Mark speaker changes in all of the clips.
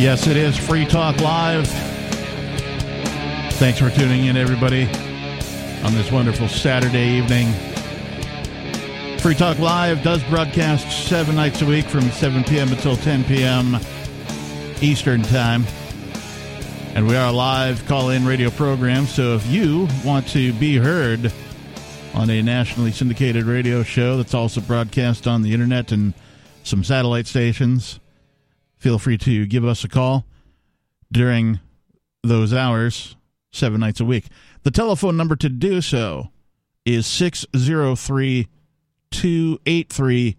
Speaker 1: Yes, it is Free Talk Live. Thanks for tuning in, everybody, on this wonderful Saturday evening. Free Talk Live does broadcast seven nights a week from 7 p.m. until 10 p.m. Eastern Time. And we are a live call in radio program. So if you want to be heard on a nationally syndicated radio show that's also broadcast on the internet and some satellite stations, feel free to give us a call during those hours, seven nights a week. The telephone number to do so is 603 283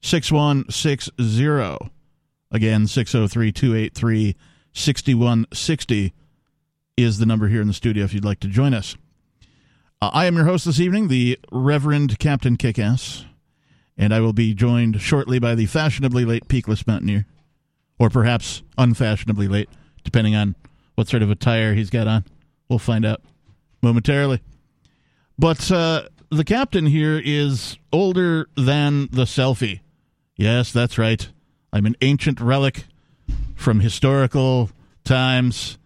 Speaker 1: 6160. Again, 603 283 6160 is the number here in the studio if you'd like to join us. Uh, I am your host this evening, the Reverend Captain Kickass, and I will be joined shortly by the fashionably late Peakless Mountaineer or perhaps unfashionably late, depending on what sort of attire he's got on. We'll find out momentarily. But uh, the captain here is older than the selfie. Yes, that's right. I'm an ancient relic from historical times.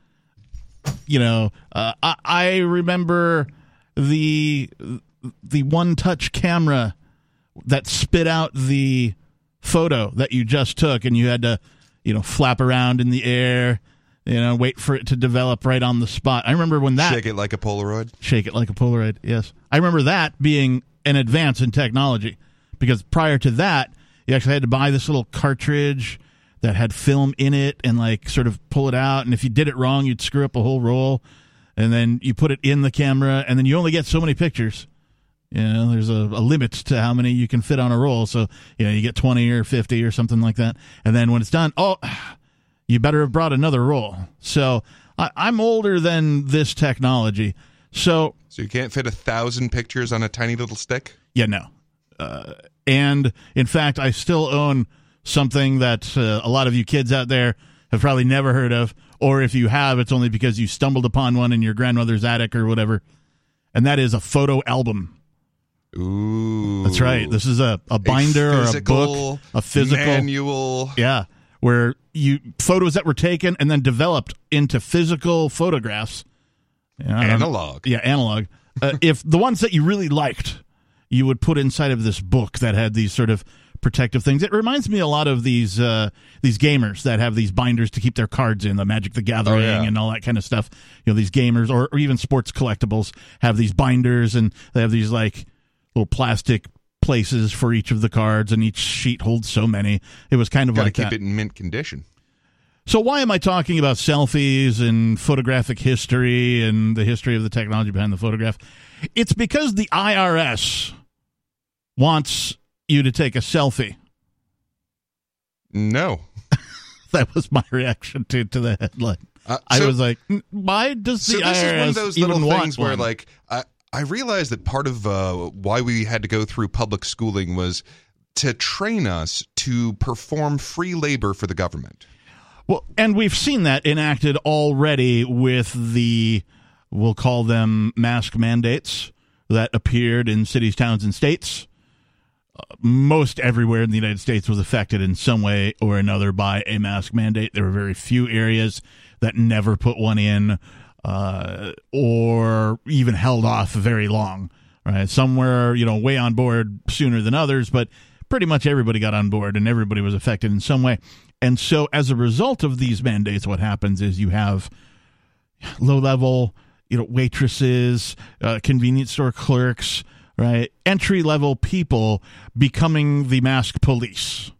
Speaker 1: You know, uh, I, I remember the the one touch camera that spit out the photo that you just took, and you had to you know, flap around in the air, you know, wait for it to develop right on the spot. I remember when that
Speaker 2: shake it like a Polaroid.
Speaker 1: Shake it like a Polaroid. Yes, I remember that being an advance in technology because prior to that, you actually had to buy this little cartridge that had film in it and like sort of pull it out, and if you did it wrong, you'd screw up a whole roll. And then you put it in the camera, and then you only get so many pictures. You know, there's a, a, limit to how many you can fit on a roll. So, you know, you get 20 or 50 or something like that. And then when it's done, oh, you better have brought another roll. So I, I'm older than this technology. So,
Speaker 2: so you can't fit a thousand pictures on a tiny little stick?
Speaker 1: Yeah, no. Uh, and in fact, I still own something that uh, a lot of you kids out there have probably never heard of. Or if you have, it's only because you stumbled upon one in your grandmother's attic or whatever. And that is a photo album.
Speaker 2: Ooh.
Speaker 1: That's right. This is a, a binder a or a book, a physical
Speaker 2: manual.
Speaker 1: Yeah. Where you photos that were taken and then developed into physical photographs.
Speaker 2: analog.
Speaker 1: Yeah, analog. uh, if the ones that you really liked, you would put inside of this book that had these sort of protective things. It reminds me a lot of these uh, these gamers that have these binders to keep their cards in, the Magic the Gathering oh, yeah. and all that kind of stuff. You know, these gamers or, or even sports collectibles have these binders and they have these like little plastic places for each of the cards, and each sheet holds so many. It was kind of
Speaker 2: Gotta
Speaker 1: like
Speaker 2: keep
Speaker 1: that.
Speaker 2: it in mint condition.
Speaker 1: So why am I talking about selfies and photographic history and the history of the technology behind the photograph? It's because the IRS wants you to take a selfie.
Speaker 2: No.
Speaker 1: that was my reaction to to the headline. Uh, so, I was like, why does the
Speaker 2: so this
Speaker 1: IRS
Speaker 2: is one of those little things
Speaker 1: where
Speaker 2: one? like I, I realized that part of uh, why we had to go through public schooling was to train us to perform free labor for the government.
Speaker 1: Well, and we've seen that enacted already with the, we'll call them mask mandates that appeared in cities, towns, and states. Uh, most everywhere in the United States was affected in some way or another by a mask mandate. There were very few areas that never put one in uh, or even held off very long. Right, somewhere you know way on board sooner than others, but pretty much everybody got on board and everybody was affected in some way. And so, as a result of these mandates, what happens is you have low level, you know, waitresses, uh, convenience store clerks, right, entry level people becoming the mask police.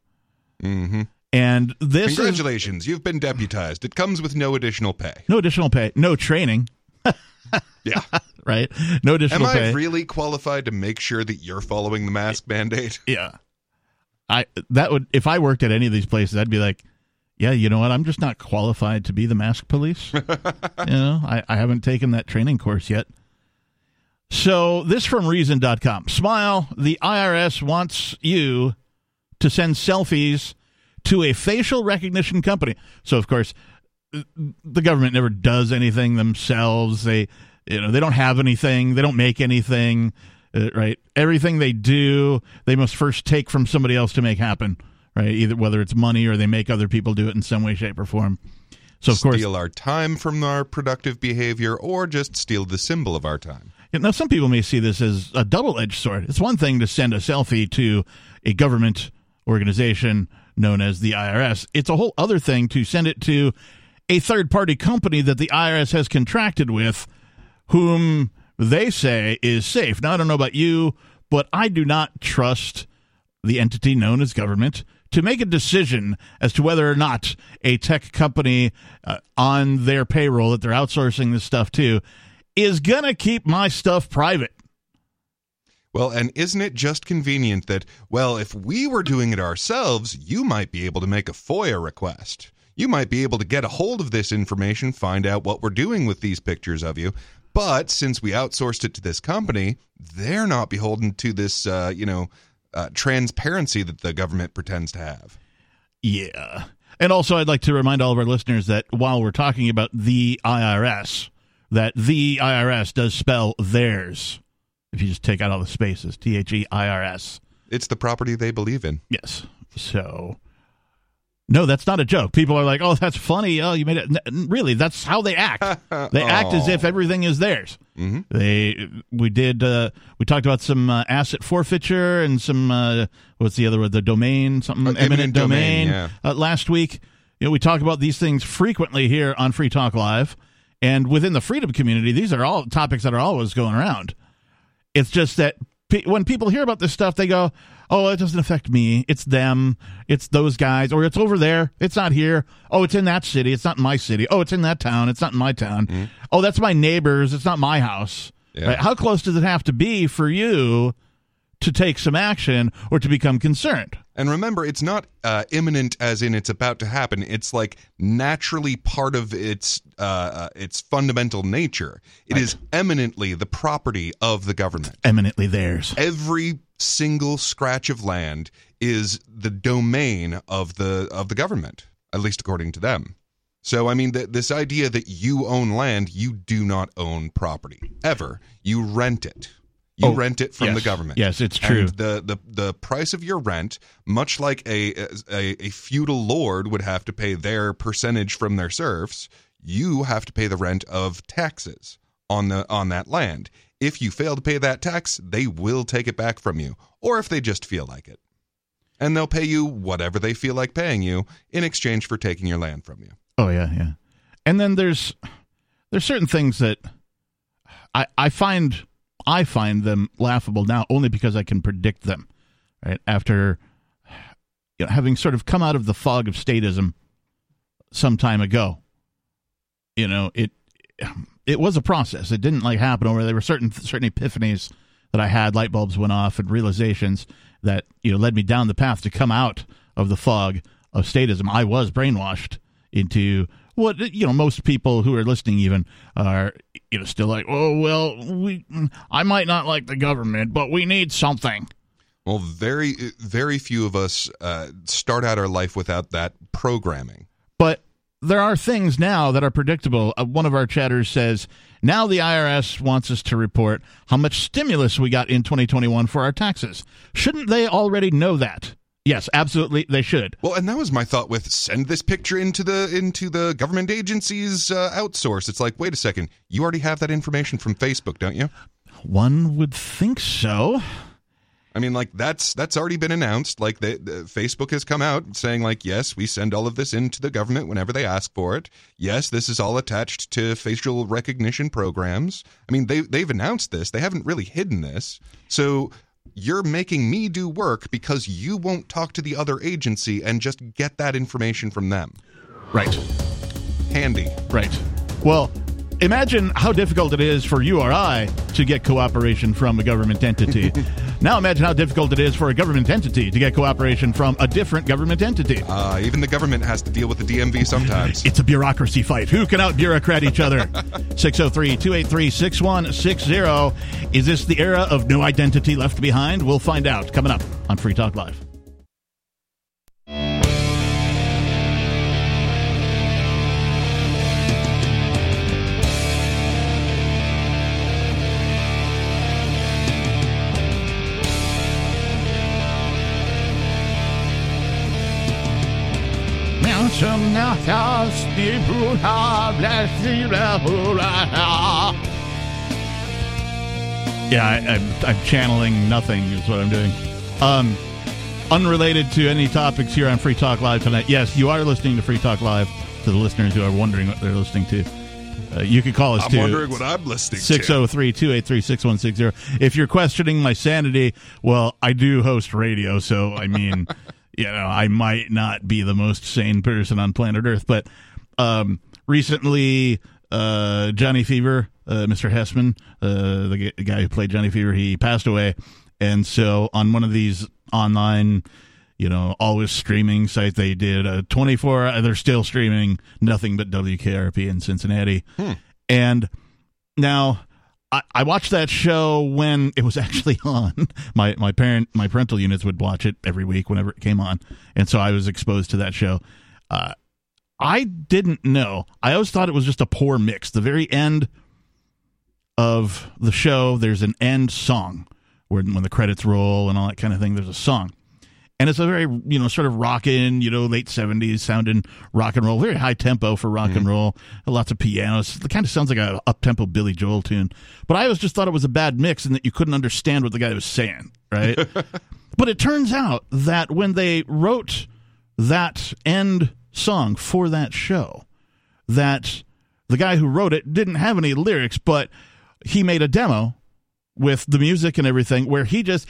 Speaker 2: Mm-hmm.
Speaker 1: And this
Speaker 2: Congratulations, is, you've been deputized. It comes with no additional pay.
Speaker 1: No additional pay, no training.
Speaker 2: yeah.
Speaker 1: right? No additional pay.
Speaker 2: Am
Speaker 1: pay.
Speaker 2: I really qualified to make sure that you're following the mask mandate?
Speaker 1: Yeah. I that would if I worked at any of these places, I'd be like, yeah, you know what? I'm just not qualified to be the mask police. you know, I, I haven't taken that training course yet. So this from reason.com. Smile, the IRS wants you to send selfies to a facial recognition company. So, of course, the government never does anything themselves. They, you know, they don't have anything. They don't make anything. Uh, right? Everything they do, they must first take from somebody else to make happen. right? Either whether it's money or they make other people do it in some way, shape, or form. So of
Speaker 2: steal
Speaker 1: course, steal
Speaker 2: our time from our productive behavior, or just steal the symbol of our time.
Speaker 1: Now, some people may see this as a double edged sword. It's one thing to send a selfie to a government organization known as the IRS, it's a whole other thing to send it to a third party company that the IRS has contracted with, whom they say is safe. Now, I don't know about you, but I do not trust the entity known as government to make a decision as to whether or not a tech company uh, on their payroll that they're outsourcing this stuff to is going to keep my stuff private.
Speaker 2: Well, and isn't it just convenient that, well, if we were doing it ourselves, you might be able to make a FOIA request. You might be able to get a hold of this information, find out what we're doing with these pictures of you. But since we outsourced it to this company, they're not beholden to this, uh, you know, uh, transparency that the government pretends to have.
Speaker 1: Yeah. And also, I'd like to remind all of our listeners that while we're talking about the IRS, that the IRS does spell theirs. If you just take out all the spaces, T H E I R S.
Speaker 2: It's the property they believe in.
Speaker 1: Yes. So, no, that's not a joke. People are like, "Oh, that's funny. Oh, you made it." N- really, that's how they act. They act as if everything is theirs.
Speaker 2: Mm-hmm.
Speaker 1: They we did uh, we talked about some uh, asset forfeiture and some uh, what's the other word? The domain something
Speaker 2: Uh,
Speaker 1: eminent,
Speaker 2: eminent
Speaker 1: domain.
Speaker 2: domain,
Speaker 1: uh, last week, you know, we talk about these things frequently here on Free Talk Live, and within the freedom community, these are all topics that are always going around. It's just that pe- when people hear about this stuff, they go, "Oh, it doesn't affect me. It's them. It's those guys, or it's over there. It's not here. Oh, it's in that city. It's not in my city. Oh, it's in that town. It's not in my town. Mm-hmm. Oh, that's my neighbors. It's not my house."
Speaker 2: Yeah.
Speaker 1: Right? How close does it have to be for you to take some action or to become concerned?
Speaker 2: And remember, it's not uh, imminent as in it's about to happen. It's like naturally part of its uh, uh, its fundamental nature. It is eminently the property of the government.
Speaker 1: Eminently theirs.
Speaker 2: Every single scratch of land is the domain of the of the government, at least according to them. So, I mean, th- this idea that you own land, you do not own property ever. You rent it. You
Speaker 1: Oh,
Speaker 2: rent it from
Speaker 1: yes.
Speaker 2: the government.
Speaker 1: Yes, it's true.
Speaker 2: And the, the the price of your rent, much like a, a a feudal lord would have to pay their percentage from their serfs, you have to pay the rent of taxes on the on that land. If you fail to pay that tax, they will take it back from you, or if they just feel like it. And they'll pay you whatever they feel like paying you in exchange for taking your land from you.
Speaker 1: Oh yeah, yeah. And then there's there's certain things that I I find I find them laughable now only because I can predict them. Right after you know, having sort of come out of the fog of statism some time ago. You know, it it was a process. It didn't like happen over. There were certain certain epiphanies that I had, light bulbs went off, and realizations that you know led me down the path to come out of the fog of statism. I was brainwashed into what you know most people who are listening even are you know still like oh well we I might not like the government but we need something
Speaker 2: Well, very very few of us uh, start out our life without that programming.
Speaker 1: but there are things now that are predictable. Uh, one of our chatters says now the IRS wants us to report how much stimulus we got in 2021 for our taxes. Shouldn't they already know that? Yes, absolutely, they should.
Speaker 2: Well, and that was my thought with send this picture into the into the government agencies uh, outsource. It's like, wait a second, you already have that information from Facebook, don't you?
Speaker 1: One would think so.
Speaker 2: I mean, like that's that's already been announced. Like the, the, Facebook has come out saying, like, yes, we send all of this into the government whenever they ask for it. Yes, this is all attached to facial recognition programs. I mean, they they've announced this. They haven't really hidden this. So you're making me do work because you won't talk to the other agency and just get that information from them.
Speaker 1: Right.
Speaker 2: Handy.
Speaker 1: Right. Well, imagine how difficult it is for you or I to get cooperation from a government entity. now imagine how difficult it is for a government entity to get cooperation from a different government entity.
Speaker 2: Uh, even the government has to deal with the DMV sometimes.
Speaker 1: It's a bureaucracy fight. Who can out bureaucrat each other? 603 283 6160. Is this the era of no identity left behind? We'll find out coming up on Free Talk Live. Yeah, I, I, I'm channeling nothing is what I'm doing. Um, unrelated to any topics here on Free Talk Live tonight. Yes, you are listening to Free Talk Live. To the listeners who are wondering what they're listening to, uh, you could call us
Speaker 2: I'm
Speaker 1: too.
Speaker 2: wondering what I'm listening to.
Speaker 1: 603 283 6160. If you're questioning my sanity, well, I do host radio, so I mean, you know, I might not be the most sane person on planet Earth, but um, recently, uh, Johnny Fever, uh, Mr. Hesseman, uh, the g- guy who played Johnny Fever, he passed away. And so on one of these online, you know, always streaming sites, they did a 24, they're still streaming nothing but WKRP in Cincinnati. And now I, watched that show when it was actually on. My my parent my parental units would watch it every week whenever it came on, and so I was exposed to that show. Uh, I didn't know. I always thought it was just a poor mix. The very end of the show, there's an end song where when the credits roll and all that kind of thing. There's a song, and it's a very you know sort of rockin', you know, late '70s sounding rock and roll, very high tempo for rock and mm-hmm. roll. Lots of pianos. It kind of sounds like a up tempo Billy Joel tune. But I always just thought it was a bad mix and that you couldn't understand what the guy was saying, right? but it turns out that when they wrote that end song for that show, that the guy who wrote it didn't have any lyrics, but he made a demo with the music and everything where he just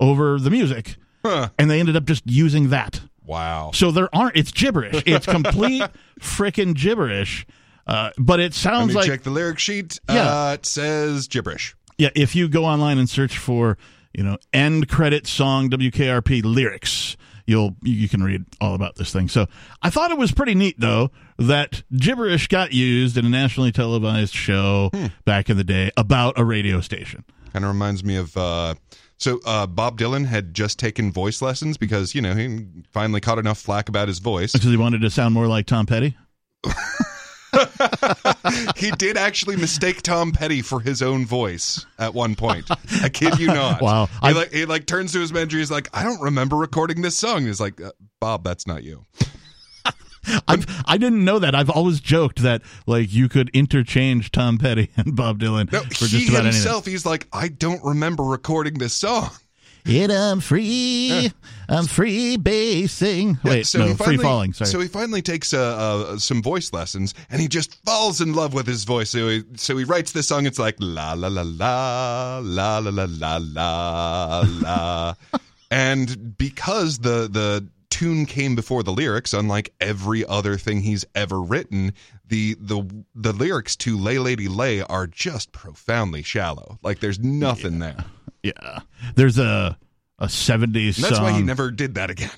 Speaker 1: over the music
Speaker 2: Huh.
Speaker 1: and they ended up just using that
Speaker 2: Wow.
Speaker 1: so there aren't it's gibberish it's complete freaking gibberish uh, but it sounds like
Speaker 2: check the lyric sheet.
Speaker 1: Yeah.
Speaker 2: Uh, it says gibberish.
Speaker 1: yeah if you go online and search for you know end credit song wkrp lyrics you'll you you can read all about this thing so i thought it was pretty neat though that gibberish got used in a nationally televised show back in the day about a radio station
Speaker 2: Kind of reminds me of. Uh, so uh, Bob Dylan had just taken voice lessons because you know he finally caught enough flack about his voice.
Speaker 1: because he wanted to sound more like tom petty
Speaker 2: he did actually mistake Tom Petty for his own voice at one point. I kid you not.
Speaker 1: Wow.
Speaker 2: He like he like turns to his manager. He's like, I don't remember recording this song. He's like, uh, Bob, that's not you.
Speaker 1: I've, I didn't know that. I've always joked that like you could interchange Tom Petty and Bob Dylan
Speaker 2: No,
Speaker 1: for
Speaker 2: he
Speaker 1: just about
Speaker 2: himself. He's like, I don't remember recording this song.
Speaker 1: It I'm free. I'm free basing.
Speaker 2: Yeah,
Speaker 1: Wait,
Speaker 2: so
Speaker 1: no,
Speaker 2: he
Speaker 1: free falling. Sorry.
Speaker 2: So he finally takes uh, uh, some voice lessons, and he just falls in love with his voice. So he, so he writes this song. It's like la la la la la la la la la la, and because the the tune came before the lyrics, unlike every other thing he's ever written, the the the lyrics to "Lay Lady Lay" are just profoundly shallow. Like there's nothing there.
Speaker 1: Yeah, there's a a '70s
Speaker 2: And that's
Speaker 1: song.
Speaker 2: why he never did that again.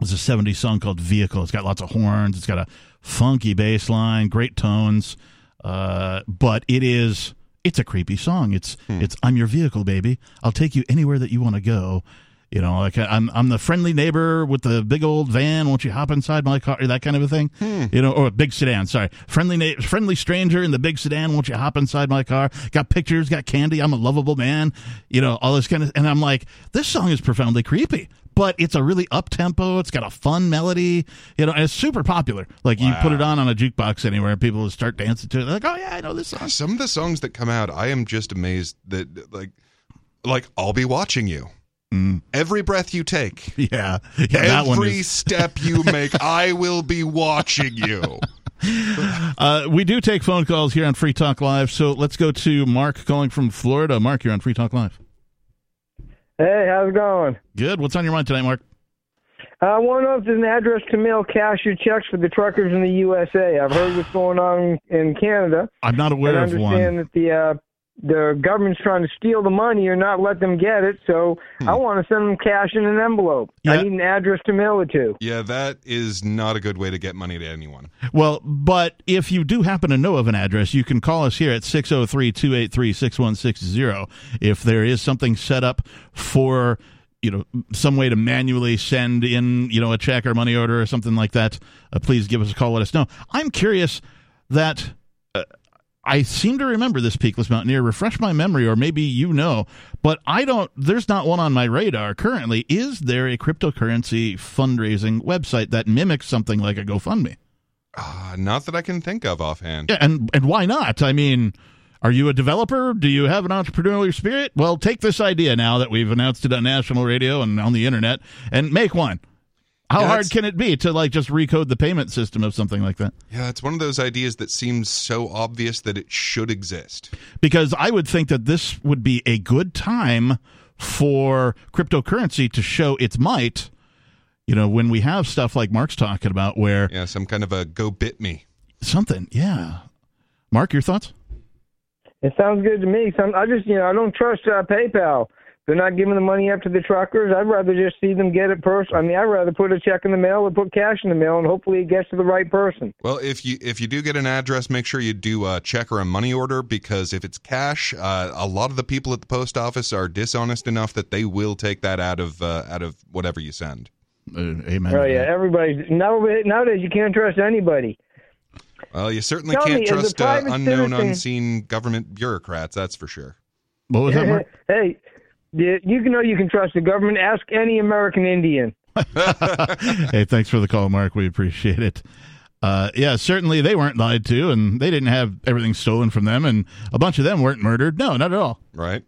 Speaker 1: It's a '70s song called "Vehicle." It's got lots of horns. It's got a funky bass line, great tones, uh, but it is it's a creepy song. It's
Speaker 2: Hmm.
Speaker 1: it's I'm your vehicle, baby. I'll take you anywhere that you want to go. You know, like I'm I'm the friendly neighbor with the big old van. Won't you hop inside my car? That kind of a thing.
Speaker 2: Hmm.
Speaker 1: You know, or a big sedan. Sorry, friendly na- friendly stranger in the big sedan. Won't you hop inside my car? Got pictures, got candy. I'm a lovable man. You know, all this kind of. And I'm like, this song is profoundly creepy. But it's a really up tempo. It's got a fun melody, you know, and it's super popular. Like you put it on on a jukebox anywhere, and people will start dancing to it. They're like, "Oh yeah, I know this song."
Speaker 2: some of the songs that come out, I am just amazed that like like I'll be watching you. Every breath you take,
Speaker 1: Yeah, yeah, that one
Speaker 2: every
Speaker 1: is.
Speaker 2: step you make, I will be watching you.
Speaker 1: Uh, we do take phone calls here on Free Talk Live, so let's go to Mark calling from Florida. Mark, you're on Free Talk Live.
Speaker 3: Hey, how's it going?
Speaker 1: Good. What's on your mind tonight, Mark?
Speaker 3: I want to know if there's an address to mail cash or checks for the truckers in the USA. I've heard what's going on in Canada.
Speaker 1: I'm not
Speaker 3: and
Speaker 1: aware
Speaker 3: I
Speaker 1: of
Speaker 3: understand
Speaker 1: one.
Speaker 3: that the uh, the government's trying to steal the money or not let them get it. So I want to send them cash in an envelope.
Speaker 1: Hmm. Yeah.
Speaker 3: I need an address to mail it to.
Speaker 2: Yeah, that is not a good way to get money to anyone.
Speaker 1: Well, but if you do happen to know of an address, you can call us here at 603 283 6160. If there is something set up for, you know, some way to manually send in, you know, a check or money order or something like that, uh, please give us a call. Let us know. I'm curious that. Uh, I seem to remember this Peakless Mountaineer. Refresh my memory, or maybe you know, but I don't. There's not one on my radar currently. Is there a cryptocurrency fundraising website that mimics something like a GoFundMe?
Speaker 2: Uh, not that I can think of offhand.
Speaker 1: Yeah, and and why not? I mean, are you a developer? Do you have an entrepreneurial spirit? Well, take this idea now that we've announced it on national radio and on the internet, and make one. How
Speaker 2: Yeah,
Speaker 1: hard can it be to like just recode the payment system of something like that?
Speaker 2: Yeah, it's one of those ideas that seems so obvious that it should exist.
Speaker 1: Because I would think that this would be a good time for cryptocurrency to show its might. You know, when we have stuff like Mark's talking about, where
Speaker 2: Yeah, some kind of a go bit me.
Speaker 1: something, yeah. Mark, your thoughts?
Speaker 3: It sounds good to me. Some, I just, you know, I don't trust uh, PayPal. They're not giving the money up to the truckers. I'd rather just see them get it first. I mean, I'd rather put a check in the mail or put cash in the mail, and hopefully it gets to the right person.
Speaker 2: Well, if you if you do get an address, make sure you do a check or a money order because if it's cash, uh, a lot of the people at the post office are dishonest enough that they will take that out of uh, out of whatever you send.
Speaker 1: Uh, amen.
Speaker 3: Oh yeah, everybody's nowadays. Nowadays, you can't trust anybody.
Speaker 2: Well, you certainly
Speaker 3: Tell
Speaker 2: can't
Speaker 3: me,
Speaker 2: trust uh, unknown,
Speaker 3: citizen-
Speaker 2: unseen government bureaucrats. That's for sure.
Speaker 1: What was that, Mark?
Speaker 3: hey, you you can know you can trust the government. Ask any American Indian.
Speaker 1: hey, thanks for the call, Mark. We appreciate it. Uh, yeah, certainly they weren't lied to, and they didn't have everything stolen from them, and a bunch of them weren't murdered. No, not at all.
Speaker 2: right?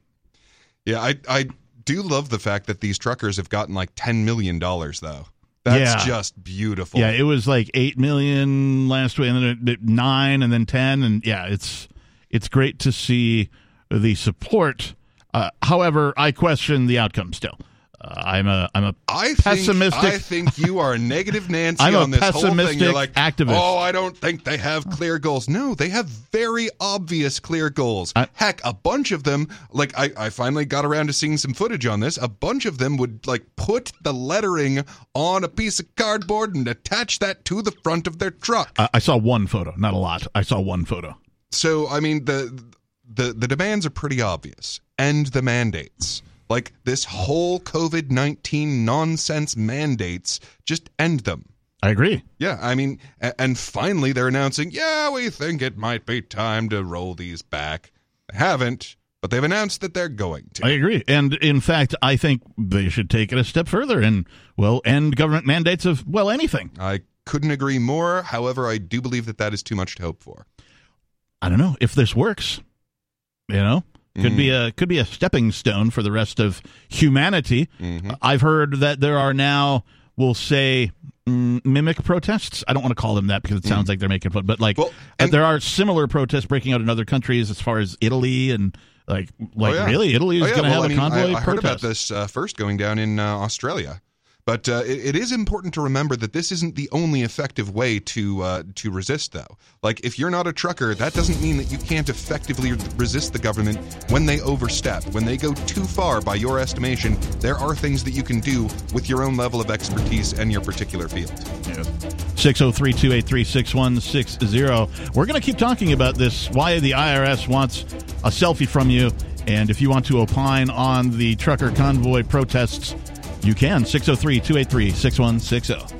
Speaker 2: Yeah, I I do love the fact that these truckers have gotten like ten million dollars though. That's
Speaker 1: Yeah.
Speaker 2: just beautiful.
Speaker 1: Yeah, it was like eight million last week, and then it- it- nine, and then ten, and yeah, it's it's great to see the support. Uh, however, I question the outcome still. Uh, I'm a I'm a
Speaker 2: I
Speaker 1: pessimistic-
Speaker 2: Think, I think you are a negative Nancy
Speaker 1: I'm
Speaker 2: on this whole thing. You're like,
Speaker 1: activist.
Speaker 2: oh, I don't think they have clear goals. No, they have very obvious clear goals.
Speaker 1: I-
Speaker 2: Heck, a bunch of them, like I, I finally got around to seeing some footage on this. A bunch of them would like put the lettering on a piece of cardboard and attach that to the front of their truck.
Speaker 1: I I saw one photo, not a lot. I saw one photo.
Speaker 2: So I mean the the the demands are pretty obvious. End the mandates. Like this whole COVID nineteen nonsense mandates, just end them.
Speaker 1: I agree.
Speaker 2: Yeah, I mean, and finally they're announcing, yeah, we think it might be time to roll these back. They haven't, but they've announced that they're going to.
Speaker 1: I agree. And in fact, I think they should take it a step further and, well, end government mandates of, well, anything.
Speaker 2: I couldn't agree more. However, I do believe that that is too much to hope for.
Speaker 1: I don't know if this works. You know, could be a could be a stepping stone for the rest of humanity.
Speaker 2: Mhm.
Speaker 1: I've heard that there are now, we'll say, mm, mimic protests. I don't want to call them that because it sounds like they're making fun, but like
Speaker 2: Well, and-
Speaker 1: there are similar protests breaking out in other countries, as far as Italy and like like
Speaker 2: Oh, yeah.
Speaker 1: really, Italy is
Speaker 2: Oh, yeah,
Speaker 1: going to
Speaker 2: well,
Speaker 1: have
Speaker 2: I
Speaker 1: a
Speaker 2: mean,
Speaker 1: convoy
Speaker 2: I, I heard about this uh, first going down in uh, Australia. But uh, it, it is important to remember that this isn't the only effective way to uh, to resist, though. Like, if you're not a trucker, that doesn't mean that you can't effectively resist the government when they overstep, when they go too far. By your estimation, there are things that you can do with your own level of expertise and your particular field.
Speaker 1: 603 283 6160. We're going to keep talking about this why the IRS wants a selfie from you. And if you want to opine on the trucker convoy protests, you can. 603 283 6160.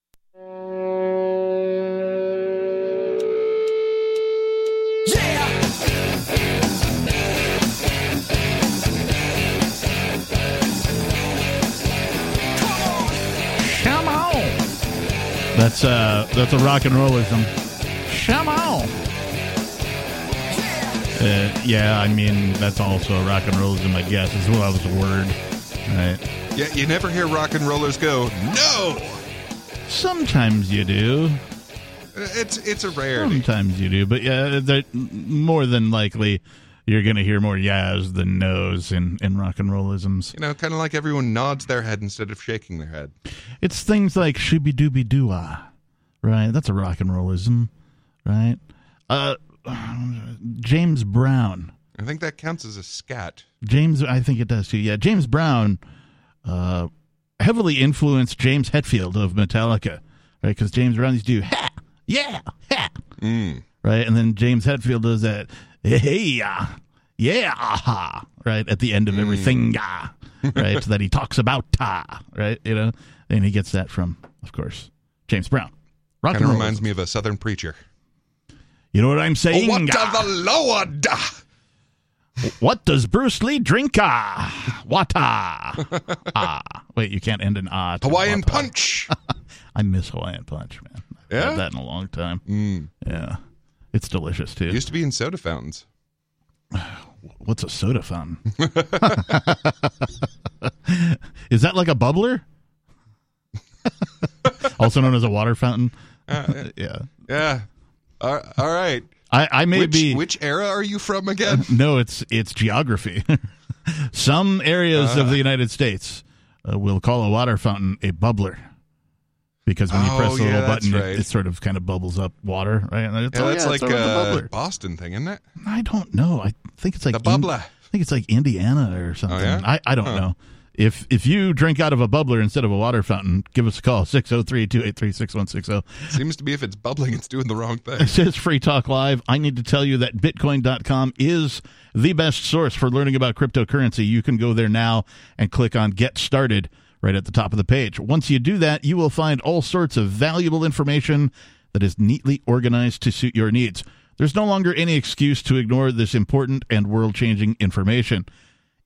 Speaker 1: That's uh that's a rock and rollism. Come on. Uh, yeah, I mean that's also a rock and rollism, I guess, as well as a word. Right.
Speaker 2: Yeah, you never hear rock and rollers go, no!
Speaker 1: Sometimes you do.
Speaker 2: It's, it's a rarity.
Speaker 1: Sometimes you do, but yeah, more than likely you're going to hear more yas than nos in, in rock and rollisms.
Speaker 2: You know, kind of like everyone nods their head instead of shaking their head.
Speaker 1: It's things like shooby dooby doo right? That's a rock and rollism, right? Uh, James Brown.
Speaker 2: I think that counts as a scat.
Speaker 1: James, I think it does too. Yeah, James Brown uh, heavily influenced James Hetfield of Metallica, right? Because James Brown used to do ha, yeah, ha,
Speaker 2: Mm.
Speaker 1: right, and then James Hetfield does that yeah, yeah, aha, right at the end of everything, ah, right? that he talks about, ah, right? You know, and he gets that from, of course, James Brown. Rock
Speaker 2: Kind of reminds me of a Southern preacher.
Speaker 1: You know what I'm saying?
Speaker 2: what the Lord?
Speaker 1: What does Bruce Lee drink? Ah, what ah? ah. Wait, you can't end an ah.
Speaker 2: Hawaiian. Punch.
Speaker 1: I miss Hawaiian Punch, man. I've
Speaker 2: Yeah?
Speaker 1: had that in a long time.
Speaker 2: Mm.
Speaker 1: Yeah, it's delicious too.
Speaker 2: Used to be in soda fountains.
Speaker 1: What's a soda fountain? Is that like a bubbler? also known as a water fountain.
Speaker 2: Uh,
Speaker 1: Yeah,
Speaker 2: yeah. All all right.
Speaker 1: I, I may
Speaker 2: Which,
Speaker 1: be.
Speaker 2: which era are you from again?
Speaker 1: No, it's it's geography. Some areas
Speaker 2: Uh.
Speaker 1: of the United States uh, will call a water fountain a bubbler because when you
Speaker 2: Oh,
Speaker 1: press the
Speaker 2: yeah,
Speaker 1: little button,
Speaker 2: right.
Speaker 1: it, it sort of kind of bubbles up water, right? And it's,
Speaker 2: Yeah,
Speaker 1: oh,
Speaker 2: that's
Speaker 1: yeah,
Speaker 2: like
Speaker 1: it's a
Speaker 2: a
Speaker 1: bubbler.
Speaker 2: Boston thing, isn't it?
Speaker 1: I don't know. I think it's like
Speaker 2: The bubbler.
Speaker 1: I think it's like Indiana or oh, something.
Speaker 2: Oh, yeah?
Speaker 1: I, I don't
Speaker 2: Huh.
Speaker 1: know. If if you drink out of a bubbler instead of a water fountain, give us a call 603-283-6160.
Speaker 2: Seems to be if it's bubbling, it's doing the wrong thing.
Speaker 1: This is Free Talk Live. I need to tell you that Bitcoin.com is the best source for learning about cryptocurrency. You can go there now and click on Get Started right at the top of the page. Once you do that, you will find all sorts of valuable information that is neatly organized to suit your needs. There's no longer any excuse to ignore this important and world changing information.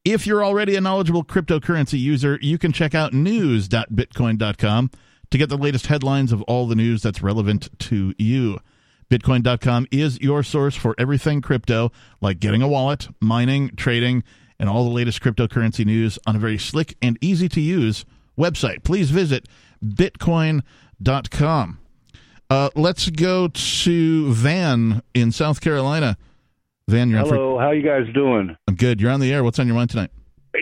Speaker 1: If you're already a knowledgeable cryptocurrency user, you can check out news.bitcoin.com to get the latest headlines of all the news that's relevant to you. Bitcoin.com is your source for everything crypto, like getting a wallet, mining, trading, and all the latest cryptocurrency news on a very slick and easy to use website. Please visit bitcoin.com. Uh, let's go to Van in South Carolina. Van, you're
Speaker 4: Hello, how you guys doing?
Speaker 1: I'm good. You're on the air. What's on your mind tonight?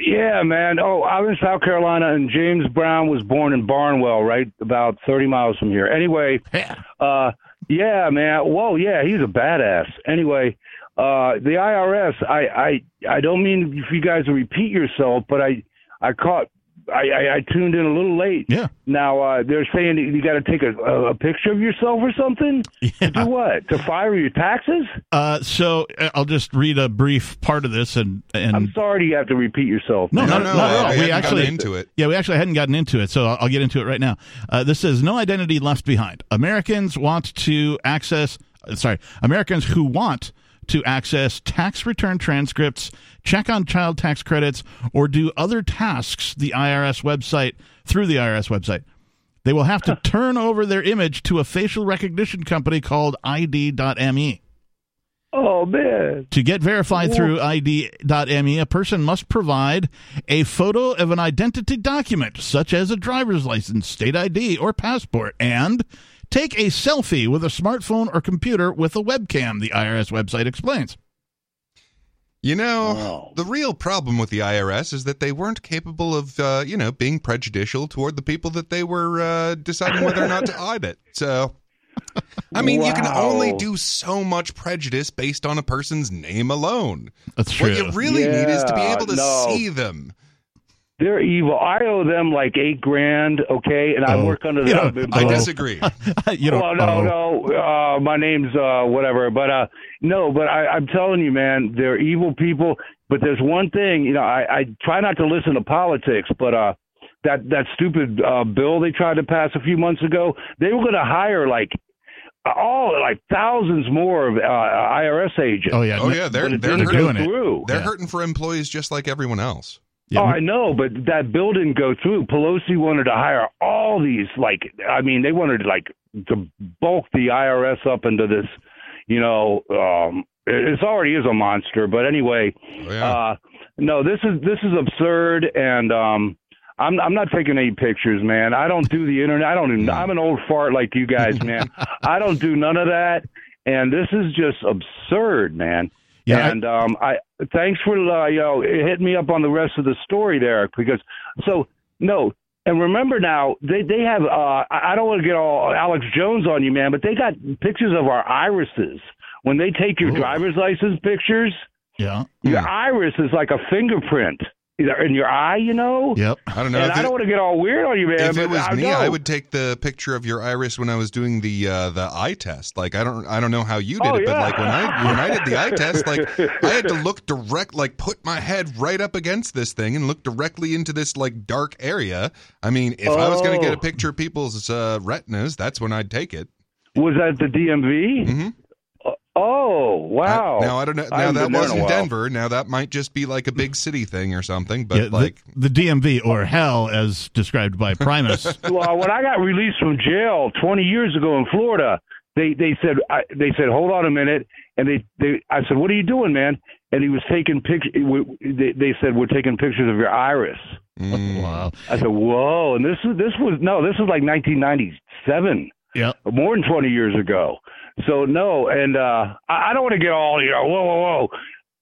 Speaker 4: Yeah, man. Oh, I'm in South Carolina, and James Brown was born in Barnwell, right about 30 miles from here. Anyway,
Speaker 1: Yeah.
Speaker 4: uh, yeah, man. Whoa, yeah, he's a badass. Anyway, uh, the IRS. I, I, I don't mean if you guys repeat yourself, but I, I caught. I, I, I tuned in a little late.
Speaker 1: Yeah.
Speaker 4: Now uh, they're saying that you got to take a, a, a picture of yourself or something. To do what? To file your taxes?
Speaker 1: Uh, so uh, I'll just read a brief part of this, and and
Speaker 4: I'm sorry you have to repeat yourself.
Speaker 1: No,
Speaker 2: No,
Speaker 1: not,
Speaker 2: no,
Speaker 1: not at
Speaker 2: I-
Speaker 1: all.
Speaker 2: I
Speaker 1: we
Speaker 2: hadn't gotten
Speaker 1: actually
Speaker 2: into it.
Speaker 1: Yeah, we actually hadn't gotten into it, so I'll, I'll get into it right now. Uh, this says no identity left behind. Americans want to access. uh, Sorry, Americans who want to access tax return transcripts, check on child tax credits, or do other tasks the IRS website through the IRS website. They will have to turn over their image to a facial recognition company called ID.me.
Speaker 4: Oh man.
Speaker 1: To get verified through ID.me, a person must provide a photo of an identity document, such as a driver's license, state ID, or passport, and take a selfie with a smartphone or computer with a webcam, the IRS website explains.
Speaker 2: You know,
Speaker 4: Wow.
Speaker 2: the real problem with the IRS is that they weren't capable of, uh, you know, being prejudicial toward the people that they were uh, deciding whether or not to audit. So, I mean, you can only do so much prejudice based on a person's name alone.
Speaker 1: That's true.
Speaker 2: What you really need is to be able to
Speaker 4: no.
Speaker 2: see them.
Speaker 4: They're evil. I owe them like eight grand, okay, and I
Speaker 1: Oh.
Speaker 4: work under
Speaker 1: Yeah,
Speaker 4: the.
Speaker 2: I
Speaker 1: Oh.
Speaker 2: disagree.
Speaker 1: you know,
Speaker 4: well, no,
Speaker 1: oh,
Speaker 4: no. Uh, my name's uh, whatever, but uh, no, but I, I'm telling you, man, they're evil people. But there's one thing, you know, I, I try not to listen to politics, but uh, that that stupid uh, bill they tried to pass a few months ago, they were going to hire like all like thousands more of uh, IRS agents.
Speaker 1: oh yeah,
Speaker 2: Oh yeah, they're
Speaker 4: but it
Speaker 2: they're
Speaker 1: hurting
Speaker 4: go
Speaker 1: it.
Speaker 4: through.
Speaker 2: they're
Speaker 1: Yeah.
Speaker 2: hurting for employees just like everyone else.
Speaker 1: Yeah.
Speaker 4: Oh, I know, but that bill didn't go through. Pelosi wanted to hire all these, like, I mean, they wanted like to bulk the IRS up into this, you know, um, it it's already is a monster. But anyway,
Speaker 2: Oh, yeah.
Speaker 4: uh, no, this is this is absurd, and um, I'm I'm not taking any pictures, man. I don't do the internet. I don't. Even, I'm an old fart like you guys, man. I don't do none of that, and this is just absurd, man.
Speaker 1: Yeah, I-
Speaker 4: and um, I thanks for uh, you know hitting me up on the rest of the story there because so no. And remember now, they they have. Uh, I don't want to get all Alex Jones on you, man, but they got pictures of our irises when they take your
Speaker 1: Ooh.
Speaker 4: driver's license pictures,
Speaker 1: Yeah.
Speaker 4: your
Speaker 2: Hmm.
Speaker 4: iris is like a fingerprint in your eye, you know.
Speaker 1: Yep.
Speaker 2: I don't know.
Speaker 4: And
Speaker 2: if
Speaker 4: I
Speaker 2: it-
Speaker 4: don't want to get all weird on you, man.
Speaker 2: if it was
Speaker 4: I
Speaker 2: me,
Speaker 4: know.
Speaker 2: I would take the picture of your iris when I was doing the uh, the eye test. Like I don't I don't know how you did
Speaker 4: Oh,
Speaker 2: it, but like when I when I did the eye test, like I had to look direct, like put my head right up against this thing and look directly into this like dark area. I mean, if I was going to get a
Speaker 4: Oh.
Speaker 2: picture of people's uh, retinas, that's when I'd take it.
Speaker 4: Was that the DMV?
Speaker 2: Mhm.
Speaker 4: Oh, wow.
Speaker 2: I- now I don't know. Now
Speaker 4: haven't
Speaker 2: that was
Speaker 4: in a
Speaker 2: in
Speaker 4: while.
Speaker 2: Denver. Now that might just be like a big city thing or something. But
Speaker 1: Yeah,
Speaker 2: like,
Speaker 1: the, DMV or hell, as described by Primus.
Speaker 4: well, when I got released from jail 20 years ago in Florida, they they said I, they said hold on a minute, and they they I said what are you doing, man? And he was taking pictures. They, they said we're taking pictures of your iris.
Speaker 2: mm,
Speaker 1: wow.
Speaker 4: I said whoa, and this is this was no, this was like 1997.
Speaker 1: Yep.
Speaker 4: more than 20 years ago. So no, and uh, I, I don't want to get all you know. Whoa, whoa, whoa!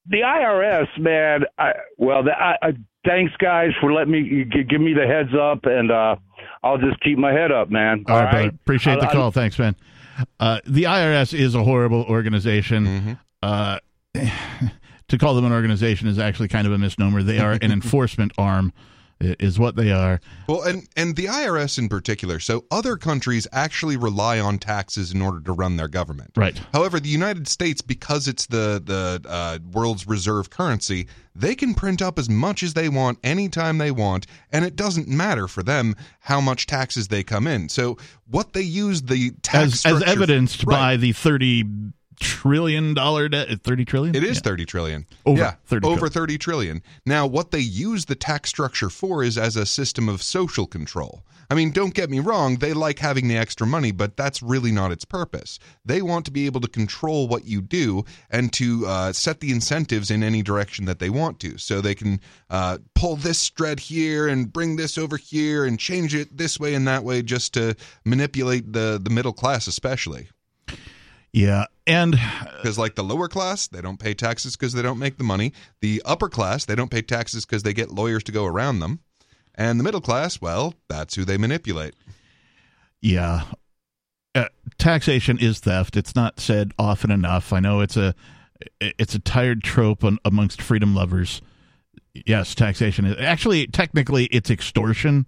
Speaker 4: The IRS, man. I, well, the, I, I, thanks guys for letting me give me the heads up, and uh, I'll just keep my head up, man.
Speaker 1: All right, brother. Appreciate the
Speaker 4: I- I-
Speaker 1: call. Thanks, man. Uh, the IRS is a horrible organization.
Speaker 2: mhm.
Speaker 1: Uh, to call them an organization is actually kind of a misnomer. They are an enforcement arm, i- is what they are.
Speaker 2: Well, and and the IRS in particular. So other countries actually rely on taxes in order to run their government.
Speaker 1: Right.
Speaker 2: However, the United States, because it's the the uh, world's reserve currency, they can print up as much as they want anytime they want, and it doesn't matter for them how much taxes they come in. So what they use the tax
Speaker 1: As, as evidenced
Speaker 2: Right.
Speaker 1: by the thirty trillion dollar debt. Thirty trillion.
Speaker 2: It is
Speaker 1: Yeah.
Speaker 2: 30 trillion.
Speaker 1: Over
Speaker 2: yeah,
Speaker 1: 30
Speaker 2: over
Speaker 1: trillion.
Speaker 2: 30 trillion. Now, what they use the tax structure for is as a system of social control. I mean, don't get me wrong, they like having the extra money, but that's really not its purpose. They want to be able to control what you do and to uh, set the incentives in any direction that they want to. So they can uh, pull this thread here and bring this over here and change it this way and that way just to manipulate the, the middle class, especially.
Speaker 1: Yeah, and
Speaker 2: Because, like the lower class, they don't pay taxes because they don't make the money. The upper class, they don't pay taxes because they get lawyers to go around them. And the middle class, well, that's who they manipulate.
Speaker 1: Yeah. Uh, taxation is theft. It's not said often enough. I know it's a it's a tired trope on, amongst freedom lovers. Yes, taxation is actually technically it's extortion.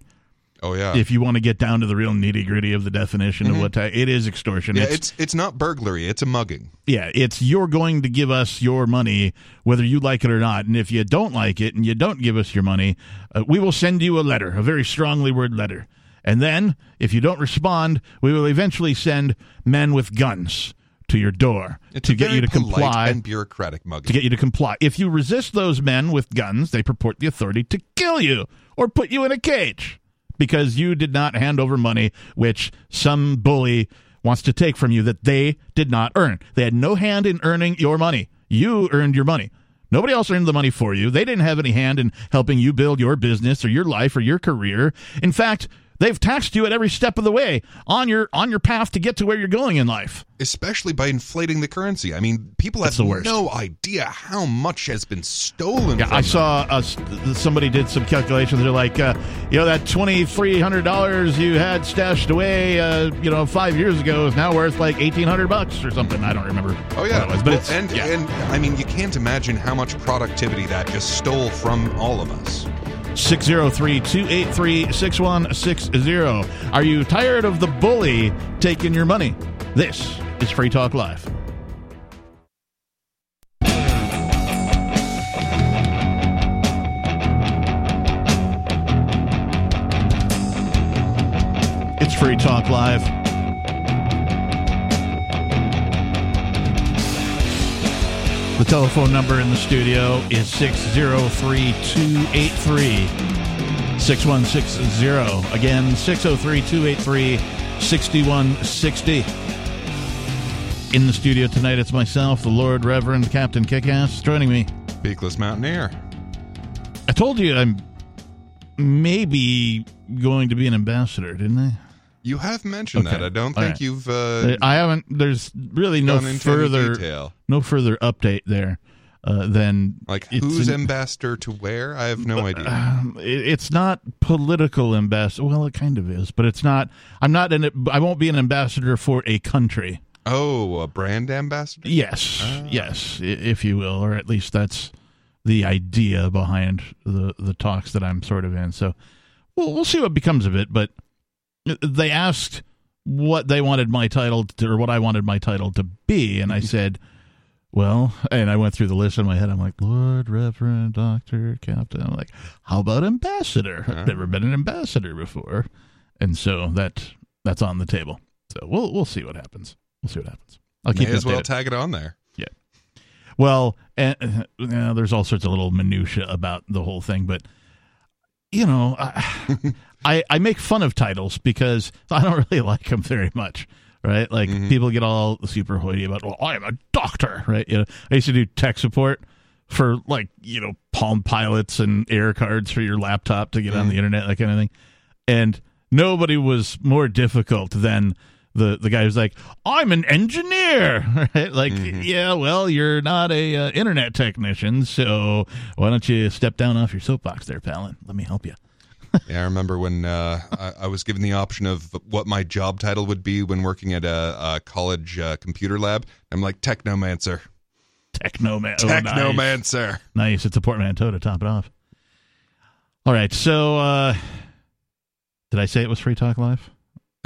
Speaker 2: Oh yeah,
Speaker 1: If you want to get down to the real nitty gritty of the definition of what ta- it is extortion.
Speaker 2: yeah.
Speaker 1: it's,
Speaker 2: It's it's not burglary; it's a mugging.
Speaker 1: yeah, it's you're going to give us your money whether you like it or not. And if you don't like it and you don't give us your money, uh, we will send you a letter, a very strongly worded letter. And then, if you don't respond, we will eventually send men with guns to your door
Speaker 2: It's
Speaker 1: to get you to comply.
Speaker 2: and bureaucratic mugging.
Speaker 1: to get you to comply. If you resist those men with guns, they purport the authority to kill you or put you in a cage because you did not hand over money which some bully wants to take from you that they did not earn. They had no hand in earning your money. You earned your money. Nobody else earned the money for you. They didn't have any hand in helping you build your business or your life or your career. In fact, they've taxed you at every step of the way on your on your path to get to where you're going in life.
Speaker 2: especially by inflating the currency. I mean, people have no idea how much has been stolen.
Speaker 1: Yeah, I
Speaker 2: them.
Speaker 1: saw uh, somebody did some calculations. They're like, uh, you know, that twenty three hundred dollars you had stashed away, uh, you know, five years ago is now worth like eighteen hundred bucks or something. I don't remember.
Speaker 2: Oh yeah,
Speaker 1: was, but
Speaker 2: Well,
Speaker 1: it's
Speaker 2: and
Speaker 1: yeah.
Speaker 2: and I mean, you can't imagine how much productivity that just stole from all of us.
Speaker 1: 603-283-6160. Are you tired of the bully taking your money? This is Free Talk Live. It's Free Talk Live. The telephone number in the studio is 603 283 6160. Again, 603 283 6160. In the studio tonight, it's myself, the Lord Reverend Captain Kickass, joining me.
Speaker 2: Peakless Mountaineer.
Speaker 1: I told you I'm maybe going to be an ambassador, didn't I?
Speaker 2: You have mentioned
Speaker 1: Okay.
Speaker 2: that. I don't
Speaker 1: All
Speaker 2: think
Speaker 1: right.
Speaker 2: you've uh,
Speaker 1: I haven't. There's really no
Speaker 2: gone into any
Speaker 1: further
Speaker 2: detail.
Speaker 1: no further update there uh, than
Speaker 2: Like who's
Speaker 1: an-
Speaker 2: ambassador to where? I have no idea.
Speaker 1: Um, it- it's not political ambassador. Well, it kind of is, but it's not. I'm not an. I won't be an ambassador for a country.
Speaker 2: Oh, a brand ambassador?
Speaker 1: Yes,
Speaker 2: Ah.
Speaker 1: yes, if you will, or at least that's the idea behind the the talks that I'm sort of in. So we'll we'll see what becomes of it. But they asked what they wanted my title to, or what I wanted my title to be, and I said, well, and I went through the list in my head. I'm like, Lord, Reverend, Doctor, Captain. I'm like, how about ambassador? I've never been an ambassador before, and so that that's on the table. So we'll we'll see what happens. We'll see what happens. I'll keep
Speaker 2: May as well
Speaker 1: updated.
Speaker 2: tag it on there. Yeah.
Speaker 1: Well, and, uh, there's all sorts of little minutia about the whole thing, but you know, I, I I make fun of titles because I don't really like them very much. Right, like mm-hmm. people get all super hoity about. Oh, well, I am a doctor, right? You know, I used to do tech support for like you know Palm Pilots and air cards for your laptop to get on mm-hmm. the internet, that kind of thing. And nobody was more difficult than the the guy who's like, "I'm an engineer." Right? Like, yeah, well, you're not a uh, internet technician, so why don't you step down off your soapbox there, pal, and let me help you.
Speaker 2: Yeah, I remember when uh, I, I was given the option of what my job title would be when working at a, a college uh, computer lab. I'm like technomancer.
Speaker 1: Technoman. Oh, nice.
Speaker 2: Technomancer.
Speaker 1: Nice. It's a portmanteau to top it off. All right. So, uh, did I say it was Free Talk Live?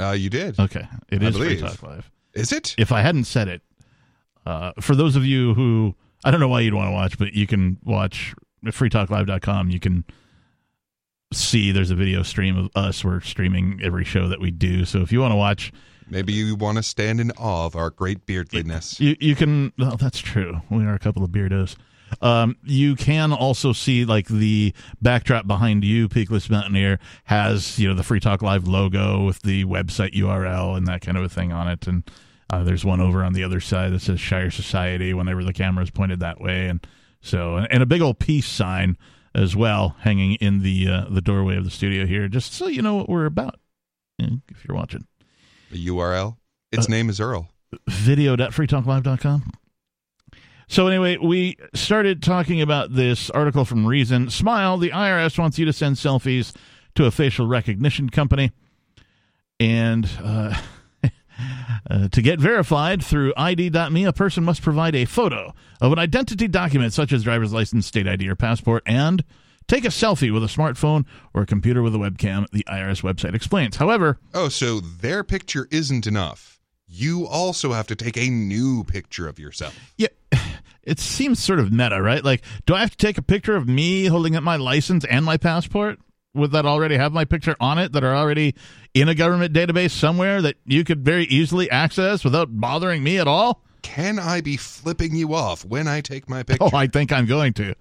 Speaker 2: Uh, you did.
Speaker 1: Okay. it
Speaker 2: I
Speaker 1: is Free. Talk Live.
Speaker 2: Is it?
Speaker 1: If I hadn't said it, uh, for those of you who, I don't know why you'd want to watch, but you can watch at freetalklive.com. You can see there's a video stream of us. We're streaming every show that we do. So if you want to watch,
Speaker 2: Maybe you want to stand in awe of our great beardliness.
Speaker 1: You you can. Well, that's true. We are a couple of beardos. Um, you can also see like the backdrop behind you, Peakless Mountaineer, has you know the Free Talk Live logo with the website URL and that kind of a thing on it, and uh, there's one over on the other side that says Shire Society whenever the camera is pointed that way, and so and, a big old peace sign as well hanging in the uh, the doorway of the studio here, just so you know what we're about. If you're watching
Speaker 2: The URL. Its
Speaker 1: Uh,
Speaker 2: name is Earl.
Speaker 1: video.freetalklive.com. So anyway, we started talking about this article from Reason. Smile, the IRS wants you to send selfies to a facial recognition company. And uh, uh, to get verified through ID.me, a person must provide a photo of an identity document such as driver's license, state ID, or passport, and take a selfie with a smartphone or a computer with a webcam, the IRS website explains. However,
Speaker 2: Oh, so their picture isn't enough. You also have to take a new picture of yourself.
Speaker 1: Yeah, it seems sort of meta, right? Like, do I have to take a picture of me holding up my license and my passport? Would that already have my picture on it that are already in a government database somewhere that you could very easily access without bothering me at all?
Speaker 2: Can I be flipping you off when I take my picture?
Speaker 1: Oh, I think I'm going to.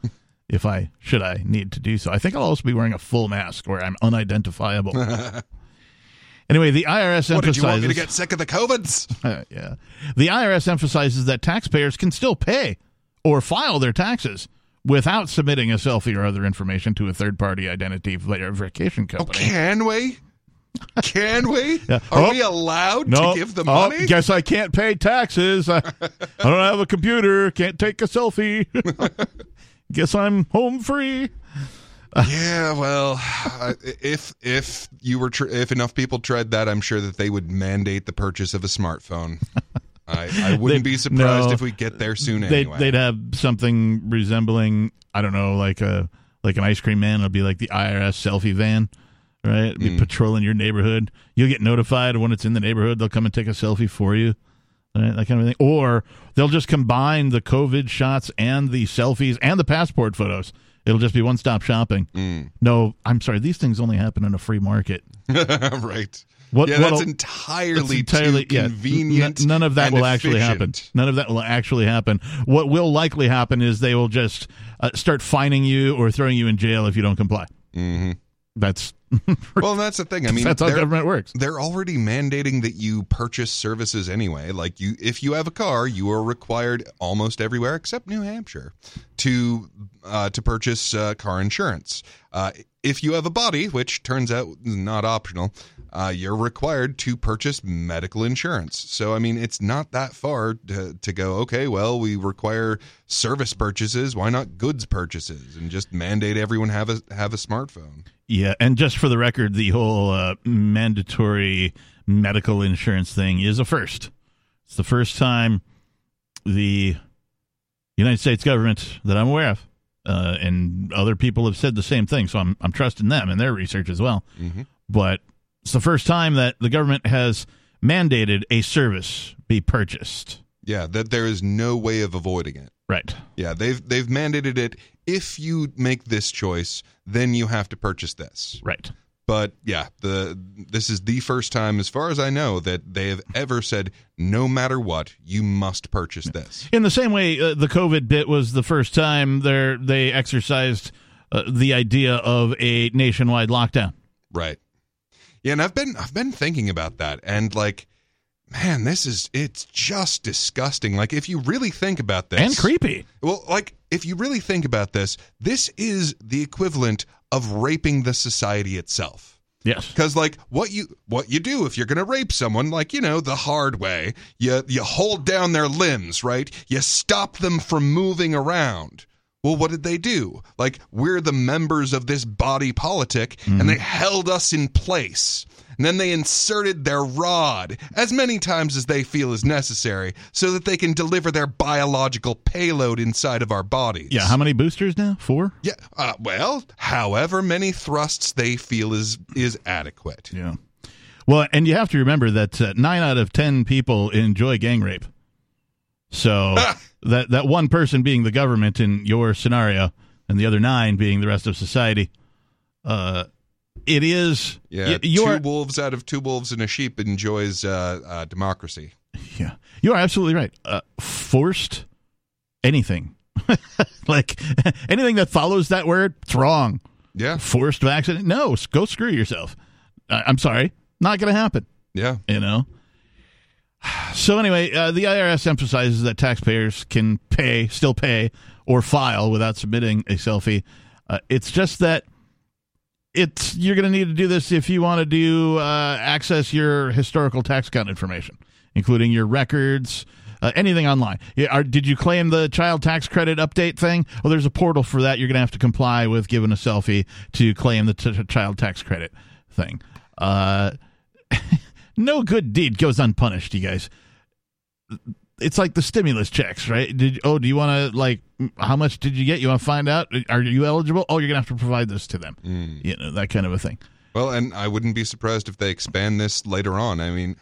Speaker 1: If I should, I need to do so. I think I'll also be wearing a full mask where I'm unidentifiable. anyway, the IRS
Speaker 2: what
Speaker 1: emphasizes.
Speaker 2: did you want me to get sick of the COVIDs?
Speaker 1: Uh, yeah. The IRS emphasizes that taxpayers can still pay or file their taxes without submitting a selfie or other information to a third party identity verification
Speaker 2: oh,
Speaker 1: company.
Speaker 2: Oh, can we? Can we?
Speaker 1: Yeah.
Speaker 2: Are
Speaker 1: Oh,
Speaker 2: we allowed
Speaker 1: no,
Speaker 2: to give the
Speaker 1: oh,
Speaker 2: money?
Speaker 1: guess I can't pay taxes. I, I don't have a computer. Can't take a selfie. guess I'm home free.
Speaker 2: yeah, well, if if you were tr- if enough people tried that, I'm sure that they would mandate the purchase of a smartphone. I, I wouldn't be surprised
Speaker 1: no.
Speaker 2: if we get there soon
Speaker 1: They'd,
Speaker 2: anyway.
Speaker 1: they'd have something resembling, I don't know, like a like an ice cream man. It'll be like the IRS selfie van, right? It'd be
Speaker 2: Mm.
Speaker 1: patrolling your neighborhood. You'll get notified when it's in the neighborhood. They'll come and take a selfie for you, right? That kind of thing. Or they'll just combine the COVID shots and the selfies and the passport photos. It'll just be one stop shopping.
Speaker 2: Mm.
Speaker 1: No, I'm sorry. These things only happen in a free market.
Speaker 2: right.
Speaker 1: What?
Speaker 2: yeah, that's entirely,
Speaker 1: it's entirely
Speaker 2: too convenient.
Speaker 1: none of that will actually happen. None of that will actually happen. What will likely happen is they will just uh, start fining you or throwing you in jail if you don't comply.
Speaker 2: hmm
Speaker 1: That's
Speaker 2: Well, that's the thing. I mean,
Speaker 1: that's how government works.
Speaker 2: they're already mandating that you purchase services anyway. Like you, if you have a car, you are required almost everywhere except New Hampshire to uh, to purchase uh, car insurance. Uh, if you have a body, which turns out is not optional, uh, you're required to purchase medical insurance. So I mean, it's not that far to, to go. Okay, well, we require service purchases. Why not goods purchases and just mandate everyone have a have a smartphone?
Speaker 1: Yeah, and just for the record, the whole uh, mandatory medical insurance thing is a first. It's the first time the United States government that I'm aware of, uh, and other people have said the same thing. So I'm I'm trusting them and their research as well.
Speaker 2: Mm-hmm.
Speaker 1: But it's the first time that the government has mandated a service be purchased.
Speaker 2: Yeah, that there is no way of avoiding it.
Speaker 1: Right.
Speaker 2: Yeah, they've they've mandated it. If you make this choice, then you have to purchase this.
Speaker 1: Right.
Speaker 2: But yeah, the this is the first time, as far as I know, that they have ever said, no matter what, you must purchase this.
Speaker 1: In the same way, uh, the COVID bit was the first time they they exercised uh, the idea of a nationwide lockdown.
Speaker 2: Right. Yeah, and I've been I've been thinking about that, and like, man, this is it's just disgusting. Like, if you really think about this,
Speaker 1: And creepy.
Speaker 2: Well, like if you really think about this, this is the equivalent of raping the society itself.
Speaker 1: Yes.
Speaker 2: Because like what you what you do if you're gonna rape someone, like you know the hard way, you you hold down their limbs, right? You stop them from moving around. Well, what did they do? Like we're the members of this body politic, and mm-hmm. they held us in place. And then they inserted their rod as many times as they feel is necessary so that they can deliver their biological payload inside of our bodies.
Speaker 1: Yeah. How many boosters now? Four.
Speaker 2: Yeah. Uh, well, however many thrusts they feel is is adequate.
Speaker 1: Yeah. Well, and you have to remember that uh, nine out of ten people enjoy gang rape. So that that one person being the government in your scenario, and the other nine being the rest of society, uh, it is
Speaker 2: Yeah, two wolves out of two wolves and a sheep enjoys uh, uh, democracy.
Speaker 1: yeah you are absolutely right. Uh, forced anything like anything that follows that word, it's wrong.
Speaker 2: Yeah,
Speaker 1: Forced vaccine, no, go screw yourself. I I'm sorry, not going to happen.
Speaker 2: yeah,
Speaker 1: you know. So anyway, uh, the IRS emphasizes that taxpayers can pay, still pay, or file without submitting a selfie. Uh, it's just that it's you're going to need to do this if you want to do uh, access your historical tax account information, including your records. Uh, anything online. Are, did you claim the child tax credit update thing? Well, there's a portal for that. You're going to have to comply with giving a selfie to claim the t- child tax credit thing. Uh, no good deed goes unpunished, you guys. It's like the stimulus checks, right? Did oh, do you want to like how much did you get? You want to find out? Are you eligible? Oh, you're gonna have to provide this to them. You know that kind of a thing.
Speaker 2: Well, and I wouldn't be surprised if they expand this later on. I mean,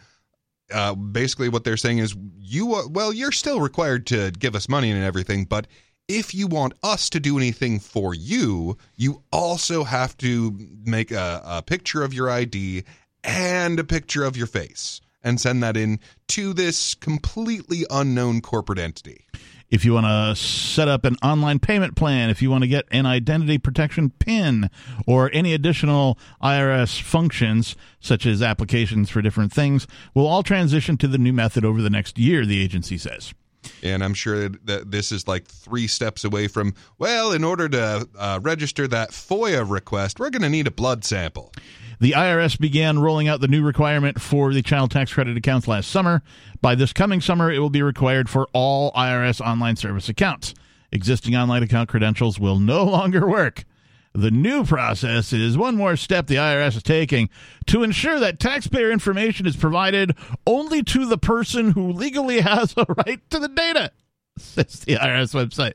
Speaker 2: uh, basically, what they're saying is, you are, well, you're still required to give us money and everything, but if you want us to do anything for you, you also have to make a, a picture of your ID and a picture of your face and send that in to this completely unknown corporate entity.
Speaker 1: If you want to set up an online payment plan, if you want to get an identity protection PIN or any additional IRS functions, such as applications for different things, will all transition to the new method over the next year, the agency says.
Speaker 2: And I'm sure that this is like three steps away from, well, in order to uh, register that FOIA request, we're going to need a blood sample.
Speaker 1: The IRS began rolling out the new requirement for the child tax credit accounts last summer. By this coming summer, it will be required for all IRS online service accounts. Existing online account credentials will no longer work. The new process is one more step the IRS is taking to ensure that taxpayer information is provided only to the person who legally has a right to the data, says the IRS website.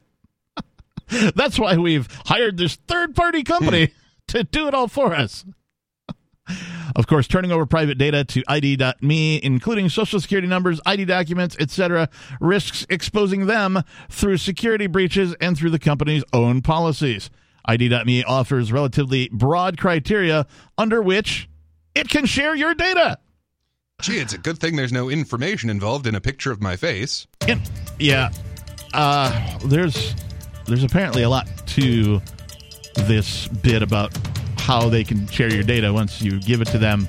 Speaker 1: That's why we've hired this third party company hmm. to do it all for us. Of course, turning over private data to ID.me, including social security numbers, ID documents, etc., risks exposing them through security breaches and through the company's own policies. ID.me offers relatively broad criteria under which it can share your data.
Speaker 2: Gee, it's a good thing there's no information involved in a picture of my face.
Speaker 1: And, yeah, uh, there's there's apparently a lot to this bit about how they can share your data once you give it to them,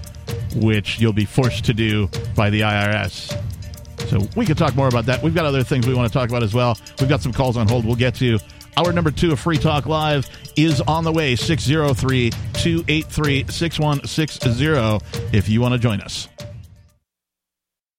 Speaker 1: which you'll be forced to do by the IRS. So we could talk more about that. We've got other things we want to talk about as well. We've got some calls on hold. We'll get to. Hour number two of Free Talk Live is on the way 603 283 6160 if you want to join us.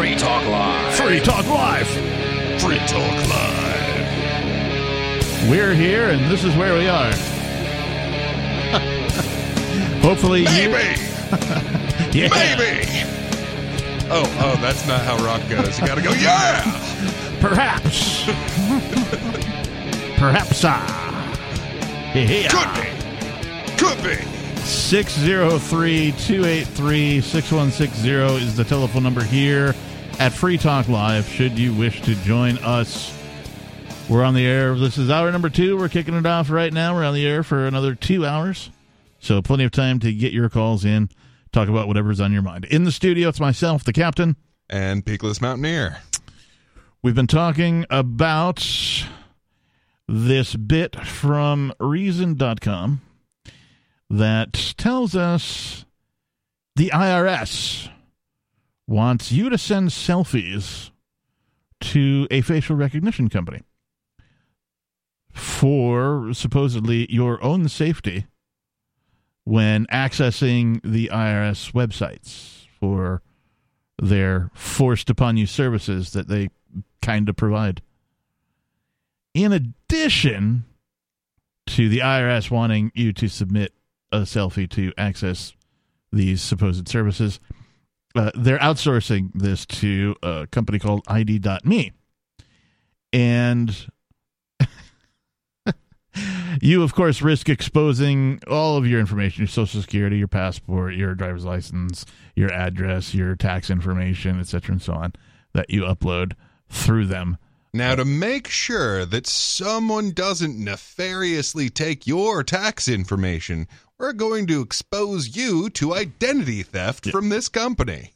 Speaker 5: Free Talk Live.
Speaker 1: Free Talk Live.
Speaker 2: Free Talk Live.
Speaker 1: We're here, and this is where we are. Hopefully,
Speaker 2: Maybe.
Speaker 1: you. Yeah.
Speaker 2: Maybe. Oh, oh, that's not how rock goes. You gotta go, yeah!
Speaker 1: Perhaps. Perhaps. Ah. Yeah.
Speaker 2: Could be. Could be.
Speaker 1: 603 283 6160 is the telephone number here at Free Talk Live, should you wish to join us. We're on the air. This is hour number two. We're kicking it off right now. We're on the air for another two hours. So, plenty of time to get your calls in, talk about whatever's on your mind. In the studio, it's myself, the captain.
Speaker 2: And Peakless Mountaineer.
Speaker 1: We've been talking about this bit from Reason.com that tells us the IRS wants you to send selfies to a facial recognition company for supposedly your own safety when accessing the IRS websites for their forced upon you services that they kind of provide. In addition to the IRS wanting you to submit a selfie to access these supposed services, uh, they're outsourcing this to a company called ID.me. And you, of course, risk exposing all of your information your social security, your passport, your driver's license, your address, your tax information, etc., and so on that you upload through them.
Speaker 2: Now, to make sure that someone doesn't nefariously take your tax information, we're going to expose you to identity theft from this company.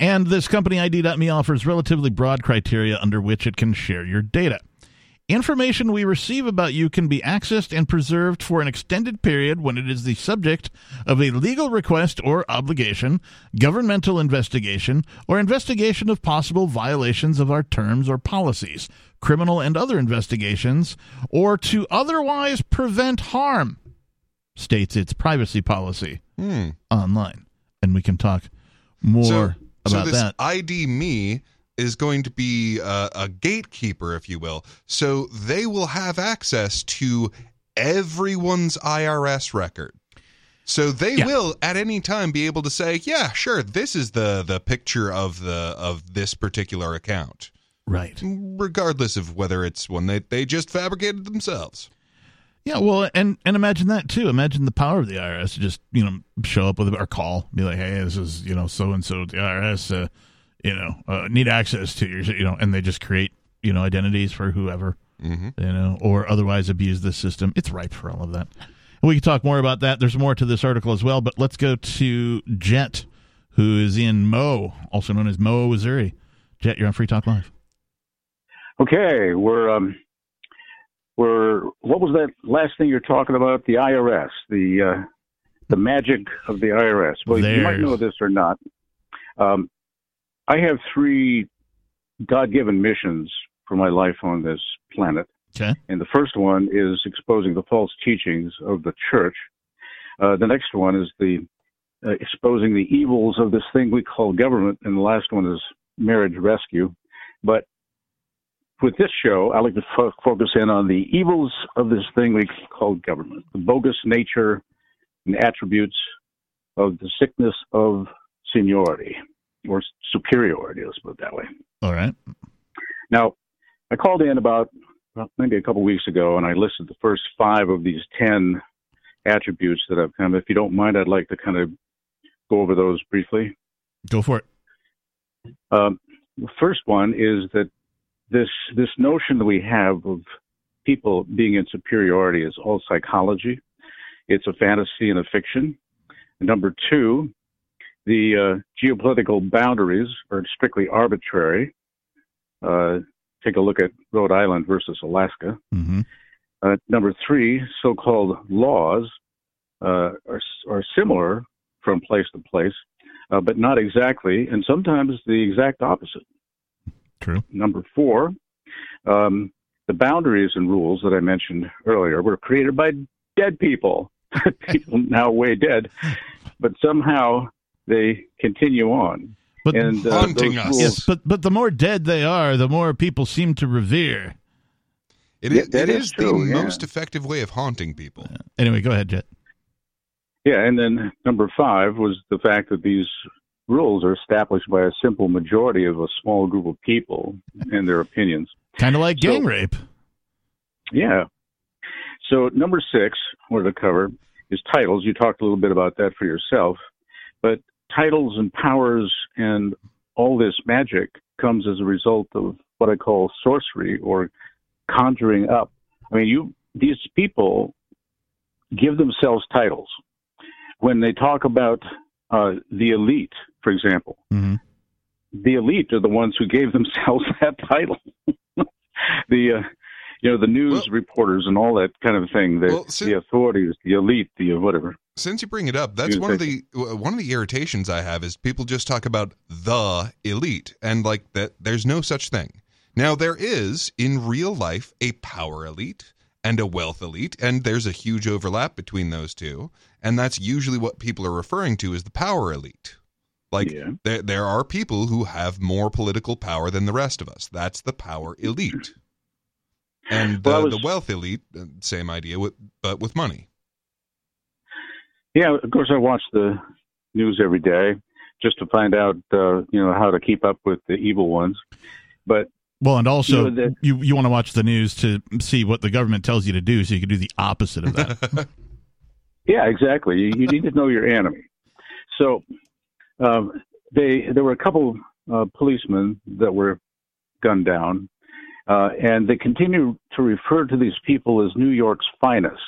Speaker 1: And this company ID.me offers relatively broad criteria under which it can share your data. Information we receive about you can be accessed and preserved for an extended period when it is the subject of a legal request or obligation, governmental investigation, or investigation of possible violations of our terms or policies, criminal and other investigations, or to otherwise prevent harm, states its privacy policy
Speaker 2: Hmm.
Speaker 1: online. And we can talk more
Speaker 2: So, so
Speaker 1: about
Speaker 2: this
Speaker 1: that.
Speaker 2: ID me is going to be a, a gatekeeper, if you will. So they will have access to everyone's IRS record. So they
Speaker 1: Yeah.
Speaker 2: will at any time be able to say, "Yeah, sure, this is the the picture of the of this particular account."
Speaker 1: Right.
Speaker 2: regardless of whether it's one that they just fabricated themselves.
Speaker 1: Yeah, well, and and imagine that too. Imagine the power of the IRS to just you know show up with a or call, be like, hey, this is you know so and so the IRS, uh, you know, uh, need access to your you know, and they just create you know identities for whoever
Speaker 2: Mm-hmm.
Speaker 1: you know, or otherwise abuse the system. It's ripe for all of that. And we can talk more about that. There's more to this article as well, but let's go to Jet, who is in Mo, also known as Mo, Missouri. Jet, you're on Free Talk Live.
Speaker 6: Okay, we're um, we're what was that last thing you're talking about? The IRS, the uh, the magic of the IRS. Well, you might know this or not. Um, I have three God-given missions for my life on this planet,
Speaker 1: Okay.
Speaker 6: and the first one is exposing the false teachings of the church. Uh, the next one is the uh, exposing the evils of this thing we call government, and the last one is marriage rescue. But with this show, I like to fo- focus in on the evils of this thing we call government, the bogus nature and attributes of the sickness of seniority or superiority, let's put it that way.
Speaker 1: All right.
Speaker 6: Now, I called in about well, maybe a couple weeks ago and I listed the first five of these 10 attributes that I've kind of, if you don't mind, I'd like to kind of go over those briefly.
Speaker 1: Go for it.
Speaker 6: Um, the first one is that this this notion that we have of people being in superiority is all psychology. It's a fantasy and a fiction. And number two, the uh, geopolitical boundaries are strictly arbitrary. Uh, take a look at Rhode Island versus Alaska.
Speaker 1: Mm-hmm.
Speaker 6: Uh, number three, so-called laws uh, are are similar from place to place, uh, but not exactly, and sometimes the exact opposite.
Speaker 1: True.
Speaker 6: Number four, um, the boundaries and rules that I mentioned earlier were created by dead people, people now way dead, but somehow they continue on.
Speaker 1: But
Speaker 6: and uh,
Speaker 2: Haunting us.
Speaker 6: rules-
Speaker 1: yes, but but the more dead they are, the more people seem to revere.
Speaker 2: It
Speaker 6: Yeah,
Speaker 2: it
Speaker 6: is
Speaker 2: is
Speaker 6: true,
Speaker 2: the
Speaker 6: yeah.
Speaker 2: most effective way of haunting people.
Speaker 1: Anyway, go ahead, Jet.
Speaker 6: Yeah, and then number five was the fact that these rules are established by a simple majority of a small group of people and their opinions.
Speaker 1: Kind of like
Speaker 6: So-
Speaker 1: gang rape.
Speaker 6: Yeah. So number six, we're to cover is titles. You talked a little bit about that for yourself, but titles and powers and all this magic comes as a result of what I call sorcery or conjuring up. I mean, you these people give themselves titles when they talk about uh, the elite, for example.
Speaker 1: hmm
Speaker 6: The elite are the ones who gave themselves that title. the uh, you know the news
Speaker 2: Well-
Speaker 6: reporters and all that kind of thing. The,
Speaker 2: Well, see-
Speaker 6: the authorities, the elite, the whatever.
Speaker 2: Since you bring it up, that's one of the one of the irritations I have is people just talk about the elite and like that there's no such thing. Now there is in real life a power elite and a wealth elite and there's a huge overlap between those two and that's usually what people are referring to as the power elite. Like
Speaker 6: Yeah.
Speaker 2: there there are people who have more political power than the rest of us. That's the power elite. And the,
Speaker 6: Well, was-
Speaker 2: the wealth elite, uh, same idea, with, but with money.
Speaker 6: Yeah, of course I watch the news every day just to find out uh, you know how to keep up with the evil ones. But
Speaker 1: Well, and also
Speaker 6: You know, the-
Speaker 1: you you want to watch the news to see what the government tells you to do, so you can do the opposite of that.
Speaker 6: Yeah, exactly. You, you need to know your enemy. So um, they there were a couple uh, policemen that were gunned down, uh, and they continue to refer to these people as New York's finest.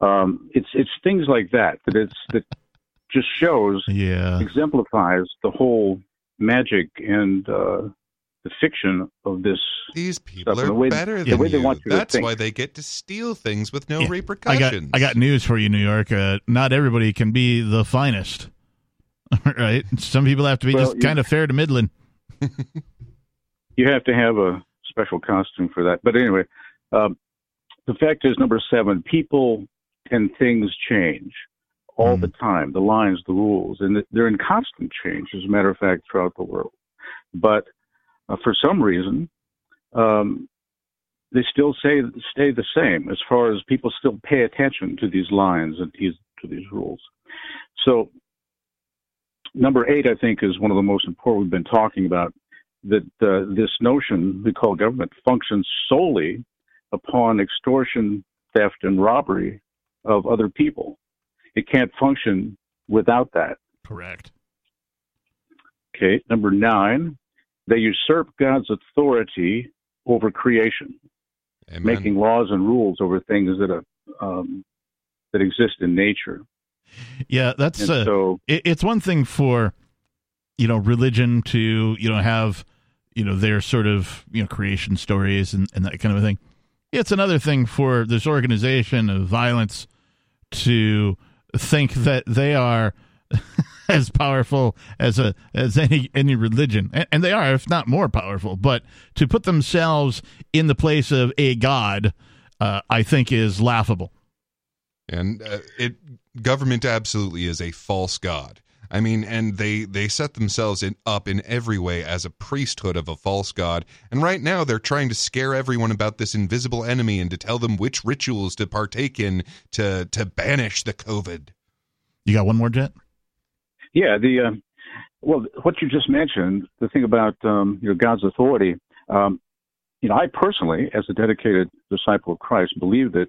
Speaker 6: Um, it's it's things like that that it's that just shows
Speaker 1: yeah.
Speaker 6: exemplifies the whole magic and uh, the fiction of this.
Speaker 2: These people
Speaker 6: Stuff,
Speaker 2: are
Speaker 6: the way-
Speaker 2: better
Speaker 1: the
Speaker 2: than
Speaker 6: way they want you to
Speaker 2: That's
Speaker 6: think.
Speaker 2: why they get to steal things with no
Speaker 1: Yeah. I got
Speaker 2: repercussions.
Speaker 1: I got news for you, New York. Uh, not everybody can be the finest. right? Some people have to be
Speaker 6: Well,
Speaker 1: just
Speaker 6: you-
Speaker 1: kind of fair to middling.
Speaker 6: You have to have a special costume for that. But anyway, um, the fact is, number seven, people and things change all
Speaker 1: Mm.
Speaker 6: the time. The lines, the rules, and they're in constant change, as a matter of fact, throughout the world. But uh, for some reason, um, they still say stay the same as far as people still pay attention to these lines and these to these rules. So number eight, I think, is one of the most important we've been talking about. That uh, this notion we call government functions solely upon extortion, theft, and robbery of other people. It can't function without that.
Speaker 1: Correct.
Speaker 6: Okay. Number nine, they usurp God's authority over creation,
Speaker 2: Amen.
Speaker 6: making laws and rules over things that are, um, that exist in nature.
Speaker 1: Yeah, that's uh,
Speaker 6: so,
Speaker 1: it, it's one thing for you know religion to you know have you know their sort of you know creation stories and, and that kind of a thing it's another thing for this organization of violence to think that they are as powerful as a as any any religion and, and they are if not more powerful but to put themselves in the place of a god uh, i think is laughable
Speaker 2: and uh, it government absolutely is a false god. I mean, and they they set themselves in, up in every way as a priesthood of a false god. And right now, they're trying to scare everyone about this invisible enemy and to tell them which rituals to partake in to to banish the COVID.
Speaker 1: You got one more, Jet?
Speaker 6: Yeah, the uh, well, what you just mentioned, the thing about um, your God's authority. Um, you know, I personally, as a dedicated disciple of Christ, believe that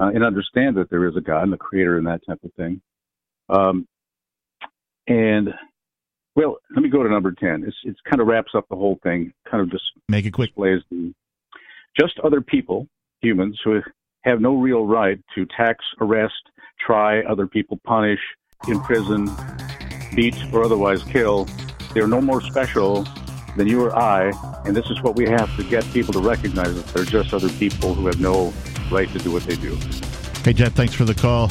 Speaker 6: uh, and understand that there is a God and a Creator and that type of thing. Um, and well, let me go to number ten. It's it kind of wraps up the whole thing. Kind of just
Speaker 1: make it quick.
Speaker 6: Displays the just other people, humans who have no real right to tax, arrest, try other people, punish, imprison, beat, or otherwise kill. They're no more special than you or I, and this is what we have to get people to recognize that they're just other people who have no right to do what they do.
Speaker 1: Hey, Jet, thanks for the call.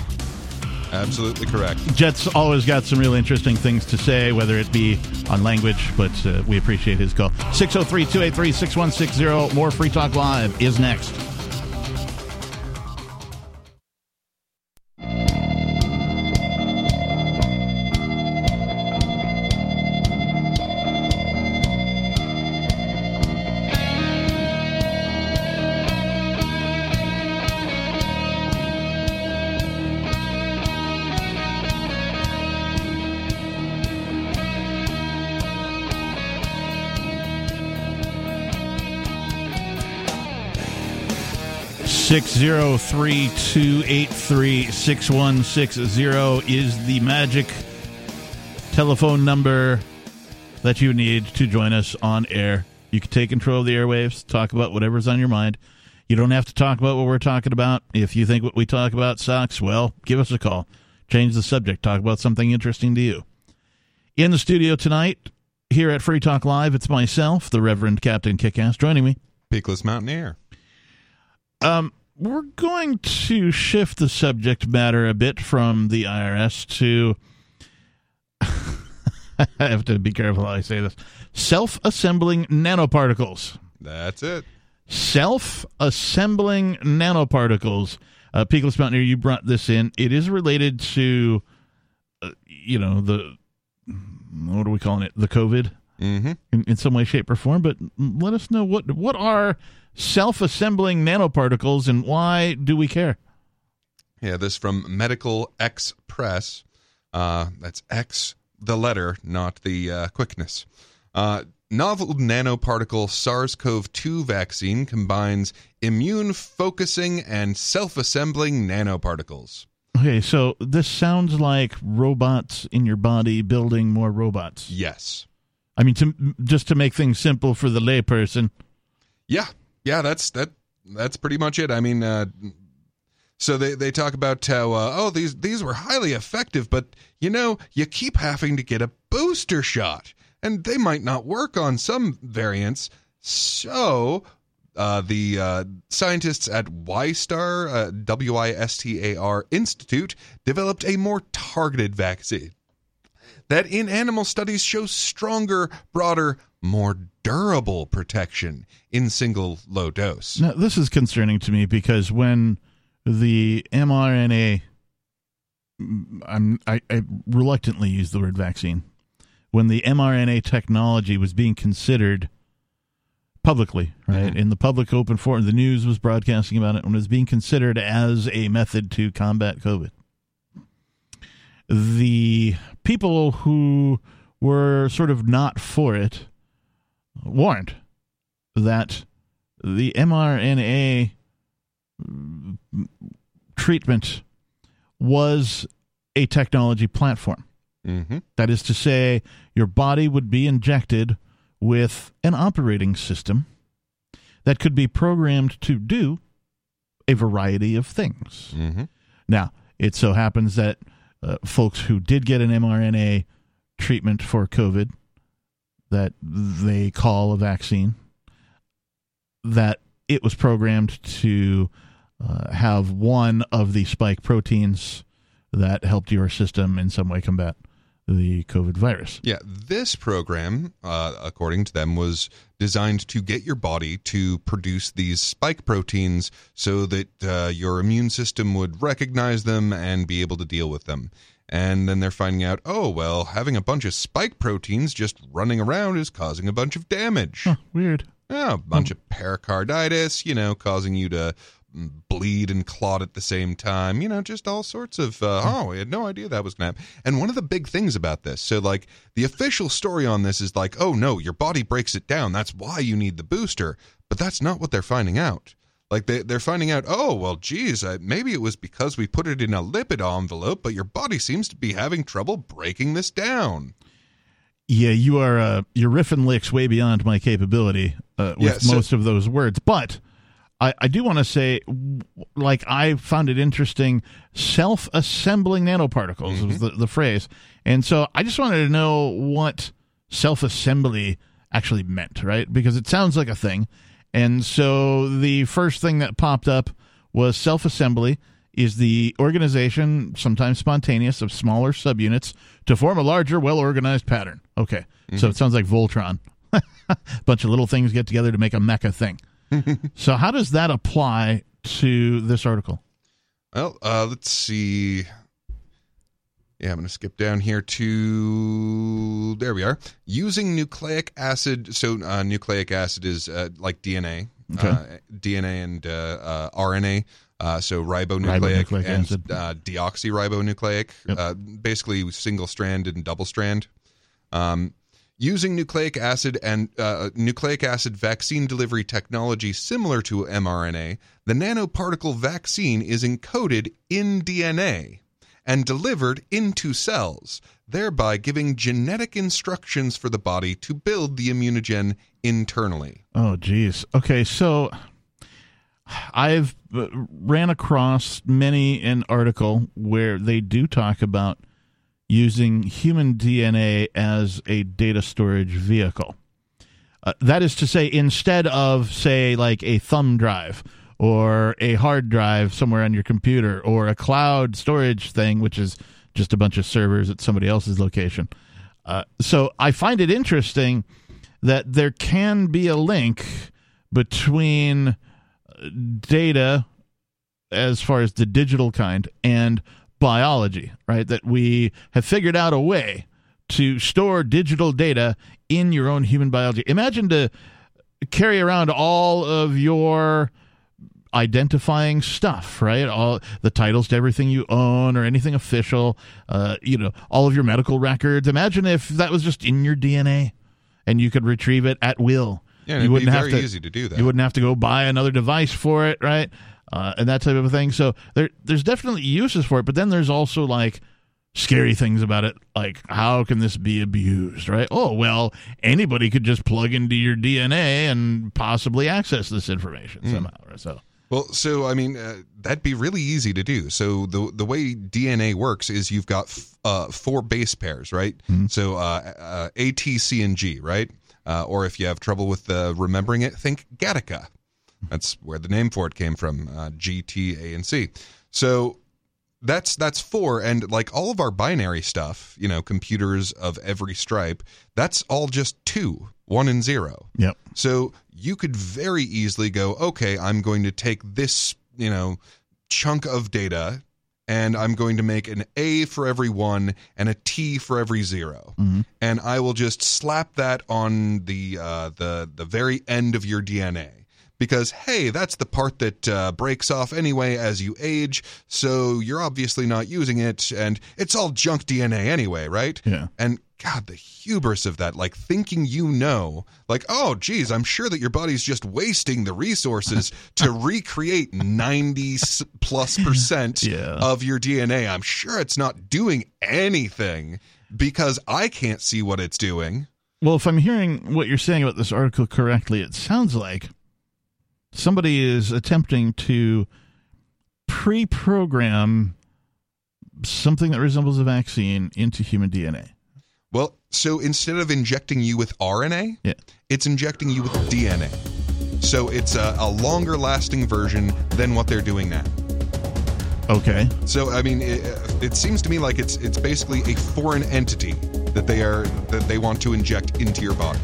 Speaker 2: Absolutely correct.
Speaker 1: Jet's always got some really interesting things to say, whether it be on language, but uh, we appreciate his call. 603 283 6160. More Free Talk Live is next. Six zero three two eight three six one six zero is the magic telephone number that you need to join us on air. You can take control of the airwaves, talk about whatever's on your mind. You don't have to talk about what we're talking about. If you think what we talk about sucks, well, give us a call. Change the subject. Talk about something interesting to you. In the studio tonight, here at Free Talk Live, it's myself, the Reverend Captain Kickass, joining me.
Speaker 2: Peakless Mountaineer.
Speaker 1: Um, we're going to shift the subject matter a bit from the IRS to. I have to be careful how I say this. Self assembling nanoparticles.
Speaker 2: That's it.
Speaker 1: Self assembling nanoparticles. Uh, Peakless Mountaineer, you brought this in. It is related to, uh, you know, the. What are we calling it? The COVID?
Speaker 2: Mm-hmm.
Speaker 1: In, in some way, shape, or form. But let us know what what are self-assembling nanoparticles and why do we care?
Speaker 2: Yeah, this from Medical Xpress. Uh, that's X, the letter, not the uh, quickness. Uh, novel nanoparticle SARS CoV 2 vaccine combines immune focusing and self assembling nanoparticles.
Speaker 1: Okay, so this sounds like robots in your body building more robots.
Speaker 2: Yes.
Speaker 1: I mean, to, just to make things simple for the layperson.
Speaker 2: Yeah, yeah, that's that. That's pretty much it. I mean, uh, so they, they talk about how uh, oh these these were highly effective, but you know you keep having to get a booster shot, and they might not work on some variants. So uh, the uh, scientists at Wistar uh, W I S T A R Institute developed a more targeted vaccine that in animal studies shows stronger, broader, more durable protection in single low dose.
Speaker 1: Now, this is concerning to me because when the mRNA, I'm, I, I reluctantly use the word vaccine, when the mRNA technology was being considered publicly, right, mm-hmm. in the public open forum, the news was broadcasting about it when it was being considered as a method to combat COVID. The people who were sort of not for it warned that the mRNA treatment was a technology platform.
Speaker 2: Mm-hmm.
Speaker 1: That is to say, your body would be injected with an operating system that could be programmed to do a variety of things.
Speaker 2: Mm-hmm.
Speaker 1: Now, it so happens that uh, folks who did get an mRNA treatment for COVID that they call a vaccine, that it was programmed to uh, have one of the spike proteins that helped your system in some way combat the COVID virus.
Speaker 2: Yeah, this program, uh, according to them, was designed to get your body to produce these spike proteins so that uh, your immune system would recognize them and be able to deal with them. And then they're finding out, oh, well, having a bunch of spike proteins just running around is causing a bunch of damage.
Speaker 1: Huh, weird.
Speaker 2: Yeah, a bunch of pericarditis, you know, causing you to bleed and clot at the same time. You know, just all sorts of. Uh, oh, we had no idea that was going to happen. And one of the big things about this, so like the official story on this is like, oh no, your body breaks it down. That's why you need the booster. But that's not what they're finding out. Like they, they're finding out, oh, well, geez, uh, maybe it was because we put it in a lipid envelope, but your body seems to be having trouble breaking this down.
Speaker 1: Yeah, you are uh, you're riffing licks way beyond my capability uh, with
Speaker 2: Yeah, so-
Speaker 1: most of those words, but I, I do want to say, like I found it interesting, self-assembling nanoparticles was mm-hmm. the, the phrase, and so I just wanted to know what self-assembly actually meant, right? Because it sounds like a thing, and so the first thing that popped up was self-assembly is the organization, sometimes spontaneous, of smaller subunits to form a larger, well organized pattern. Okay. So mm-hmm. it sounds like Voltron. a bunch of little things get together to make a mecha thing. So, how does that apply to this article?
Speaker 2: Well, uh, let's see. Yeah, I'm going to skip down here to there we are. Using nucleic acid. So uh, nucleic acid is uh, like DNA,
Speaker 1: Okay.
Speaker 2: uh, DNA and uh, uh, RNA. Uh, so ribonucleic,
Speaker 1: Ribonucleic
Speaker 2: and
Speaker 1: acid.
Speaker 2: uh, deoxyribonucleic,
Speaker 1: Yep.
Speaker 2: uh, basically single strand and double strand. Um, using nucleic acid and uh, nucleic acid vaccine delivery technology similar to mRNA, the nanoparticle vaccine is encoded in DNA and delivered into cells, thereby giving genetic instructions for the body to build the immunogen internally.
Speaker 1: Oh, geez. Okay, so I've uh, ran across many an article where they do talk about using human DNA as a data storage vehicle. Uh, that is to say, instead of, say, like a thumb drive or a hard drive somewhere on your computer or a cloud storage thing, which is just a bunch of servers at somebody else's location. Uh, so I find it interesting that there can be a link between uh, data as far as the digital kind and biology, right? That we have figured out a way to store digital data in your own human biology. Imagine to carry around all of your identifying stuff, right? All the titles to everything you own or anything official, uh, you know, all of your medical records. Imagine if that was just in your DNA and you could retrieve it at will.
Speaker 2: Yeah,
Speaker 1: you wouldn't have
Speaker 2: very
Speaker 1: to,
Speaker 2: easy to do that.
Speaker 1: You wouldn't have to go buy another device for it, right? Uh, and that type of a thing. So there, there's definitely uses for it, but then there's also like scary things about it, like how can this be abused, right? Oh well, anybody could just plug into your DNA and possibly access this information
Speaker 2: Hmm.
Speaker 1: somehow. So
Speaker 2: Well, so I mean, uh, that'd be really easy to do. So the the way DNA works is you've got f- uh, four base pairs, right? So uh, uh, A, T, C, and G, right? Uh, or if you have trouble with uh, remembering it, think Gattaca. That's where the name for it came from. Uh, G, T, A, and C. So that's that's four and like all of our binary stuff you know computers of every stripe that's all just two one and zero
Speaker 1: yep.
Speaker 2: so you could very easily go, okay, I'm going to take this, you know, chunk of data and I'm going to make an A for every one and a T for every 0 And I will just slap that on the uh, the the very end of your DNA. Because hey, that's the part that uh, breaks off anyway as you age, so you're obviously not using it, and it's all junk DNA anyway, right?
Speaker 1: Yeah.
Speaker 2: And God, the hubris of that, like thinking you know, like, oh, geez, I'm sure that your body's just wasting the resources to recreate 90 percent
Speaker 1: Yeah.
Speaker 2: of your DNA. I'm sure it's not doing anything because I can't see what it's doing.
Speaker 1: Well, if I'm hearing what you're saying about this article correctly, it sounds like somebody is attempting to pre-program something that resembles a vaccine into human DNA.
Speaker 2: Well, so instead of injecting you with RNA,
Speaker 1: Yeah.
Speaker 2: it's injecting you with DNA. So it's a, a longer lasting version than what they're doing now.
Speaker 1: Okay.
Speaker 2: So I mean, it, it seems to me like it's it's basically a foreign entity that they are that they want to inject into your body.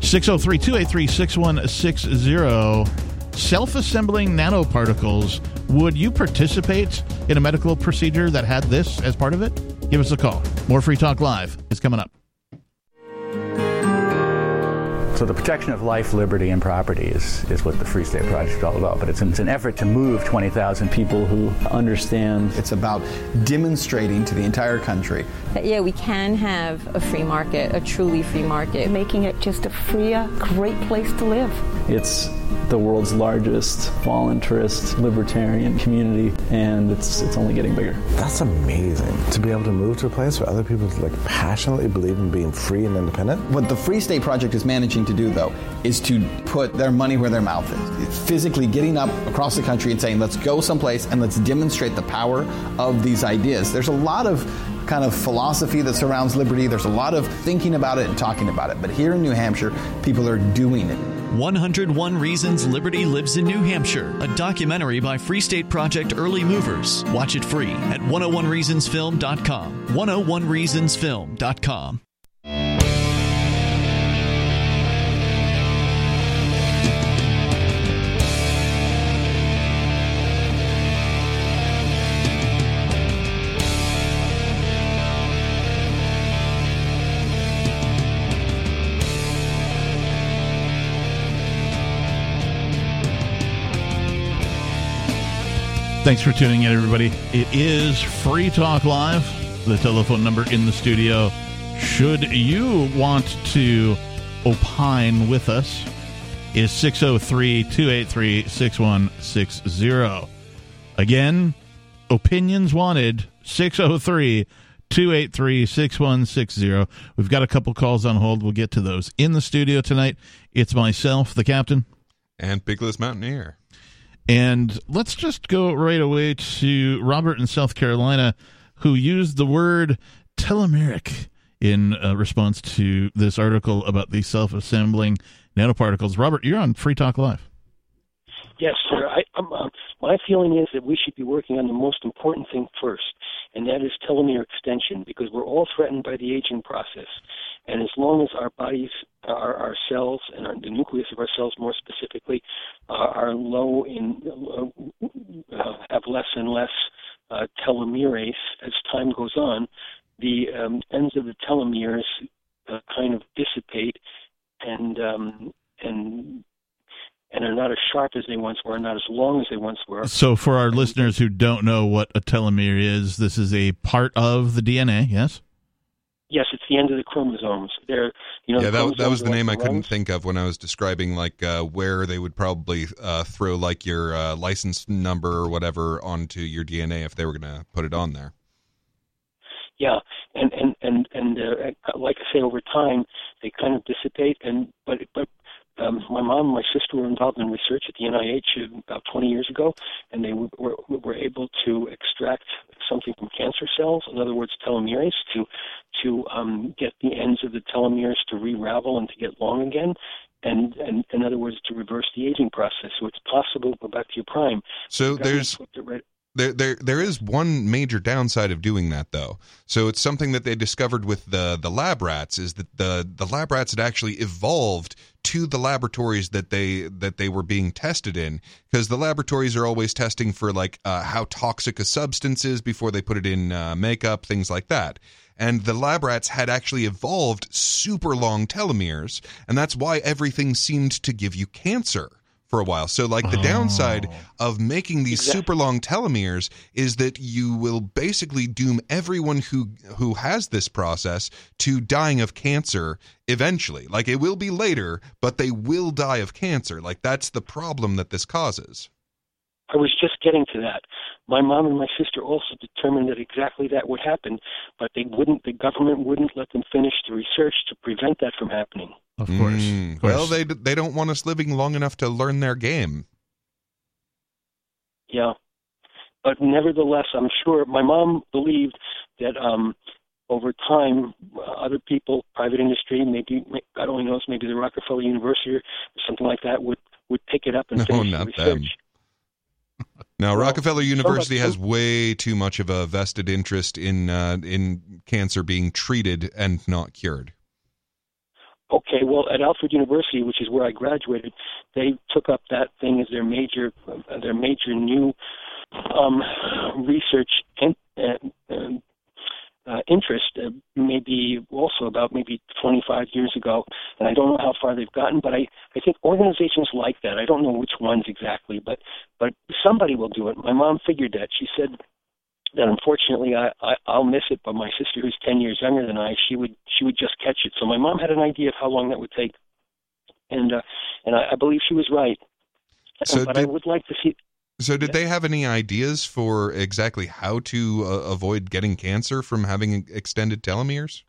Speaker 1: 603 283 6160. Self assembling nanoparticles. Would you participate in a medical procedure that had this as part of it? give us a call. More Free Talk Live is coming up.
Speaker 7: So the protection of life, liberty, and property is, is what the Free State Project is all about. But it's, it's an effort to move 20,000 people who understand.
Speaker 8: It's about demonstrating to the entire country
Speaker 9: that, yeah, we can have a free market, a truly free market.
Speaker 10: Making it just a freer, great place to live.
Speaker 11: It's the world's largest voluntarist libertarian community, and it's it's only getting bigger.
Speaker 12: That's amazing to be able to move to a place where other people like passionately believe in being free and independent.
Speaker 8: What the Free State Project is managing to do, though, is to put their money where their mouth is. It's physically getting up across the country and saying, "Let's go someplace and let's demonstrate the power of these ideas." There's a lot of kind of philosophy that surrounds liberty. There's a lot of thinking about it and talking about it. But here in New Hampshire, people are doing it.
Speaker 13: 101 Reasons Liberty Lives in New Hampshire, a documentary by Free State Project Early Movers. Watch it free at 101reasonsfilm.com. 101reasonsfilm.com.
Speaker 1: Thanks for tuning in, everybody. It is Free Talk Live, the telephone number in the studio. Should you want to opine with us, is 603 283 6160. Again, opinions wanted 603 283 6160. We've got a couple calls on hold. We'll get to those. In the studio tonight, it's myself, the captain,
Speaker 2: and Big Peakless Mountaineer.
Speaker 1: And let's just go right away to Robert in South Carolina, who used the word telomeric in uh, response to this article about the self assembling nanoparticles. Robert, you're on Free Talk Live.
Speaker 14: Yes, sir. I, uh, my feeling is that we should be working on the most important thing first, and that is telomere extension, because we're all threatened by the aging process. And as long as our bodies, our, our cells, and our, the nucleus of our cells more specifically, uh, are low in, uh, have less and less uh, telomerase as time goes on, the um, ends of the telomeres uh, kind of dissipate and um, and and are not as sharp as they once were, not as long as they once were.
Speaker 1: So, for our listeners who don't know what a telomere is, this is a part of the DNA, yes?
Speaker 14: Yes, it's the end of the chromosomes. They're, you know,
Speaker 2: yeah,
Speaker 14: that,
Speaker 2: that was the name I couldn't think of when I was describing like uh, where they would probably uh, throw like your uh, license number or whatever onto your DNA if they were going to put it on there.
Speaker 14: Yeah, and and and and uh, like I say, over time they kind of dissipate, and but but um, my mom and my sister were involved in research at the NIH about 20 years ago, and they were, were able to extract something from cancer cells, in other words, telomerase, to to um, get the ends of the telomeres to re-ravel and to get long again. And, and in other words, to reverse the aging process. So it's possible to go back to your prime.
Speaker 2: So there's there, there, there is one major downside of doing that, though. So it's something that they discovered with the the lab rats is that the the lab rats had actually evolved to the laboratories that they that they were being tested in, because the laboratories are always testing for like uh, how toxic a substance is before they put it in uh, makeup, things like that. And the lab rats had actually evolved super long telomeres, and that's why everything seemed to give you cancer for a while. So, like, the oh. downside of making these exactly. super long telomeres is that you will basically doom everyone who who has this process to dying of cancer eventually. Like, it will be later, but they will die of cancer. Like, that's the problem that this causes.
Speaker 14: I was just getting to that. My mom and my sister also determined that exactly that would happen, but they wouldn't. The government wouldn't let them finish the research to prevent that from happening.
Speaker 1: Of course. Mm,
Speaker 2: of course. Well, they they don't want us living long enough to learn their game.
Speaker 14: Yeah, but nevertheless, I'm sure my mom believed that um, over time, uh, other people, private industry, maybe God only knows, maybe the Rockefeller University or something like that would would pick it up and
Speaker 2: no,
Speaker 14: finish
Speaker 2: not
Speaker 14: the research.
Speaker 2: Them. Now, well, Rockefeller University has way too much of a vested interest in uh, in cancer being treated and not cured.
Speaker 14: Okay, well, at Alfred University, which is where I graduated, they took up that thing as their major, their major new um, research in, uh, uh, interest uh, maybe also about maybe 25 years ago, and I don't know how far they've gotten, but I I think organizations like that. I don't know which ones exactly, but but somebody will do it. My mom figured that. She said that unfortunately I, I I'll miss it, but my sister who's 10 years younger than I, she would she would just catch it. So my mom had an idea of how long that would take, and uh, and I, I believe she was right.
Speaker 2: So
Speaker 14: but
Speaker 2: did-
Speaker 14: I would like to see.
Speaker 2: So, did they have any ideas for exactly how to uh, avoid getting cancer from having extended telomeres?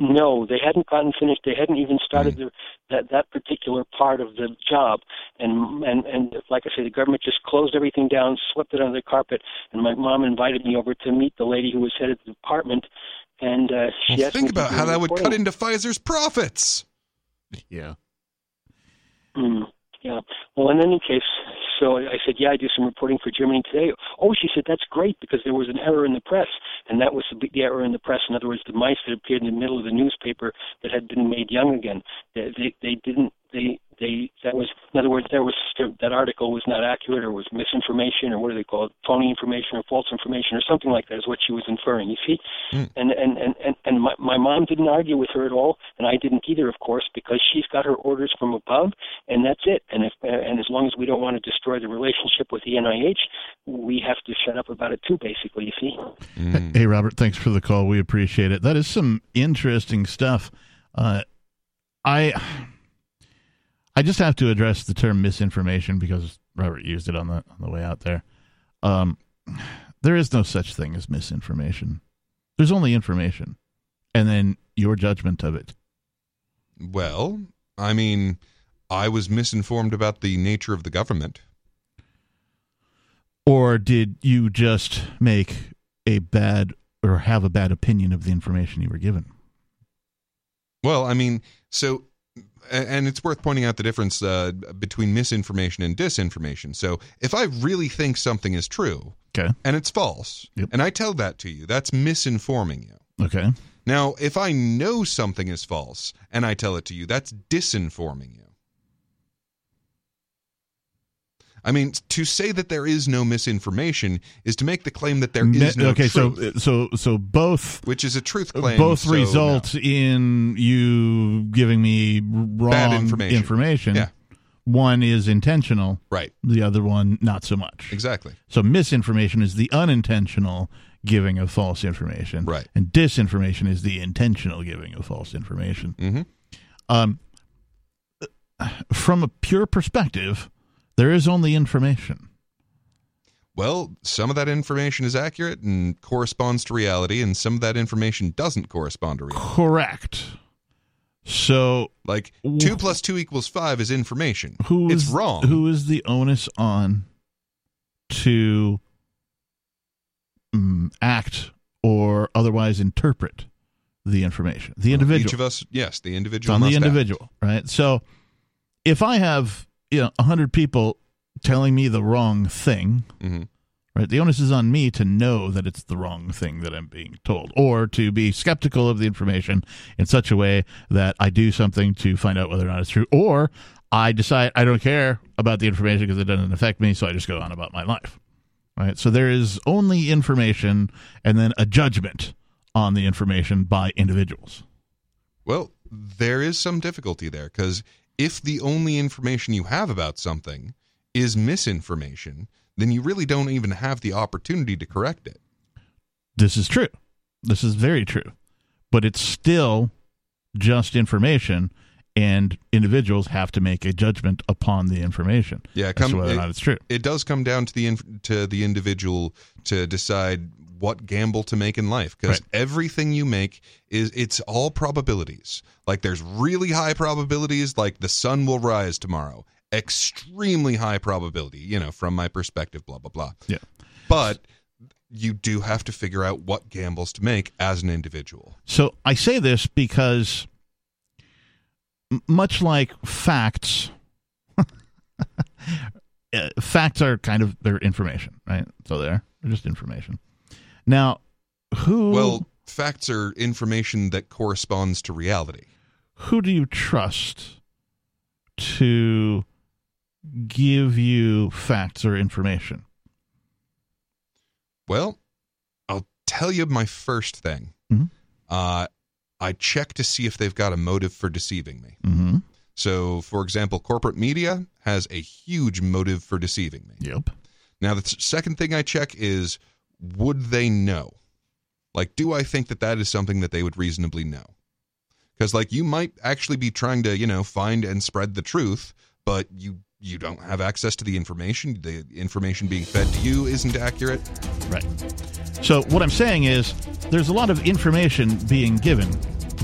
Speaker 14: No, they hadn't gotten finished. They hadn't even started the, that that particular part of the job, and and and like I say, the government just closed everything down, swept it under the carpet. And my mom invited me over to meet the lady who was head of the department, and uh, she
Speaker 2: Well,
Speaker 14: asked
Speaker 2: think
Speaker 14: me
Speaker 2: about how
Speaker 14: a
Speaker 2: that would cut into Pfizer's profits.
Speaker 1: Yeah.
Speaker 14: Mm, yeah. Well, in any case, so I said, yeah, I do some reporting for Germany today. Oh, she said, that's great because there was an error in the press, and that was the, error in the press. In other words, the mice that appeared in the middle of the newspaper that had been made young again. They they, they didn't they they that was in other words there was that article was not accurate or was misinformation or what do they call it phony information or false information or something like that is what she was inferring you see and and and and, and my, my mom didn't argue with her at all and i didn't either of course because she's got her orders from above and that's it and if and as long as we don't want to destroy the relationship with the nih we have to shut up about it too basically you see
Speaker 1: Hey, Robert, thanks for the call. We appreciate it. That is some interesting stuff. Uh, I I just have to address the term misinformation because Robert used it on the on the way out there. Um, there is no such thing as misinformation. There's only information, and then your judgment of it.
Speaker 2: Well, I mean, I was misinformed about the nature of the government.
Speaker 1: Or did you just make a bad or have a bad opinion of the information you were given?
Speaker 2: Well, I mean, so, and it's worth pointing out the difference uh, between misinformation and disinformation. So, if I really think something is true,
Speaker 1: Okay.
Speaker 2: and it's false, and I tell that to you, that's misinforming you.
Speaker 1: Okay.
Speaker 2: Now, if I know something is false and I tell it to you, that's disinforming you. I mean, to say that there is no misinformation is to make the claim that there is no
Speaker 1: okay,
Speaker 2: truth,
Speaker 1: so so so both
Speaker 2: which is a truth claim.
Speaker 1: both
Speaker 2: so
Speaker 1: result in you giving me wrong
Speaker 2: Bad information.
Speaker 1: information.
Speaker 2: Yeah.
Speaker 1: One is intentional,
Speaker 2: Right.
Speaker 1: The other one not so much.
Speaker 2: Exactly.
Speaker 1: So misinformation is the unintentional giving of false information,
Speaker 2: Right.
Speaker 1: And disinformation is the intentional giving of false information.
Speaker 2: Mm-hmm.
Speaker 1: Um, from a pure perspective, there is only information.
Speaker 2: Well, some of that information is accurate and corresponds to reality, and some of that information doesn't correspond to reality.
Speaker 1: Correct. So,
Speaker 2: like two plus two equals five is information.
Speaker 1: who
Speaker 2: it's wrong.
Speaker 1: Who is the onus on to mm, act or otherwise interpret the information? The individual.
Speaker 2: Each of us, yes, the
Speaker 1: It's
Speaker 2: individual.
Speaker 1: on the
Speaker 2: must act.
Speaker 1: individual, right? So, if I have you know hundred people telling me the wrong thing,
Speaker 2: Mhm.
Speaker 1: right? The onus is on me to know that it's the wrong thing that I'm being told, or to be skeptical of the information in such a way that I do something to find out whether or not it's true, or I decide I don't care about the information because it doesn't affect me, so I just go on about my life. Right? So there is only information and then a judgment on the information by individuals.
Speaker 2: Well, there is some difficulty there because if the only information you have about something is misinformation, then you really don't even have the opportunity to correct it.
Speaker 1: This is true. This is very true. But it's still just information, and individuals have to make a judgment upon the information.
Speaker 2: Yeah, come,
Speaker 1: to whether
Speaker 2: it,
Speaker 1: or not it's true.
Speaker 2: It does come down to the inf- to the individual to decide what gamble to make in life because
Speaker 1: Right.
Speaker 2: everything you make is it's all probabilities. Like there's really high probabilities, like the sun will rise tomorrow. Extremely high probability, you know, from my perspective. Blah blah blah.
Speaker 1: Yeah,
Speaker 2: but you do have to figure out what gambles to make as an individual.
Speaker 1: So I say this because, much like facts, uh, facts are kind of they're information, right? So they're they're just information. Now, who
Speaker 2: Well, facts are information that corresponds to reality.
Speaker 1: who do you trust to give you facts or information?
Speaker 2: Well, I'll tell you my first thing.
Speaker 1: Mhm.
Speaker 2: Uh, I check to see if they've got a motive for deceiving me.
Speaker 1: Mm-hmm.
Speaker 2: So, for example, corporate media has a huge motive for deceiving me.
Speaker 1: Yep.
Speaker 2: Now, the second thing I check is would they know? Like, do I think that that is something that they would reasonably know? Because, like, you might actually be trying to, you know, find and spread the truth, but you you don't have access to the information. The information being fed to you isn't accurate.
Speaker 1: Right. So what I'm saying is there's a lot of information being given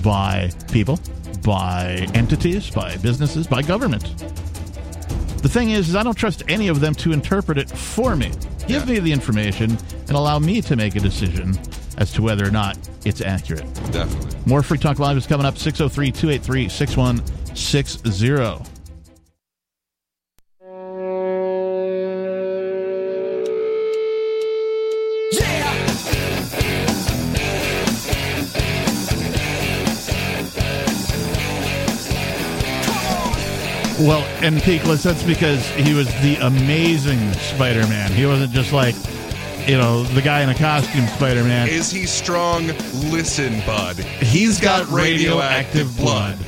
Speaker 1: by people, by entities, by businesses, by government. The thing is, is I don't trust any of them to interpret it for me. Give me the information and allow me to make a decision as to whether or not it's accurate.
Speaker 2: Definitely.
Speaker 1: More Free Talk Live is coming up 603 283 6160. Well, and Peakless, that's because he was the amazing Spider Man. He wasn't just like, you know, the guy in a costume Spider Man.
Speaker 2: Is he strong? Listen, bud.
Speaker 1: He's got radioactive blood.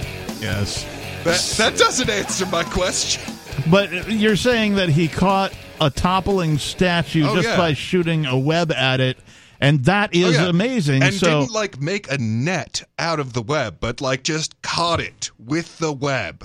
Speaker 1: Yes.
Speaker 2: That, that doesn't answer my question.
Speaker 1: But you're saying that he caught a toppling statue
Speaker 2: Oh,
Speaker 1: just
Speaker 2: yeah.
Speaker 1: by shooting a web at it, and that oh, is
Speaker 2: Oh, yeah.
Speaker 1: amazing.
Speaker 2: And
Speaker 1: so,
Speaker 2: didn't like make a net out of the web, but like just caught it with the web.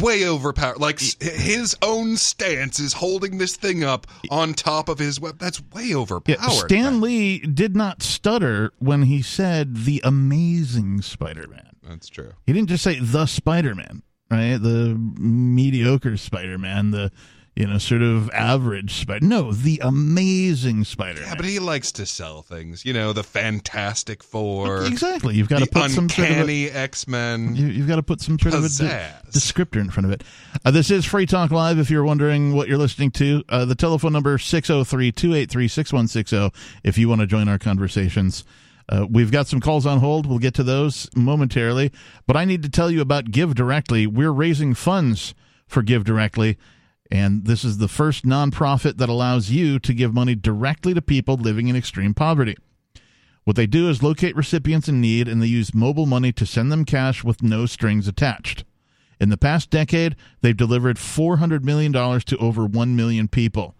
Speaker 2: Way overpowered. Like his own stance is holding this thing up on top of his web. That's way overpowered.
Speaker 1: yeah, Stan Lee did not stutter when he said the amazing Spider Man.
Speaker 2: That's true.
Speaker 1: He didn't just say the Spider Man, right? The mediocre Spider Man, the you know sort of average Spider. No, the amazing Spider
Speaker 2: Yeah, but he likes to sell things. You know, the Fantastic Four.
Speaker 1: Exactly. You've got to put some sort of
Speaker 2: uncanny X Men.
Speaker 1: You, you've got to put some sort of a de- descriptor in front of it. Uh, this is Free Talk Live. If you're wondering what you're listening to, uh, the telephone number 603-283-6160 if you want to join our conversations. Uh, we've got some calls on hold. We'll get to those momentarily. But I need to tell you about Give Directly. We're raising funds for Give Directly. And this is the first nonprofit that allows you to give money directly to people living in extreme poverty. What they do is locate recipients in need and they use mobile money to send them cash with no strings attached. In the past decade, they've delivered $400 million to over 1 million people.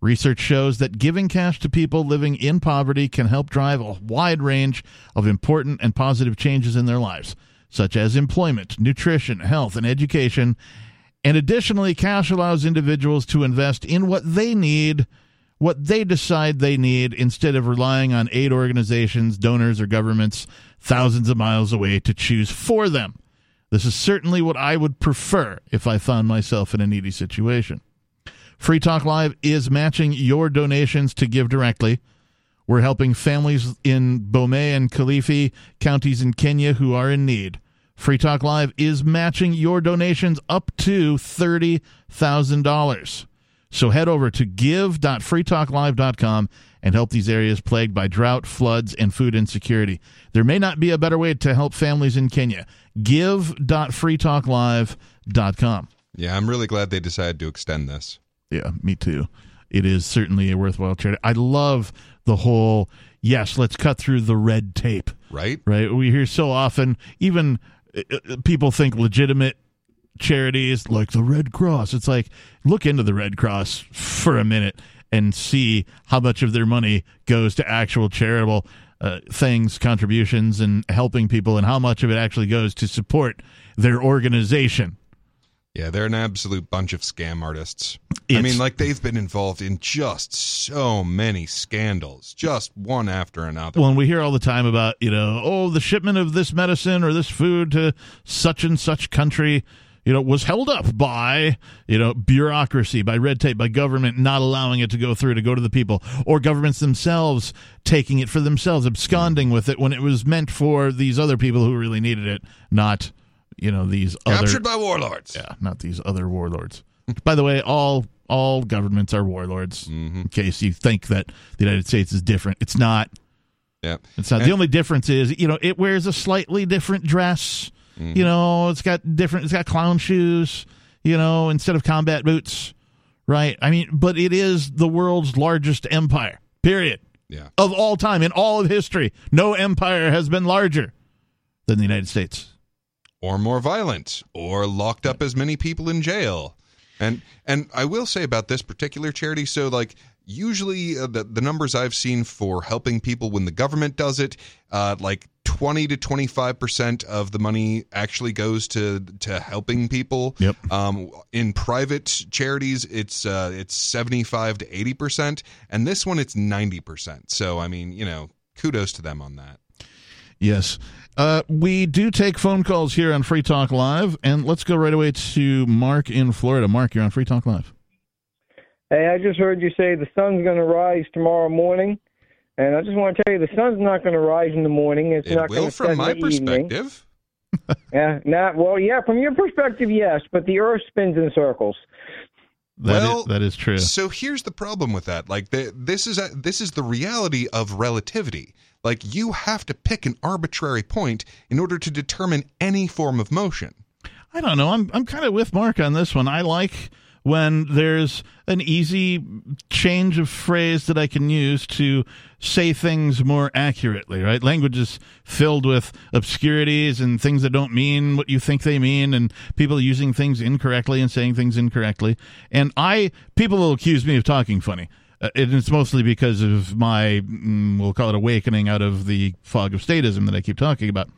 Speaker 1: Research shows that giving cash to people living in poverty can help drive a wide range of important and positive changes in their lives, such as employment, nutrition, health, and education. And additionally, cash allows individuals to invest in what they need, what they decide they need, instead of relying on aid organizations, donors, or governments thousands of miles away to choose for them. This is certainly what I would prefer if I found myself in a needy situation. Free Talk Live is matching your donations to give directly. We're helping families in Bomet and Kilifi counties in Kenya who are in need. Free Talk Live is matching your donations up to $30,000. So head over to give.freetalklive.com and help these areas plagued by drought, floods, and food insecurity. There may not be a better way to help families in Kenya. Give.freetalklive.com.
Speaker 2: Yeah, I'm really glad they decided to extend this.
Speaker 1: Yeah, me too. It is certainly a worthwhile charity. I love the whole yes, let's cut through the red tape.
Speaker 2: Right?
Speaker 1: Right. We hear so often, even people think legitimate charities like the Red Cross. It's like look into the Red Cross for a minute and see how much of their money goes to actual charitable uh, things, contributions, and helping people, and how much of it actually goes to support their organization.
Speaker 2: Yeah, they're an absolute bunch of scam artists. I mean, like they've been involved in just so many scandals, just one after another.
Speaker 1: Well, and we hear all the time about, you know, oh, the shipment of this medicine or this food to such and such country, you know, was held up by, you know, bureaucracy, by red tape, by government not allowing it to go through, to go to the people, or governments themselves taking it for themselves, absconding with it when it was meant for these other people who really needed it, not, you know, these other.
Speaker 2: Captured by warlords.
Speaker 1: Yeah, not these other warlords. By the way, all all governments are warlords.
Speaker 2: Mm-hmm.
Speaker 1: In case you think that the United States is different, it's not.
Speaker 2: Yeah.
Speaker 1: It's not.
Speaker 2: And-
Speaker 1: the only difference is, you know, it wears a slightly different dress.
Speaker 2: Mm-hmm.
Speaker 1: You know, it's got different. It's got clown shoes. You know, instead of combat boots. Right. I mean, but it is the world's largest empire. Period.
Speaker 2: Yeah.
Speaker 1: Of all time, in all of history, no empire has been larger than the United States.
Speaker 2: Or more violent, or locked up as many people in jail. And and I will say about this particular charity, so like usually uh, the the numbers I've seen for helping people when the government does it, uh, like twenty to twenty five percent of the money actually goes to to helping people.
Speaker 1: Yep.
Speaker 2: Um, in private charities, it's uh, it's seventy five to eighty percent, and this one it's ninety percent. So I mean, you know, kudos to them on that.
Speaker 1: Yes. Uh, we do take phone calls here on Free Talk Live, and let's go right away to Mark in Florida. Mark, you're on Free Talk Live.
Speaker 3: Hey, I just heard you say the sun's going to rise tomorrow morning, and I just want to tell you the sun's not going to rise in the morning. It's
Speaker 2: It
Speaker 3: not
Speaker 2: will
Speaker 3: going to
Speaker 2: from
Speaker 3: set
Speaker 2: my
Speaker 3: in the evening.
Speaker 2: perspective.
Speaker 3: Yeah, not well. Yeah, from your perspective, yes, but the Earth spins in circles.
Speaker 1: That is-
Speaker 2: well,
Speaker 1: that is true.
Speaker 2: So here's the problem with that. Like the, this is a, this is the reality of relativity. Like you have to pick an arbitrary point in order to determine any form of motion.
Speaker 1: I don't know. I'm I'm kind of with Mark on this one. I like when there's an easy change of phrase that I can use to say things more accurately, right? Language is filled with obscurities and things that don't mean what you think they mean and people using things incorrectly and saying things incorrectly. And I people will accuse me of talking funny. Uh, and it's mostly because of my mm, we'll call it awakening out of the fog of statism that I keep talking about.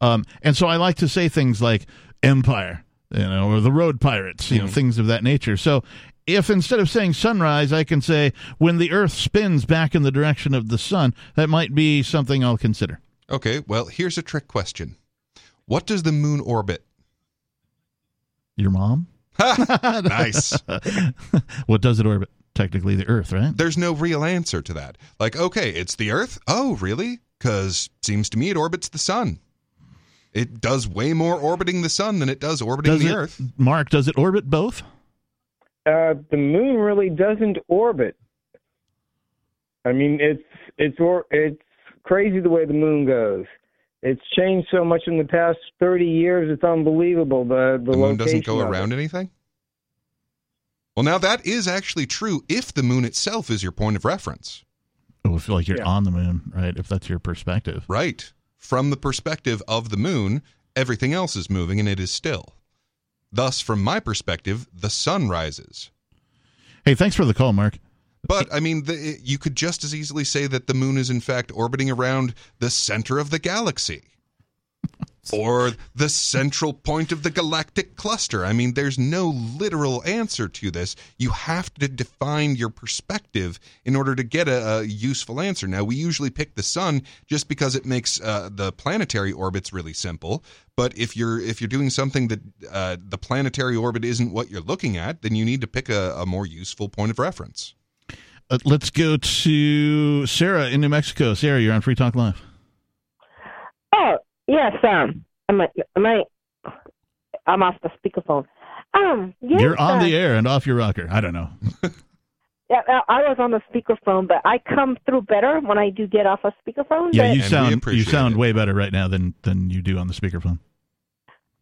Speaker 1: Um, and so I like to say things like empire, you know, or the road pirates, you know, things of that nature. So if instead of saying sunrise, I can say when the earth spins back in the direction of the sun, that might be something I'll consider.
Speaker 2: Okay, well, here's a trick question. What does the moon orbit?
Speaker 1: Your mom?
Speaker 2: nice.
Speaker 1: what does it orbit? Technically, the earth, right?
Speaker 2: There's no real answer to that. Like, okay, it's the Earth. Oh, really? Because seems to me it orbits the sun. It does way more orbiting the sun than it does orbiting
Speaker 1: Does
Speaker 2: the
Speaker 1: it,
Speaker 2: Earth.
Speaker 1: Mark, does it orbit both?
Speaker 3: Uh, the moon really doesn't orbit. I mean, it's it's or it's crazy the way the moon goes. It's changed so much in the past thirty years. It's unbelievable. The the,
Speaker 2: The moon doesn't go
Speaker 3: of it.
Speaker 2: around anything? Well, now that is actually true if the moon itself is your point of reference.
Speaker 1: Oh, if like you're
Speaker 2: Yeah.
Speaker 1: on the moon, right? If that's your perspective.
Speaker 2: Right. From the perspective of the moon, everything else is moving and it is still. Thus, from my perspective, the sun rises.
Speaker 1: Hey, thanks for the call, Mark.
Speaker 2: But I mean, the, you could just as easily say that the moon is in fact orbiting around the center of the galaxy. Or the central point of the galactic cluster. I mean, there's no literal answer to this. You have to define your perspective in order to get a, a useful answer. Now, we usually pick the sun just because it makes uh, the planetary orbits really simple. But if you're if you're doing something that uh, the planetary orbit isn't what you're looking at, then you need to pick a, a more useful point of reference.
Speaker 1: Uh, let's go to Sarah in New Mexico. Sarah, you're on Free Talk Live.
Speaker 15: Yes, um, am I, am I, I'm off the speakerphone. Um, yes,
Speaker 1: you're on
Speaker 15: uh,
Speaker 1: the air and off your rocker. I don't know.
Speaker 15: Yeah, I I was on the speakerphone, but I come through better when I do get off a speakerphone.
Speaker 1: Yeah, you sound you sound way better right now than than you do on the speakerphone.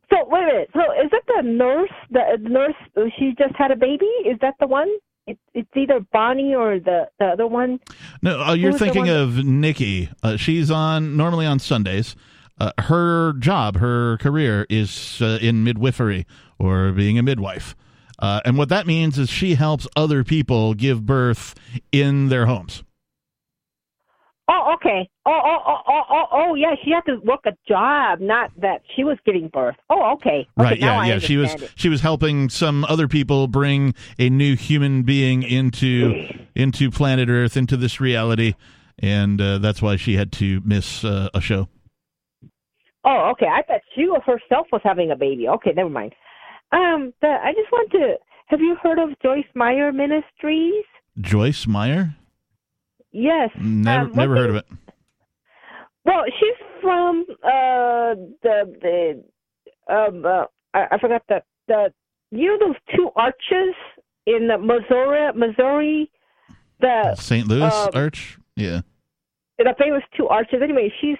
Speaker 15: So wait a minute. So is that the nurse? The the nurse? uh, She just had a baby. Is that the one? It, it's either Bonnie or the the other one.
Speaker 1: No, uh, you're
Speaker 15: Who's
Speaker 1: thinking of Nikki. Uh, she's on normally on Sundays. Uh, her job, her career is uh, in midwifery or being a midwife. Uh, and what that means is she helps other people give birth in their homes.
Speaker 15: Oh, okay. Oh, oh, oh, oh, oh, oh, yeah. She had to work a job, not that she was giving birth. Oh, okay.
Speaker 1: Right, yeah, yeah. She was
Speaker 15: it.
Speaker 1: she was helping some other people bring a new human being into into planet Earth, into this reality, and uh, that's why she had to miss uh, a show.
Speaker 15: Oh, okay. I thought she herself was having a baby. Okay, never mind. Um, the, I just want to. Have you heard of Joyce Meyer Ministries?
Speaker 1: Joyce Meyer,
Speaker 15: Yes.
Speaker 1: never
Speaker 15: Um,
Speaker 1: never heard of it.
Speaker 15: Well, she's from uh the the um uh, I, I forgot the the you know those two arches in the Missouri Missouri the
Speaker 1: St. Louis
Speaker 15: um,
Speaker 1: Arch, yeah.
Speaker 15: the famous two arches. Anyway, she's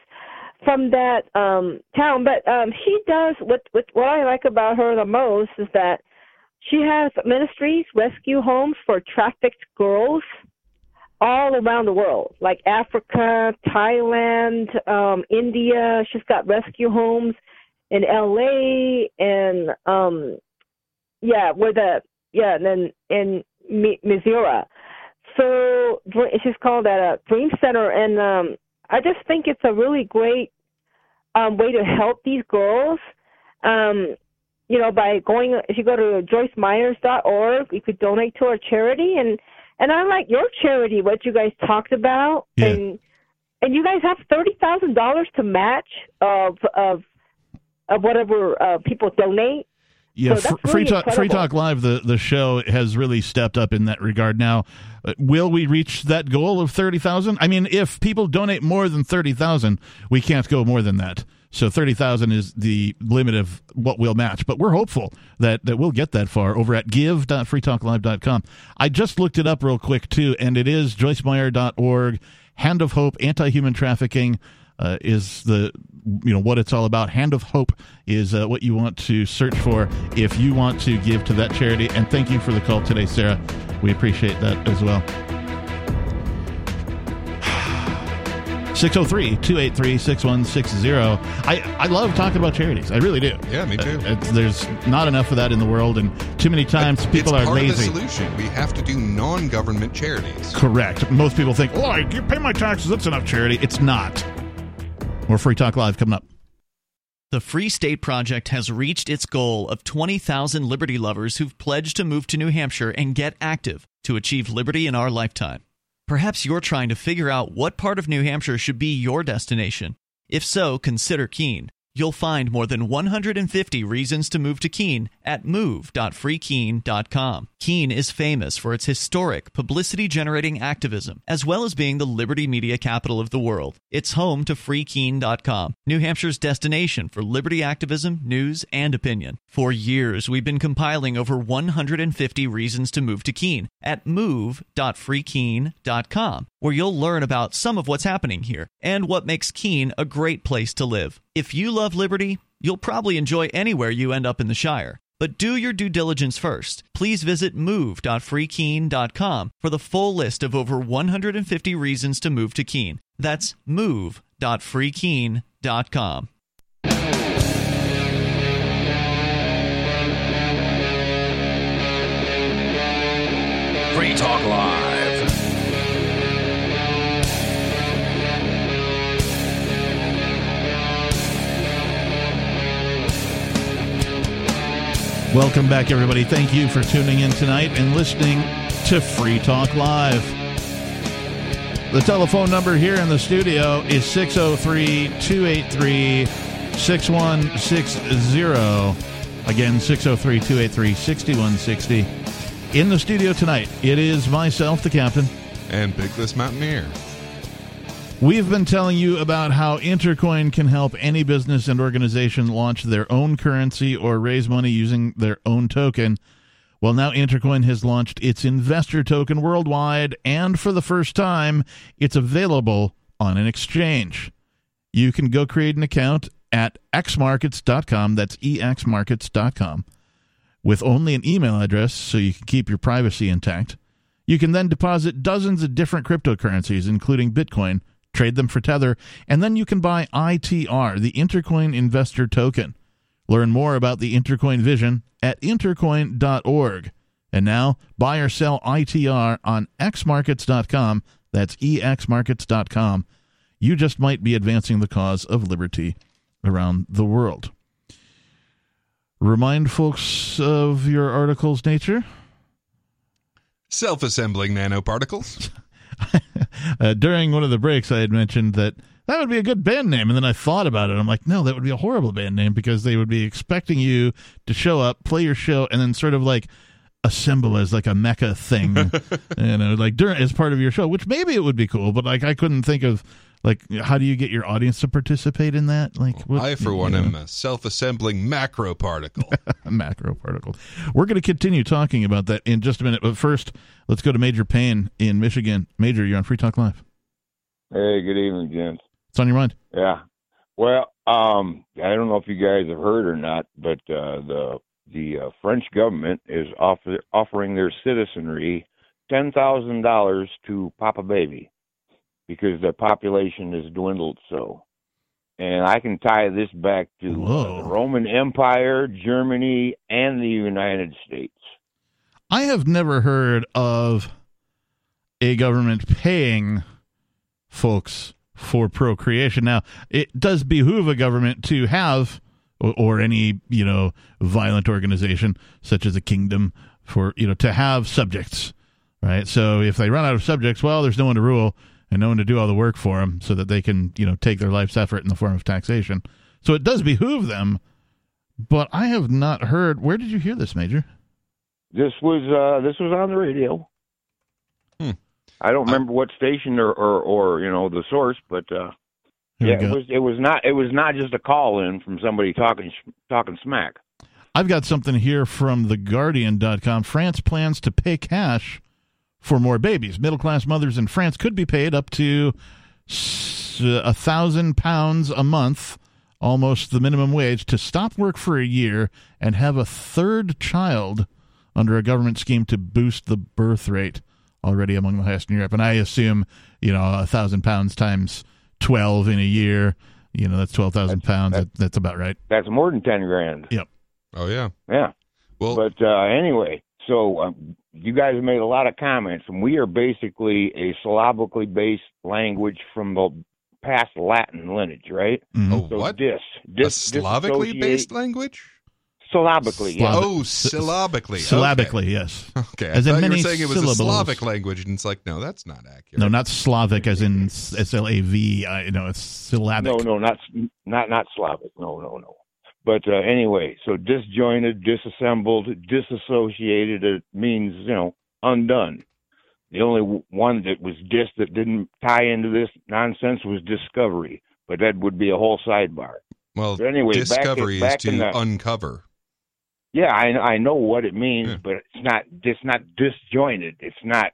Speaker 15: from that um town, but um she does what what what I like about her the most is that she has ministries, rescue homes for trafficked girls. all around the world, like Africa, Thailand, um, India. She's got rescue homes in LA and um yeah, where the yeah, and then in Missouri. So she's called that a Dream Center, and um I just think it's a really great um way to help these girls. Um, you know, by going if you go to joycemyers.org, you could donate to our charity and and I like your charity, what you guys talked about,
Speaker 1: yeah.
Speaker 15: and and you guys have thirty thousand dollars to match of of of whatever uh, people donate.
Speaker 1: Yeah,
Speaker 15: so
Speaker 1: Fr- Free Talk Free Talk Live, the the show has really stepped up in that regard. Now, uh, will we reach that goal of thirty thousand? I mean, if people donate more than thirty thousand, we can't go more than that. So thirty thousand is the limit of what we'll match. But we're hopeful that, that we'll get that far over at give.freetalklive.com. I just looked it up real quick too, and it is joycemeyer.org, Hand of Hope, Anti-Human Trafficking uh, is the you know what it's all about. Hand of Hope is uh, what you want to search for if you want to give to that charity. And thank you for the call today, Sarah. We appreciate that as well. 603 283 6160. I I love talking about charities. I really do.
Speaker 2: Yeah, me too.
Speaker 1: Uh, there's not enough of that in the world, and too many times people are lazy.
Speaker 2: Solution. We have to do non-government charities.
Speaker 1: Correct. Most people think, "Oh, I pay my taxes. That's enough charity." It's not. More Free Talk Live coming up.
Speaker 13: The Free State Project has reached its goal of 20,000 liberty lovers who've pledged to move to New Hampshire and get active to achieve liberty in our lifetime. Perhaps you're trying to figure out what part of New Hampshire should be your destination. If so, consider Keene. You'll find more than 150 reasons to move to Keene at move.freekeene.com. Keene is famous for its historic, publicity generating activism, as well as being the liberty media capital of the world. It's home to freekeene.com, New Hampshire's destination for liberty activism, news, and opinion. For years, we've been compiling over 150 reasons to move to Keene at move.freekeene.com, where you'll learn about some of what's happening here and what makes Keene a great place to live. If you love liberty, you'll probably enjoy anywhere you end up in the Shire. But do your due diligence first. Please visit move.freekeene.com for the full list of over 150 reasons to move to Keene. That's move.freekeene.com.
Speaker 5: Free Talk Live.
Speaker 1: Welcome back, everybody. Thank you for tuning in tonight and listening to Free Talk Live. The telephone number here in the studio is 603 283 6160. Again, 603 283 6160. In the studio tonight, it is myself, the captain.
Speaker 2: And Peakless Mountaineer.
Speaker 1: We've been telling you about how Intercoin can help any business and organization launch their own currency or raise money using their own token. Well, now Intercoin has launched its investor token worldwide, and for the first time, it's available on an exchange. You can go create an account at xmarkets.com, that's exmarkets.com, with only an email address so you can keep your privacy intact. You can then deposit dozens of different cryptocurrencies, including Bitcoin, trade them for Tether, and then you can buy ITR, the Intercoin Investor Token. Learn more about the Intercoin vision at intercoin.org. And now, buy or sell ITR on xmarkets.com. That's exmarkets.com. You just might be advancing the cause of liberty around the world. Remind folks of your article's nature.
Speaker 2: Self assembling nanoparticles.
Speaker 1: uh, during one of the breaks, I had mentioned that that would be a good band name. And then I thought about it. I'm like, no, that would be a horrible band name because they would be expecting you to show up, play your show, and then sort of like assemble as like a mecca thing, you know, like during as part of your show. Which maybe it would be cool, but like I couldn't think of like how do you get your audience to participate in that? Like
Speaker 2: what, I, for one, know? am a self-assembling macro particle.
Speaker 1: macro particle. We're going to continue talking about that in just a minute, but first, let's go to Major Payne in Michigan. Major, you're on Free Talk Live.
Speaker 16: Hey, good evening, gents.
Speaker 1: it's on your mind?
Speaker 16: Yeah. Well, um, I don't know if you guys have heard or not, but uh, the the uh, French government is offer, offering their citizenry ten thousand dollars to pop a baby because their population has dwindled so. And I can tie this back to uh, the Roman Empire, Germany, and the United States.
Speaker 1: I have never heard of a government paying folks for procreation. Now, it does behoove a government to have, or, or any you know violent organization such as a kingdom, for you know to have subjects, right? So if they run out of subjects, well, there's no one to rule and no one to do all the work for them, so that they can you know take their life's effort in the form of taxation. So it does behoove them. But I have not heard. Where did you hear this, Major?
Speaker 16: This was uh, this was on the radio.
Speaker 2: Hmm.
Speaker 16: I don't remember what station or, or, or you know the source, but uh, yeah, it was it was not it was not just a call in from somebody talking talking smack.
Speaker 1: I've got something here from theguardian.com. France plans to pay cash for more babies. Middle class mothers in France could be paid up to a thousand pounds a month, almost the minimum wage, to stop work for a year and have a third child under a government scheme to boost the birth rate, already among the highest in Europe. And I assume, you know, a thousand pounds times 12 in a year, you know, that's 12,000 pounds. That, that's about right.
Speaker 16: That's more than ten grand.
Speaker 1: Yep.
Speaker 2: Oh yeah.
Speaker 16: Yeah.
Speaker 2: Well,
Speaker 16: but uh, anyway, so um, you guys made a lot of comments, and we are basically a syllabically based language from the past Latin lineage, right?
Speaker 2: Oh,
Speaker 16: So
Speaker 2: what?
Speaker 16: Dis,
Speaker 2: a Slavically based language?
Speaker 16: Syllabically, yeah.
Speaker 2: Oh, syllabically.
Speaker 1: Syllabically,
Speaker 2: okay.
Speaker 1: yes.
Speaker 2: Okay, I
Speaker 1: As in
Speaker 2: thought you were saying it was
Speaker 1: syllables.
Speaker 2: a Slavic language, and it's like, no, that's not accurate.
Speaker 1: No, not Slavic, as in S L A V. I know it's syllabic.
Speaker 16: No, no, not not not Slavic. No, no, no. But uh, anyway, so disjointed, disassembled, disassociated. It means you know undone. The only one that was dis that didn't tie into this nonsense was discovery, but that would be a whole sidebar.
Speaker 2: Well,
Speaker 16: But anyway,
Speaker 2: discovery
Speaker 16: back
Speaker 2: is to
Speaker 16: the-
Speaker 2: uncover.
Speaker 16: Yeah, I I know what it means, but it's not it's not disjointed. It's not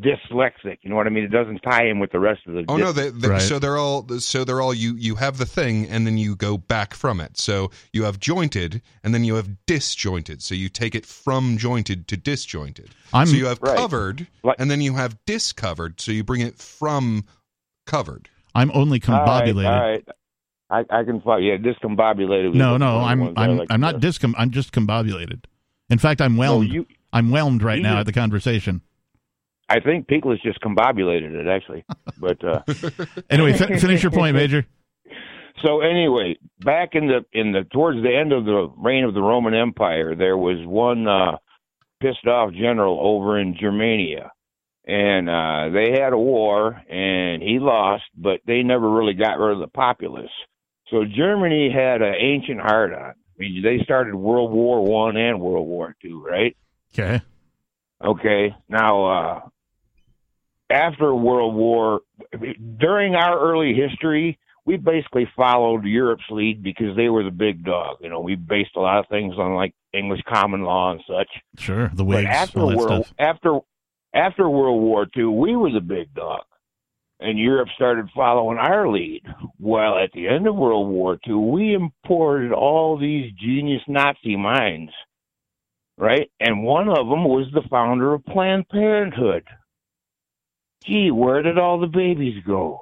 Speaker 16: dyslexic. You know what I mean? It doesn't tie in with the rest of the.
Speaker 2: Oh no,
Speaker 16: dis-
Speaker 2: they, they, so they're all so they're all you you have the thing and then you go back from it. So you have jointed and then you have disjointed. So you take it from jointed to disjointed.
Speaker 1: I'm-
Speaker 2: so you have
Speaker 1: Right.
Speaker 2: covered and then you have discovered. So you bring it from covered.
Speaker 1: I'm only combobulated.
Speaker 16: All right, all right. I, I can follow. Yeah, discombobulated. was
Speaker 1: No, no, I'm
Speaker 16: I
Speaker 1: I'm
Speaker 16: like
Speaker 1: I'm not discom. I'm just combobulated. In fact, I'm whelmed.
Speaker 16: you-
Speaker 1: I'm whelmed right
Speaker 16: you
Speaker 1: now
Speaker 16: just-
Speaker 1: at the conversation.
Speaker 16: I think Peakless just combobulated it actually, but uh,
Speaker 1: Anyway, fi- finish your point, Major.
Speaker 16: So anyway, back in the in the towards the end of the reign of the Roman Empire, there was one uh, pissed off general over in Germania, and uh, they had a war, and he lost, but they never really got rid of the populace. So Germany had an ancient heart on. I mean, they started World War One and World War Two, right?
Speaker 1: Okay.
Speaker 16: Okay. Now, uh, after World War, during our early history, we basically followed Europe's lead because they were the big dog. You know, we based a lot of things on like English common law and such.
Speaker 1: Sure, the
Speaker 16: But after
Speaker 1: all that
Speaker 16: World
Speaker 1: stuff.
Speaker 16: after after World War II, we were the big dog, and Europe started following our lead. Well, at the end of World War II, we imported all these genius Nazi minds, right? And one of them was the founder of Planned Parenthood. Gee, where did all the babies go?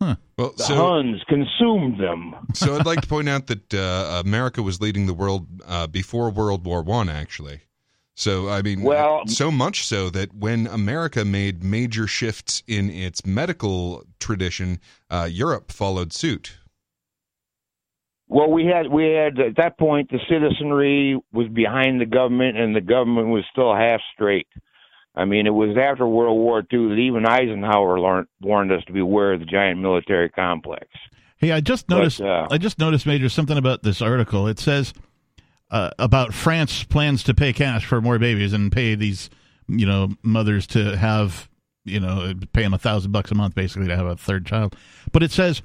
Speaker 16: Huh.
Speaker 2: Well,
Speaker 16: The
Speaker 2: so
Speaker 16: Huns consumed them.
Speaker 2: so I'd like to point out that uh, America was leading the world uh, before World War One, actually. So I mean,
Speaker 16: Well-
Speaker 2: so much so that when America made major shifts in its medical tradition, uh, Europe followed suit.
Speaker 16: Well, we had we had at that point the citizenry was behind the government, and the government was still half straight. I mean, it was after World War II that even Eisenhower learned, warned us to beware of the giant military complex.
Speaker 1: Hey, I just
Speaker 16: But,
Speaker 1: noticed.
Speaker 16: uh,
Speaker 1: I just noticed, Major, something about this article. It says uh, about France plans to pay cash for more babies and pay these, you know, mothers to have, you know, pay them a thousand bucks a month basically to have a third child. But it says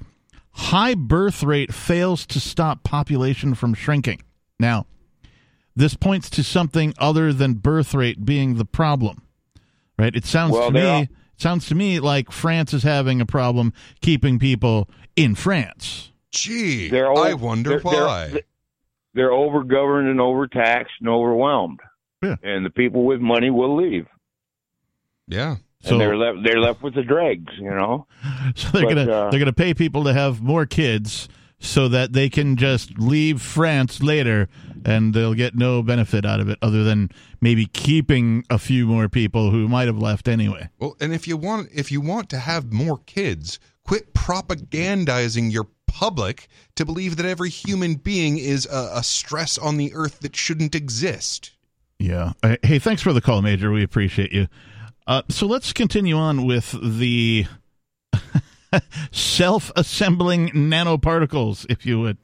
Speaker 1: high birth rate fails to stop population from shrinking. Now, this points to something other than birth rate being the problem, right? It sounds
Speaker 16: Well,
Speaker 1: to me.
Speaker 16: there
Speaker 1: it sounds to me like France is having a problem keeping people in France.
Speaker 2: Gee,
Speaker 16: They're
Speaker 2: I
Speaker 16: o-
Speaker 2: wonder
Speaker 16: they're- they're-
Speaker 2: why.
Speaker 16: They're overgoverned and overtaxed and overwhelmed,
Speaker 1: Yeah.
Speaker 16: and the people with money will leave.
Speaker 2: Yeah.
Speaker 16: and they're left they're left with the dregs, you know.
Speaker 1: So they're
Speaker 16: But,
Speaker 1: gonna
Speaker 16: uh,
Speaker 1: they're gonna pay people to have more kids so that they can just leave France later and they'll get no benefit out of it other than maybe keeping a few more people who might have left anyway.
Speaker 2: Well, and if you want if you want to have more kids, quit propagandizing your public to believe that every human being is a, a stress on the earth that shouldn't exist.
Speaker 1: Yeah. Uh, Hey, thanks for the call, Major. We appreciate you. Uh, so let's continue on with the self-assembling nanoparticles, if you would.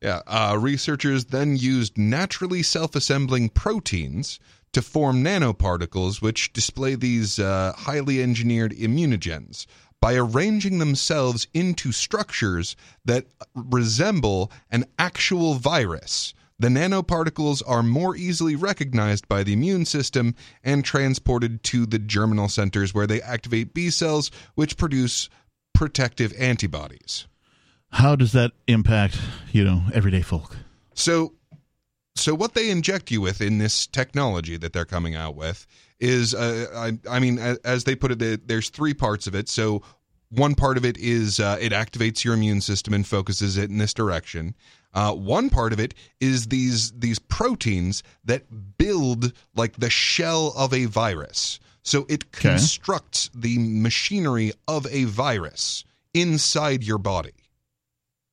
Speaker 2: Yeah, uh, researchers then used naturally self-assembling proteins to form nanoparticles, which display these uh, highly engineered immunogens by arranging themselves into structures that resemble an actual virus. The nanoparticles are more easily recognized by the immune system and transported to the germinal centers where they activate B cells, which produce protective antibodies.
Speaker 1: How does that impact, you know, everyday folk?
Speaker 2: So, so what they inject you with in this technology that they're coming out with is, uh, I, I mean, as they put it, there's three parts of it. So, one part of it is uh, it activates your immune system and focuses it in this direction. Uh, one part of it is these these proteins that build like the shell of a virus. So it constructs the machinery of a virus inside your body.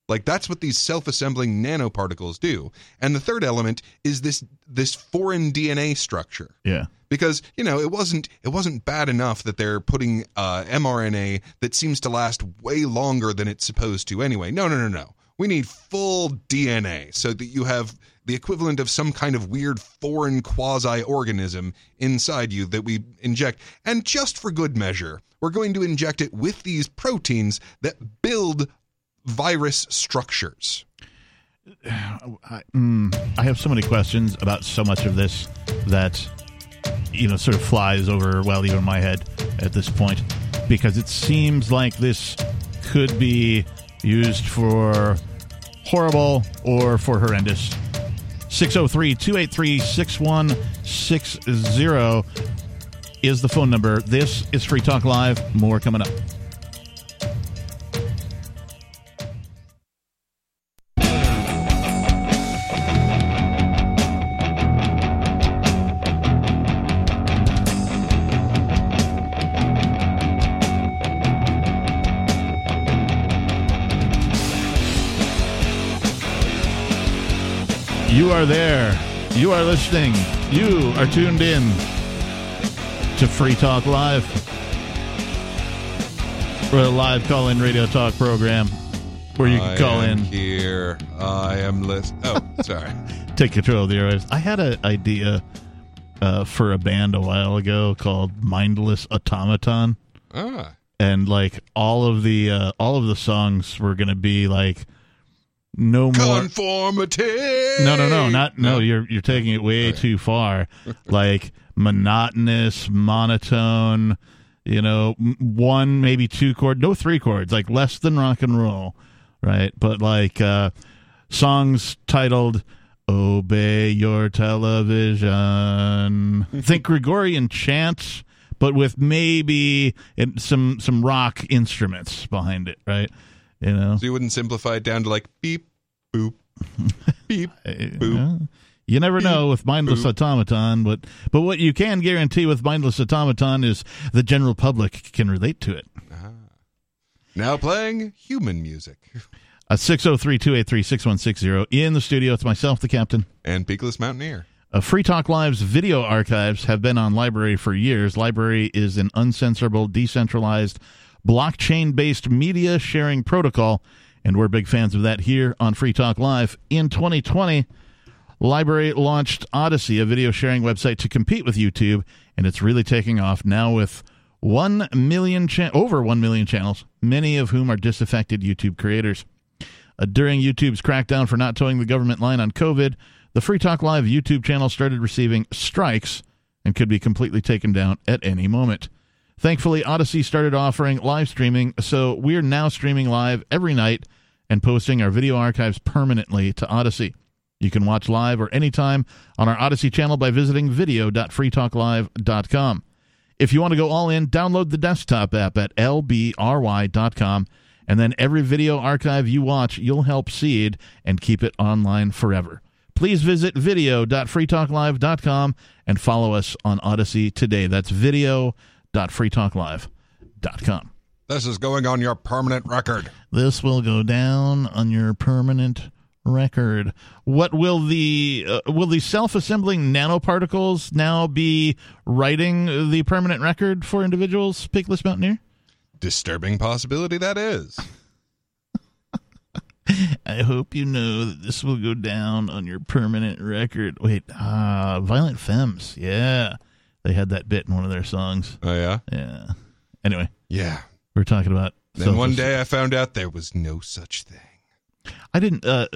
Speaker 2: Like that's what these self-assembling nanoparticles do. And the third element is this this foreign DNA structure.
Speaker 1: Yeah.
Speaker 2: Because, you know, it wasn't it wasn't bad enough that they're putting uh, mRNA that seems to last way longer than it's supposed to anyway. No, no, no, no. We need full DNA so that you have the equivalent of some kind of weird foreign quasi organism inside you that we inject. And just for good measure, we're going to inject it with these proteins that build virus structures.
Speaker 1: I, mm, I have so many questions about so much of this that you know sort of flies over well even my head at this point because it seems like this could be used for horrible or for horrendous 603-283-6160 is the phone number. This is free talk live. More coming up are there. You are listening. You are tuned in to Free Talk Live. We're a live call in radio talk program where you can call in,
Speaker 2: here. I am listening. Oh, sorry.
Speaker 1: take control of the airwaves. I had an idea uh, for a band a while ago called Mindless Automaton.
Speaker 2: Ah.
Speaker 1: And like all of the uh, all of the songs were going to be like no more
Speaker 2: Conformity.
Speaker 1: No, no, no, not no. You're you're taking it way too far. Like monotonous, monotone. You know, one maybe two chord, no three chords, like less than rock and roll, right? But like uh, songs titled "Obey Your Television." Think Gregorian chants, but with maybe some some rock instruments behind it, right? You know,
Speaker 2: So you wouldn't simplify it down to like beep, boop, beep, boop.
Speaker 1: You never know with mindless automaton, but but what you can guarantee with mindless automaton is the general public can relate to it.
Speaker 2: Now playing human music.
Speaker 1: Uh, 603-283-6160 in the studio. It's myself, the captain.
Speaker 2: And Peakless Mountaineer.
Speaker 1: Uh, Free Talk Live's video archives have been on LBRY for years. LBRY is an uncensorable, decentralized, blockchain based media sharing protocol, and we're big fans of that here on Free Talk Live. In 2020, LBRY launched Odysee, a video sharing website to compete with YouTube, and it's really taking off now with 1 million cha- over 1 million channels, many of whom are disaffected YouTube creators. Uh, during YouTube's crackdown for not towing the government line on COVID, the Free Talk Live YouTube channel started receiving strikes and could be completely taken down at any moment. Thankfully, Odysee started offering live streaming, so we're now streaming live every night and posting our video archives permanently to Odysee. You can watch live or anytime on our Odysee channel by visiting video.freetalklive.com. If you want to go all in, download the desktop app at lbry.com. And then every video archive you watch, you'll help seed and keep it online forever. Please visit video.freetalklive.com and follow us on Odysee today. That's video.freetalklive.com.
Speaker 2: This is going on your permanent record.
Speaker 1: This will go down on your permanent record. What will the uh, will the self-assembling nanoparticles now be writing the permanent record for individuals? Peakless Mountaineer.
Speaker 2: Disturbing possibility that is.
Speaker 1: I hope you know that this will go down on your permanent record. Wait, uh, Violent Femmes. Yeah. They had that bit in one of their songs.
Speaker 2: Oh, yeah?
Speaker 1: Yeah. Anyway.
Speaker 2: Yeah.
Speaker 1: We're talking about.
Speaker 2: Then one day I found out there was no such thing.
Speaker 1: I didn't. Uh,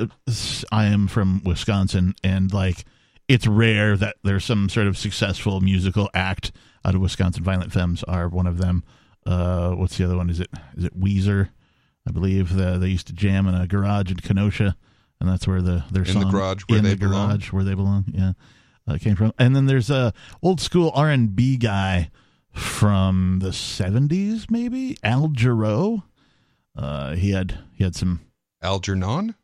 Speaker 1: I am from Wisconsin, and like, it's rare that there's some sort of successful musical act out of Wisconsin. Violent Femmes are one of them. Uh, what's the other one? Is it is it Weezer? I believe the, they used to jam in a garage in Kenosha, and that's where the their
Speaker 2: In
Speaker 1: song
Speaker 2: the garage where
Speaker 1: in
Speaker 2: they
Speaker 1: the
Speaker 2: belong?
Speaker 1: garage where they belong. Yeah, uh, came from. And then there's a old school R and B guy from the '70s, maybe Al Jarreau. Uh, he had he had some
Speaker 2: Algernon?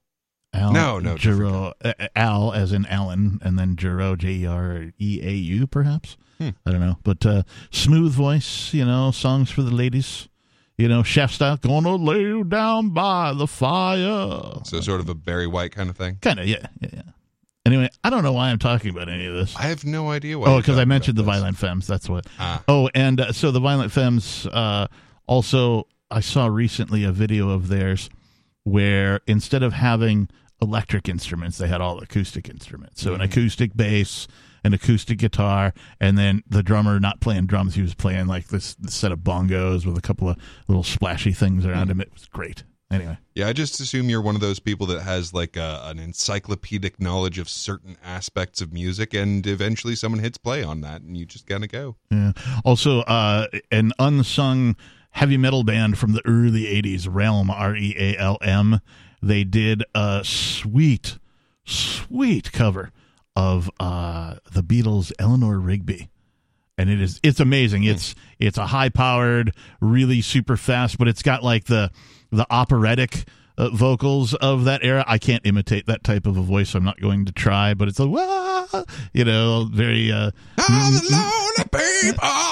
Speaker 1: Al
Speaker 2: No, no,
Speaker 1: Jarreau, uh, Al as in Alan, and then Jarreau, J E R E A U, perhaps.
Speaker 2: Hmm.
Speaker 1: I don't know, but uh, smooth voice, you know, songs for the ladies, you know, chef style. Gonna lay you down by the fire.
Speaker 2: So sort of a Barry White kind of thing.
Speaker 1: Kind of, yeah, yeah, yeah. Anyway, I don't know why I'm talking about any of this.
Speaker 2: I have no idea why.
Speaker 1: Oh, because I mentioned the
Speaker 2: this.
Speaker 1: Violent Femmes. That's what.
Speaker 2: Ah.
Speaker 1: Oh, and uh, so the Violent Femmes. Uh, also, I saw recently a video of theirs where instead of having electric instruments, they had all acoustic instruments. So an
Speaker 2: Mhm.
Speaker 1: acoustic bass, an acoustic guitar, and then the drummer not playing drums. He was playing like this, this set of bongos with a couple of little splashy things around him. It was great. Anyway.
Speaker 2: Yeah, I just assume you're one of those people that has like a, an encyclopedic knowledge of certain aspects of music, and eventually someone hits play on that, and you just gotta go.
Speaker 1: Yeah. Also, uh, an unsung heavy metal band from the early 80s, Realm, R E A L M. They did a sweet, sweet cover of uh, the Beatles' Eleanor Rigby. And it is it's amazing. It's it's a high powered, really super fast, but it's got like the the operatic uh, vocals of that era. I can't imitate that type of a voice, so I'm not going to try. But it's a wah, you know, very uh,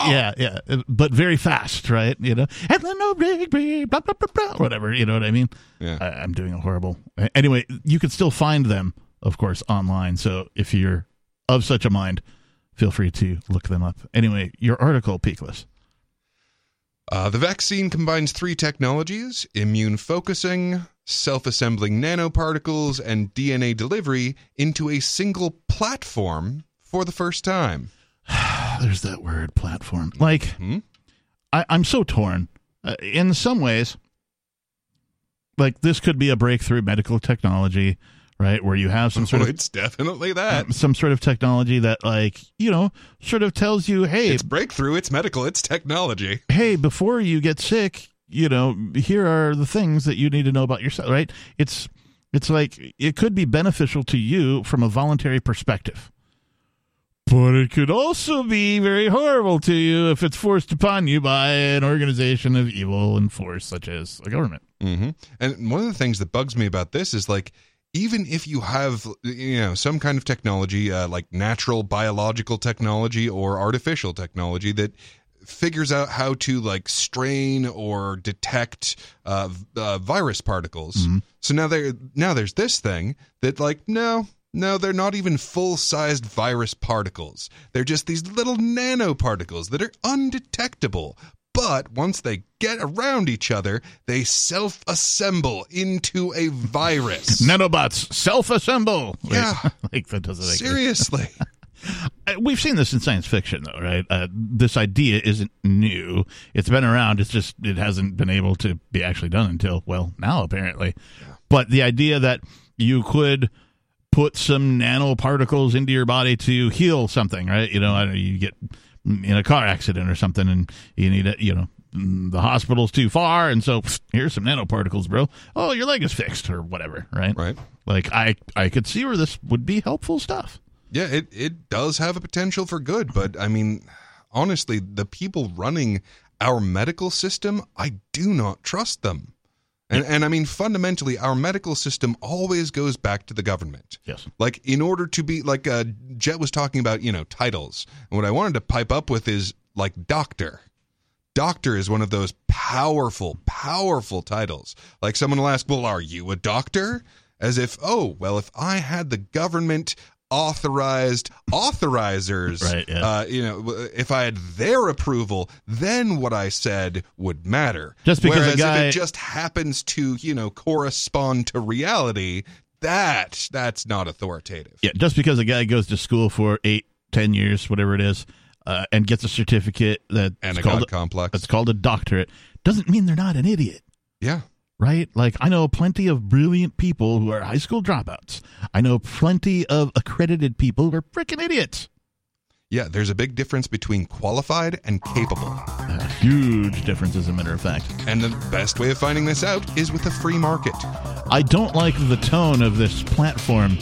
Speaker 1: yeah, yeah, but very fast, right? You know, and then no Rigby, blah blah blah blah, whatever. You know what I mean?
Speaker 2: Yeah.
Speaker 1: I, I'm doing a horrible. Anyway, you can still find them, of course, online. So if you're of such a mind, feel free to look them up. Anyway, your article, Peakless.
Speaker 2: Uh, the vaccine combines three technologies immune focusing, self assembling nanoparticles, and DNA delivery into a single platform for the first time.
Speaker 1: There's that word, platform. Like, I, I'm so torn. Uh, in some ways, like this could be a breakthrough medical technology, right? Where you have some sort
Speaker 2: Oh,
Speaker 1: of
Speaker 2: it's definitely that.
Speaker 1: some sort of technology that, like, you know, sort of tells you, hey,
Speaker 2: It's breakthrough, it's medical, it's technology.
Speaker 1: hey, before you get sick, you know, here are the things that you need to know about yourself, right? It's it's like it could be beneficial to you from a voluntary perspective. But it could also be very horrible to you if it's forced upon you by an organization of evil and force such as a government.
Speaker 2: hmm And one of the things that bugs me about this is like, even if you have, you know, some kind of technology, uh, like natural biological technology or artificial technology that figures out how to like strain or detect uh, uh, virus particles. So now there, now there's this thing that like, no, no, they're not even full-sized virus particles. They're just these little nanoparticles that are undetectable. But once they get around each other, they self-assemble into a virus.
Speaker 1: Nanobots self-assemble.
Speaker 2: Yeah.
Speaker 1: like that doesn't make
Speaker 2: Seriously.
Speaker 1: Uh, We've seen this in science fiction, though, right? Uh, this idea isn't new. It's been around. It's just it hasn't been able to be actually done until well now, apparently. But the idea that you could put some nanoparticles into your body to heal something, right? You know, I know, you get in a car accident or something, and you need a, you know, the hospital's too far, and so pfft, here's some nanoparticles, bro. Oh, your leg is fixed or whatever, right?
Speaker 2: Right.
Speaker 1: Like I, I could see where this would be helpful stuff.
Speaker 2: Yeah, it, it does have a potential for good, but I mean, honestly, the people running our medical system, I do not trust them. And, and I mean, fundamentally, our medical system always goes back to the government.
Speaker 1: Yes.
Speaker 2: Like, in order to be, like, uh, Jet was talking about, you know, titles. And what I wanted to pipe up with is, like, doctor. Doctor is one of those powerful, powerful titles. Like, someone will ask, well, are you a doctor? As if, oh, well, if I had the government authorized authorizers,
Speaker 1: Right, yeah.
Speaker 2: uh, you know, if I had their approval, then what I said would matter.
Speaker 1: Just because a guy-
Speaker 2: if it just happens to, you know, correspond to reality, that that's not authoritative.
Speaker 1: Yeah, just because a guy goes to school for eight, ten years, whatever it is, uh, and gets a certificate that
Speaker 2: And a
Speaker 1: called
Speaker 2: God complex.
Speaker 1: that's called a doctorate, doesn't mean they're not an idiot.
Speaker 2: Yeah.
Speaker 1: Right? Like I know plenty of brilliant people who are high school dropouts. I know plenty of accredited people who are freaking idiots.
Speaker 2: Yeah, there's a big difference between qualified and capable.
Speaker 1: A huge difference, as a matter of fact.
Speaker 2: And the best way of finding this out is with a free market.
Speaker 1: I don't like the tone of this platform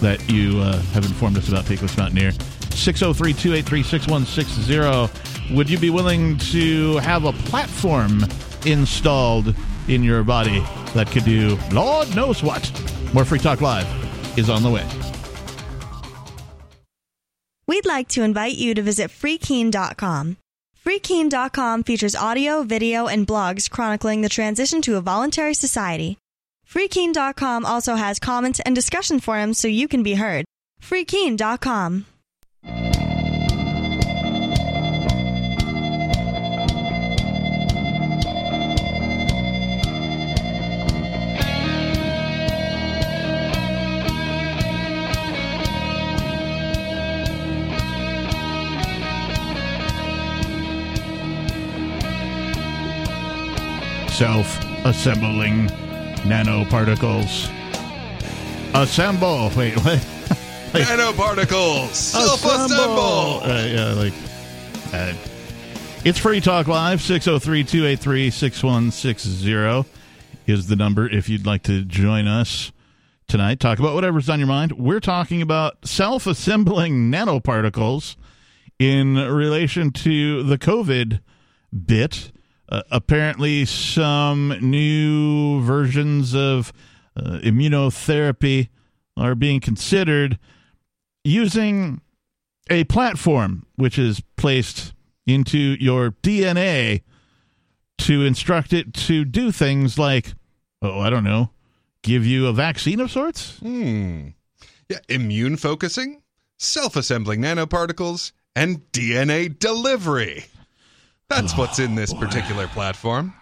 Speaker 1: that you uh, have informed us about, Peakless Mountaineer. 603 283 6160. Would you be willing to have a platform installed in your body that could do Lord knows what? More Free Talk Live is on the way.
Speaker 17: We'd like to invite you to visit freekeen.com. Freekeen.com features audio, video, and blogs chronicling the transition to a voluntary society. Freekeen.com also has comments and discussion forums so you can be heard. Freekeen.com.
Speaker 1: Self assembling nanoparticles. Assemble. Wait, what?
Speaker 2: Nanoparticles, self-assemble.
Speaker 1: Uh, yeah, like. Uh, it's Free Talk Live. 603 283 6160 is the number if you'd like to join us tonight. Talk about whatever's on your mind. We're talking about self assembling nanoparticles in relation to the COVID bit. Uh, apparently, some new versions of uh, immunotherapy are being considered using a platform which is placed into your DNA to instruct it to do things like, oh, I don't know, give you a vaccine of sorts?
Speaker 2: Hmm. Yeah, immune focusing, self-assembling nanoparticles, and DNA delivery. That's what's in this particular platform.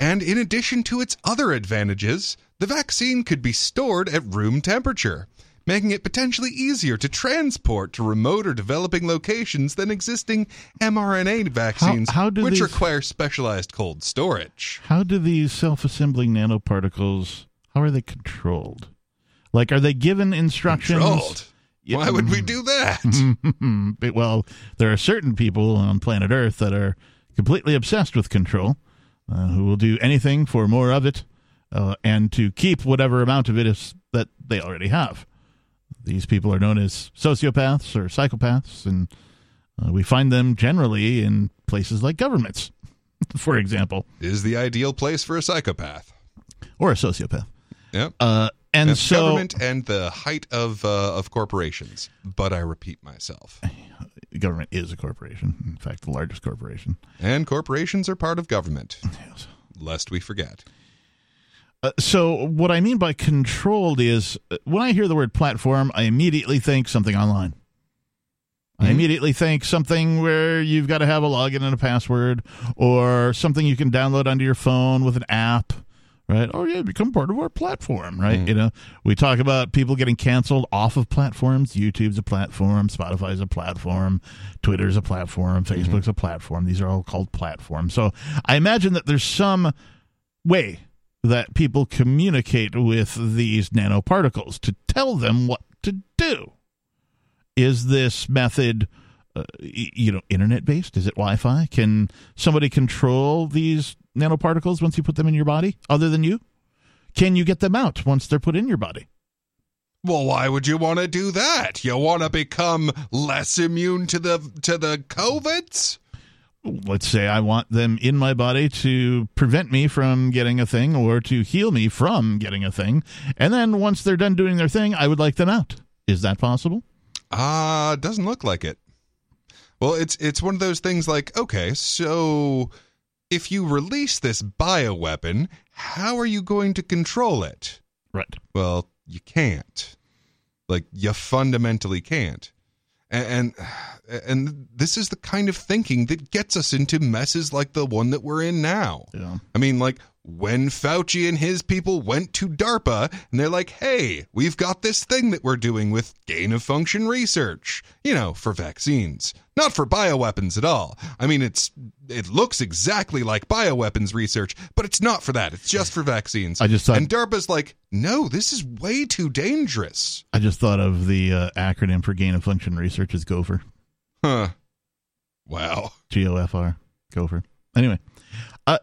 Speaker 2: And in addition to its other advantages, the vaccine could be stored at room temperature, making it potentially easier to transport to remote or developing locations than existing mRNA vaccines,
Speaker 1: how do
Speaker 2: which
Speaker 1: these-
Speaker 2: require specialized cold storage.
Speaker 1: How do these self assembling nanoparticles, how are they controlled? Like, are they given instructions?
Speaker 2: Controlled? Why would we do that?
Speaker 1: Well, there are certain people on planet Earth that are completely obsessed with control, uh, who will do anything for more of it, uh, and to keep whatever amount of it is that they already have. These people are known as sociopaths or psychopaths, and uh, we find them generally in places like governments, for example,
Speaker 2: Is the ideal place for a psychopath.
Speaker 1: or a sociopath.
Speaker 2: Yep.
Speaker 1: Uh, and
Speaker 2: That's
Speaker 1: so,
Speaker 2: government and the height of uh, of corporations. But I repeat myself.
Speaker 1: government is a corporation. In fact, the largest corporation.
Speaker 2: And corporations are part of government. Lest we forget.
Speaker 1: Uh, so, what I mean by controlled is uh, when I hear the word platform, I immediately think something online. I immediately think something where you've got to have a login and a password, or something you can download onto your phone with an app, right? Oh, yeah, become part of our platform, right? You know, we talk about people getting canceled off of platforms. YouTube's a platform, Spotify's a platform, Twitter's a platform, Facebook's a platform. These are all called platforms. So, I imagine that there's some way that people communicate with these nanoparticles to tell them what to do. Is this method, uh, you know, internet based? Is it Wi-Fi? Can somebody control these nanoparticles once you put them in your body, other than you? Can you get them out once they're put in your body?
Speaker 2: Well, why would you want to do that? You want to become less immune to the to the covids?
Speaker 1: let's say I want them in my body to prevent me from getting a thing or to heal me from getting a thing. And then once they're done doing their thing, I would like them out. Is that possible?
Speaker 2: Ah, uh, doesn't look like it. Well, it's it's one of those things like, okay, so if you release this bioweapon, how are you going to control it?
Speaker 1: Right.
Speaker 2: Well, you can't. Like you fundamentally can't. And, and and this is the kind of thinking that gets us into messes like the one that we're in now.
Speaker 1: Yeah.
Speaker 2: I mean, like when Fauci and his people went to DARPA and they're like, hey, we've got this thing that we're doing with gain of function research, you know, for vaccines, not for bioweapons at all. I mean, it's it looks exactly like bioweapons research, but it's not for that. It's just for vaccines.
Speaker 1: I just thought,
Speaker 2: and DARPA's like, no, this is way too dangerous.
Speaker 1: I just thought of the uh, acronym for gain of function research is GOFR.
Speaker 2: Huh. Wow.
Speaker 1: G O F R. Gopher. Anyway, uh,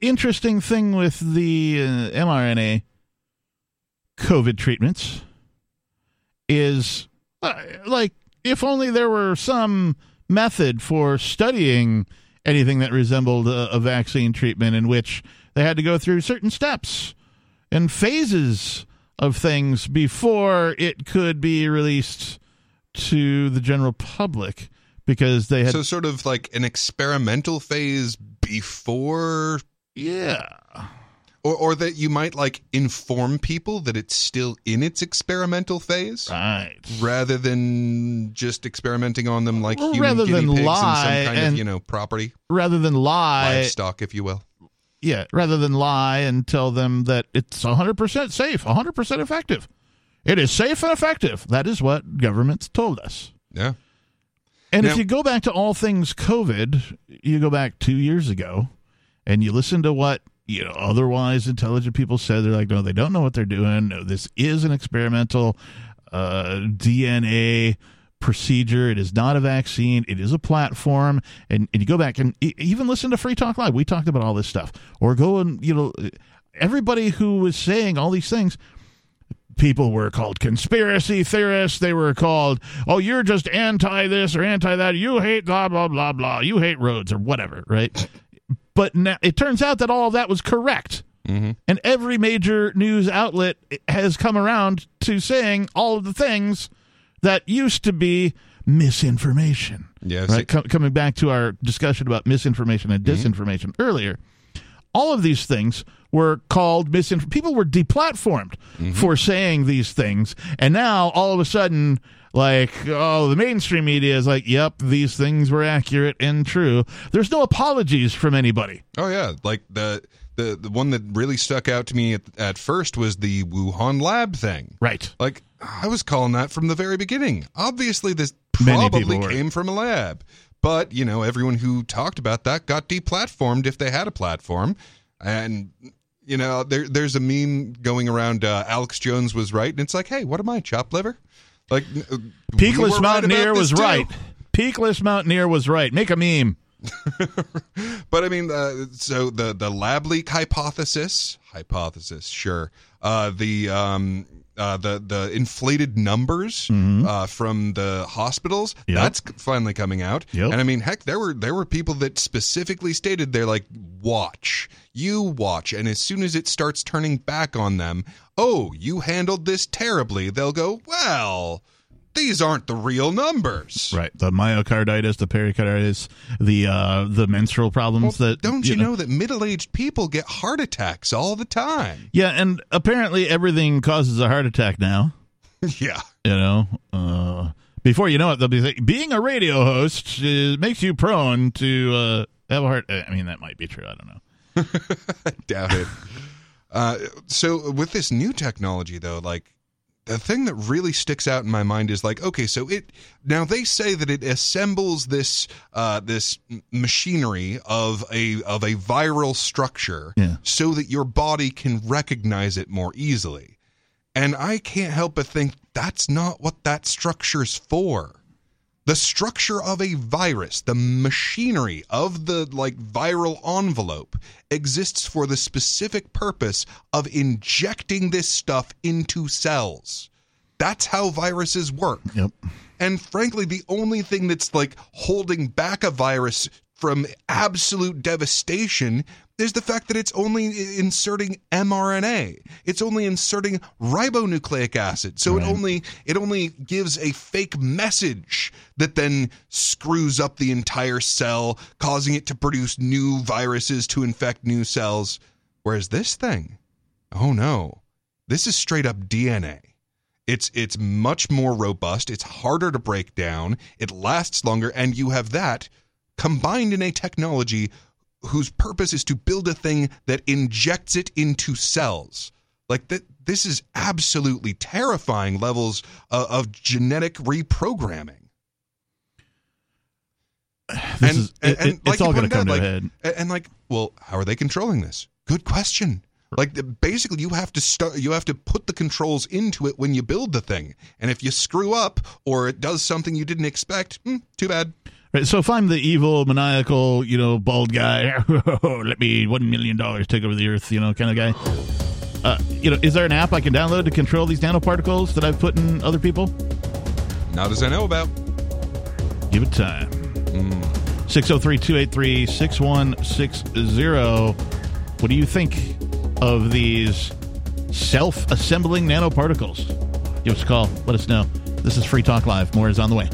Speaker 1: interesting thing with the uh, mRNA COVID treatments is uh, like if only there were some method for studying anything that resembled a, a vaccine treatment in which they had to go through certain steps and phases of things before it could be released to the general public because they had
Speaker 2: so sort of like an experimental phase before?
Speaker 1: Yeah.
Speaker 2: Or or that you might like inform people that it's still in its experimental phase?
Speaker 1: Right.
Speaker 2: Rather than just experimenting on them like human
Speaker 1: rather
Speaker 2: guinea
Speaker 1: than
Speaker 2: pigs
Speaker 1: lie
Speaker 2: and some kind
Speaker 1: and-
Speaker 2: of you know property.
Speaker 1: rather than lie
Speaker 2: livestock if you will.
Speaker 1: Yeah rather than lie and tell them that it's 100% safe 100% effective. It is safe and effective. That is what governments told us.
Speaker 2: Yeah
Speaker 1: And
Speaker 2: Now-
Speaker 1: if you go back to all things COVID, you go back two years ago, and you listen to what you know otherwise intelligent people said. They're like, no, they don't know what they're doing. No, this is an experimental uh, DNA procedure. It is not a vaccine. It is a platform. And, and you go back and even listen to Free Talk Live. We talked about all this stuff. Or go and you know everybody who was saying all these things people were called conspiracy theorists. They were called, oh, you're just anti this or anti that. You hate blah, blah, blah, blah. You hate roads or whatever, right? But now it turns out that all of that was correct.
Speaker 2: Mm-hmm.
Speaker 1: And every major news outlet has come around to saying all of the things that used to be misinformation.
Speaker 2: Yes.
Speaker 1: Right? Com- coming back to our discussion about misinformation and disinformation earlier, all of these things were called misinformation. People were deplatformed mm-hmm. for saying these things. And now all of a sudden, like, oh, the mainstream media is like, yep, these things were accurate and true. There's no apologies from anybody.
Speaker 2: Oh yeah, like the the the one that really stuck out to me at, at first was the Wuhan lab thing.
Speaker 1: Right.
Speaker 2: Like I was calling that from the very beginning. Obviously, this probably came from a lab, but you know, everyone who talked about that got deplatformed if they had a platform, and. You know, there, there's a meme going around. Uh, Alex Jones was right, and it's like, hey, what am I, chopped liver? Like, uh, we
Speaker 1: Peakless
Speaker 2: right
Speaker 1: Mountaineer was
Speaker 2: too.
Speaker 1: right. Peakless Mountaineer was right. Make a meme.
Speaker 2: But I mean, uh, so the the lab leak hypothesis, hypothesis, sure. Uh, the um, uh, the the inflated numbers uh, from the hospitals,
Speaker 1: Yep.
Speaker 2: that's finally coming out.
Speaker 1: Yep.
Speaker 2: And I mean, heck, there were there were people that specifically stated they're like, watch, you watch, and as soon as it starts turning back on them, oh, you handled this terribly. They'll go, well, these aren't the real numbers.
Speaker 1: Right. The myocarditis, the pericarditis, the uh, the menstrual problems that
Speaker 2: Don't you know that middle aged people get heart attacks all the time?
Speaker 1: Yeah, and apparently everything causes a heart attack now.
Speaker 2: yeah.
Speaker 1: You know, uh, before you know it, they'll be saying, being a radio host uh, makes you prone to uh, have a heart. I mean, that might be true. I don't know.
Speaker 2: Doubt it. Uh, so with this new technology, though, like the thing that really sticks out in my mind is like, okay, so it now they say that it assembles this uh, this machinery of a of a viral structure,
Speaker 1: Yeah.
Speaker 2: so that your body can recognize it more easily. And I can't help but think that's not what that structure's for. The structure of a virus, the machinery of the like viral envelope exists for the specific purpose of injecting this stuff into cells. That's how viruses work.
Speaker 1: Yep.
Speaker 2: And frankly, the only thing that's like holding back a virus from absolute devastation is the fact that it's only inserting mRNA. It's only inserting ribonucleic acid. So
Speaker 1: Right.
Speaker 2: it only it only gives a fake message that then screws up the entire cell, causing it to produce new viruses to infect new cells. Whereas this thing, oh no. This is straight up DNA. It's it's much more robust, it's harder to break down, it lasts longer and you have that combined in a technology whose purpose is to build a thing that injects it into cells. Like that this is absolutely terrifying levels of, of genetic reprogramming.
Speaker 1: This is- it- it- it's
Speaker 2: you
Speaker 1: all
Speaker 2: pointed out,
Speaker 1: come to
Speaker 2: like,
Speaker 1: head.
Speaker 2: and- And like, well, how are they controlling this? Good question. Like basically, you have to start. You have to put the controls into it when you build the thing. And if you screw up or it does something you didn't expect, hmm, too bad.
Speaker 1: Right, so if I'm the evil, maniacal, you know, bald guy, let me one million dollars take over the earth, you know, kind of guy. Uh, you know, is there an app I can download to control these nanoparticles that I've put in other people?
Speaker 2: Not as I know about.
Speaker 1: Give it time. 603 283 6160. What do you think of these self assembling nanoparticles? Give us a call. Let us know. This is Free Talk Live. More is on the way.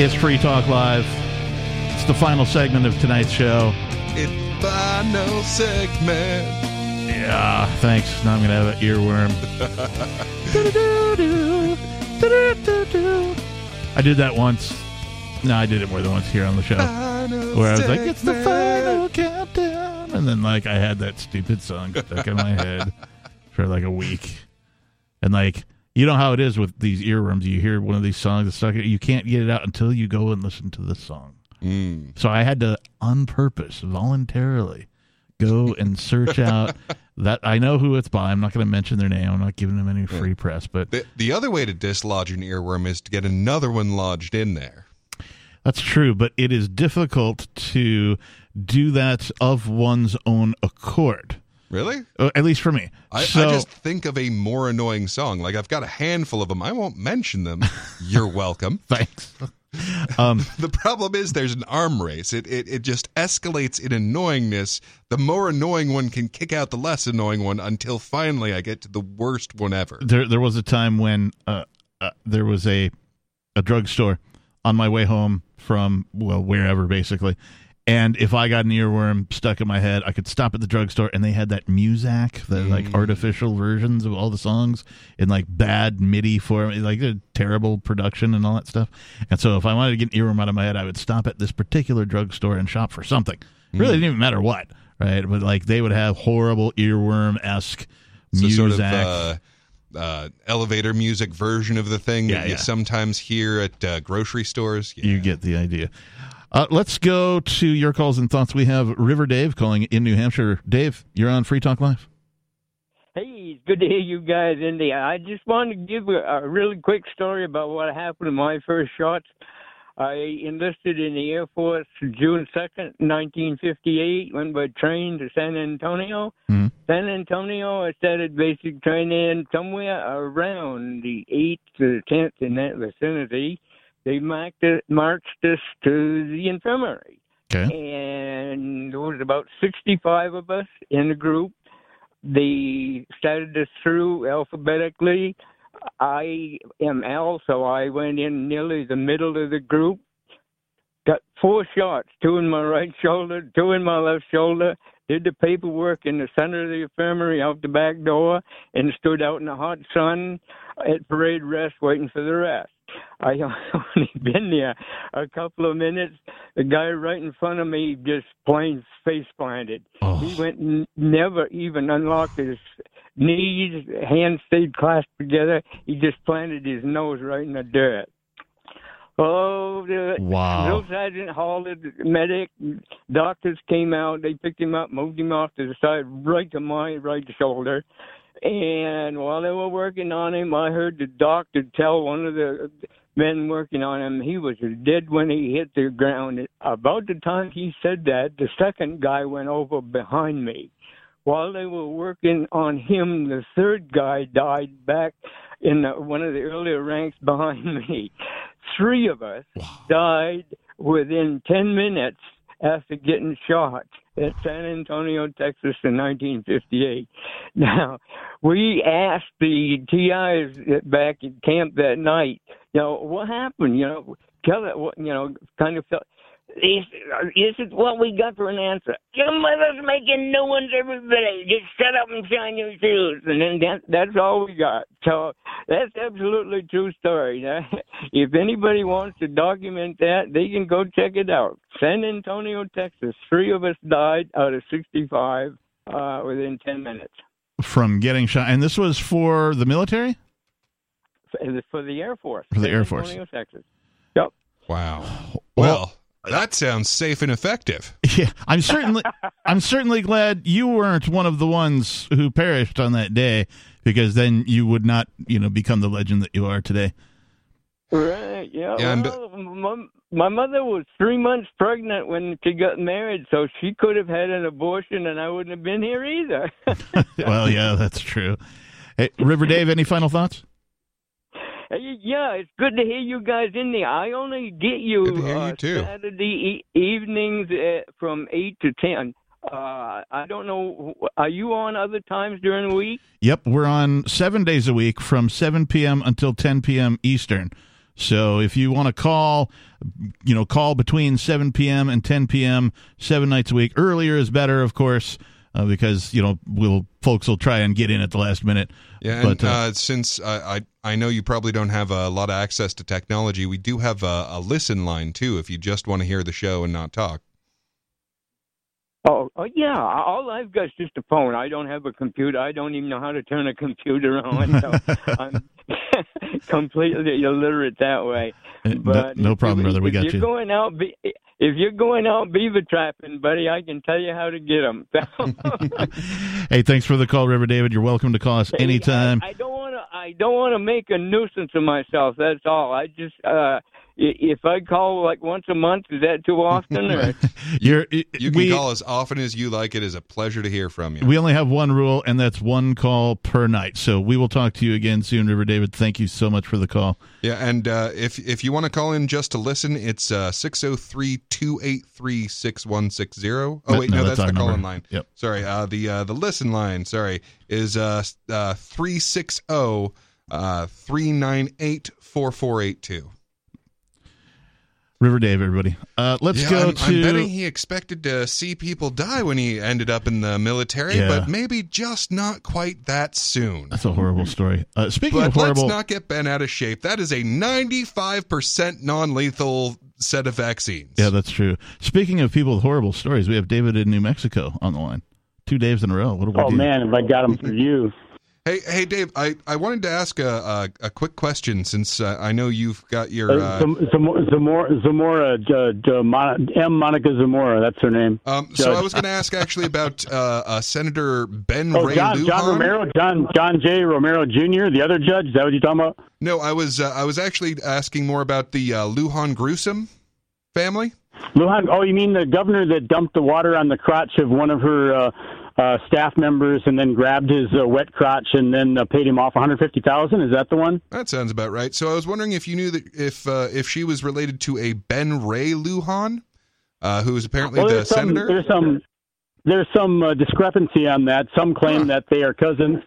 Speaker 1: It's Free Talk Live. It's the final segment of tonight's show.
Speaker 2: It's final segment.
Speaker 1: Yeah, thanks. Now I'm going to have an earworm. I did that once. No, I did it more than once here on the show. Where I was like, it's the final countdown. And then, like, I had that stupid song stuck in my head for like a week. And, like, you know how it is with these earworms. You hear one of these songs that's stuck, you can't get it out until you go and listen to this song. Mm. So I had to, on purpose, voluntarily, go and search out that. I know who it's by. I'm not going to mention their name. I'm not giving them any free press, but
Speaker 2: The, the other way to dislodge an earworm is to get another one lodged in there.
Speaker 1: That's true, but it is difficult to do that of one's own accord.
Speaker 2: Really?
Speaker 1: Uh, at least for me.
Speaker 2: I,
Speaker 1: so,
Speaker 2: I just think of a more annoying song. Like I've got a handful of them. I won't mention them. You're welcome.
Speaker 1: Thanks. Um,
Speaker 2: the problem is there's an arm race. It, it it just escalates in annoyingness. The more annoying one can kick out the less annoying one until finally I get to the worst one ever.
Speaker 1: there there was a time when uh, uh, there was a a drugstore on my way home from well wherever basically and if i got an earworm stuck in my head i could stop at the drugstore and they had that muzak the like artificial versions of all the songs in like bad midi form like a terrible production and all that stuff. And so if i wanted to get an earworm out of my head i would stop at this particular drugstore and shop for something. Really didn't even matter what right? But like they would have horrible earworm-esque
Speaker 2: So
Speaker 1: muzak
Speaker 2: sort of uh, uh, elevator music version of the thing
Speaker 1: Yeah,
Speaker 2: that you
Speaker 1: yeah.
Speaker 2: sometimes hear at uh, grocery stores.
Speaker 1: You get the idea. Uh, let's go to your calls and thoughts. We have River Dave calling in New Hampshire. Dave, you're on Free Talk Live.
Speaker 18: Hey, it's good to hear you guys in there. I just wanted to give a, a really quick story about what happened in my first shots. I enlisted in the Air Force June 2nd, 1958, went by train to San Antonio. San Antonio, I started basic training somewhere around the 8th to 10th in that vicinity. They marked it, marched us to the infirmary.
Speaker 1: Okay.
Speaker 18: And there was about 65 of us in the group. They started us through alphabetically. I am L, so I went in nearly the middle of the group. Got four shots, two in my right shoulder, two in my left shoulder. Did the paperwork in the center of the infirmary out the back door and stood out in the hot sun at parade rest waiting for the rest. I only been there a couple of minutes. The guy right in front of me just plain face planted. Oh. He went and never even unlocked his knees, hands stayed clasped together. He just planted his nose right in the dirt. Oh, the
Speaker 1: Wow.
Speaker 18: drill sergeant hauled the medic. Doctors came out. They picked him up, moved him off to the side, right to my right shoulder. And while they were working on him, I heard the doctor tell one of the men working on him he was dead when he hit the ground. About the time he said that, the second guy went over behind me. While they were working on him, the third guy died back in the, one of the earlier ranks behind me. Three of us died within 10 minutes after getting shot at San Antonio, Texas in 1958. Now, we asked the TIs back at camp that night, you know, what happened? You know, tell it, you know, kind of felt. This, this is what we got for an answer. Your mother's making new ones every day. Just shut up and shine your shoes. And then that, that's all we got. So that's absolutely true story. If anybody wants to document that, they can go check it out. San Antonio, Texas. Three of us died out of 65 uh, within 10 minutes.
Speaker 1: From getting shot. And this was for the military?
Speaker 18: For for the Air Force.
Speaker 1: For the
Speaker 18: San
Speaker 1: Air Force.
Speaker 18: Antonio, Texas. Yep.
Speaker 2: Wow. Well, that sounds safe and effective.
Speaker 1: Yeah, I'm certainly I'm certainly glad you weren't one of the ones who perished on that day because then you would not, you know, become the legend that you are today.
Speaker 18: Right. Yeah.
Speaker 2: Yeah,
Speaker 18: well, my, my mother was three months pregnant when she got married, so she could have had an abortion, and I wouldn't have been here either.
Speaker 1: well, yeah, that's true. Hey, River Dave, any final thoughts?
Speaker 18: Hey, yeah, it's good to hear you guys in there. I only get you,
Speaker 2: Good to hear you,
Speaker 18: uh,
Speaker 2: too.
Speaker 18: Saturday e- evenings uh, from eight to ten. Uh, I don't know. Are you on other times during the week?
Speaker 1: Yep, we're on seven days a week from 7 p.m. until 10 p.m. Eastern. So if you want to call, you know, call between 7 p.m. and 10 p.m. seven nights a week. Earlier is better, of course, uh, because you know we'll folks will try and get in at the last minute.
Speaker 2: Yeah,
Speaker 1: but
Speaker 2: and uh, since I, I I know you probably don't have a lot of access to technology, we do have a, a listen line too. If you just want to hear the show and not talk.
Speaker 18: Oh, oh, yeah. All I've got is just a phone. I don't have a computer. I don't even know how to turn a computer on. So I'm completely illiterate that way.
Speaker 1: Uh, no- no problem, brother. We
Speaker 18: if
Speaker 1: got
Speaker 18: you're
Speaker 1: you.
Speaker 18: Going out, be, if you're going out beaver trapping, buddy, I can tell you how to get them.
Speaker 1: Hey, thanks for the call, River David. You're welcome to call us anytime.
Speaker 18: I don't want to. I don't want to make a nuisance of myself. That's all. I just. uh i- if I call like once a month, is that too often? Or
Speaker 1: You're
Speaker 2: You can
Speaker 1: we,
Speaker 2: call as often as you like. It is a pleasure to hear from you.
Speaker 1: we only have one rule, and that's one call per night. So we will talk to you again soon, River David. Thank you so much for the call.
Speaker 2: Yeah, and uh, if if you want to call in just to listen, it's uh 603-283-6160. Oh wait,
Speaker 1: no,
Speaker 2: no,
Speaker 1: that's
Speaker 2: that's, the call in line.
Speaker 1: Yep.
Speaker 2: Sorry, uh the uh the listen line, sorry, is uh uh 360 uh 398-4482.
Speaker 1: River Dave, everybody. Uh, let's
Speaker 2: Yeah,
Speaker 1: go
Speaker 2: I'm,
Speaker 1: to.
Speaker 2: I'm betting he expected to see people die when he ended up in the military,
Speaker 1: Yeah.
Speaker 2: but maybe just not quite that soon.
Speaker 1: That's a horrible story. Uh, speaking
Speaker 2: But
Speaker 1: of horrible,
Speaker 2: let's not get Ben out of shape. That is a 95% non-lethal set of vaccines.
Speaker 1: yeah, that's true. Speaking of people with horrible stories, we have David in New Mexico on the line. Two Daves in a row. What do we
Speaker 19: Oh
Speaker 1: do?
Speaker 19: man, if I got them for you.
Speaker 2: Hey, hey, Dave. I, I wanted to ask a a, a quick question since uh, I know you've got your.
Speaker 19: Uh,
Speaker 2: Uh,
Speaker 19: Zam- Zam- Zamora, Zamora, uh, uh, M. Monica Zamora. That's her name.
Speaker 2: um, so I was going to ask actually about uh, uh, Senator Ben
Speaker 19: Oh,
Speaker 2: Ray
Speaker 19: John,
Speaker 2: Lujan.
Speaker 19: John Romero, John John J. Romero Jr., the other judge. Is that what you're talking about?
Speaker 2: No, I was uh, I was actually asking more about the uh, Lujan Gruesome family.
Speaker 19: Lujan. Oh, you mean the governor that dumped the water on the crotch of one of her uh, staff members and then grabbed his uh, wet crotch and then uh, paid him off 150,000? Is that the one?
Speaker 2: That sounds about right. So I was wondering if you knew that if uh, if she was related to a Ben Ray Lujan, uh, who is apparently
Speaker 19: Well,
Speaker 2: the
Speaker 19: some,
Speaker 2: senator.
Speaker 19: There's some there's some uh, discrepancy on that. Some claim that they are cousins,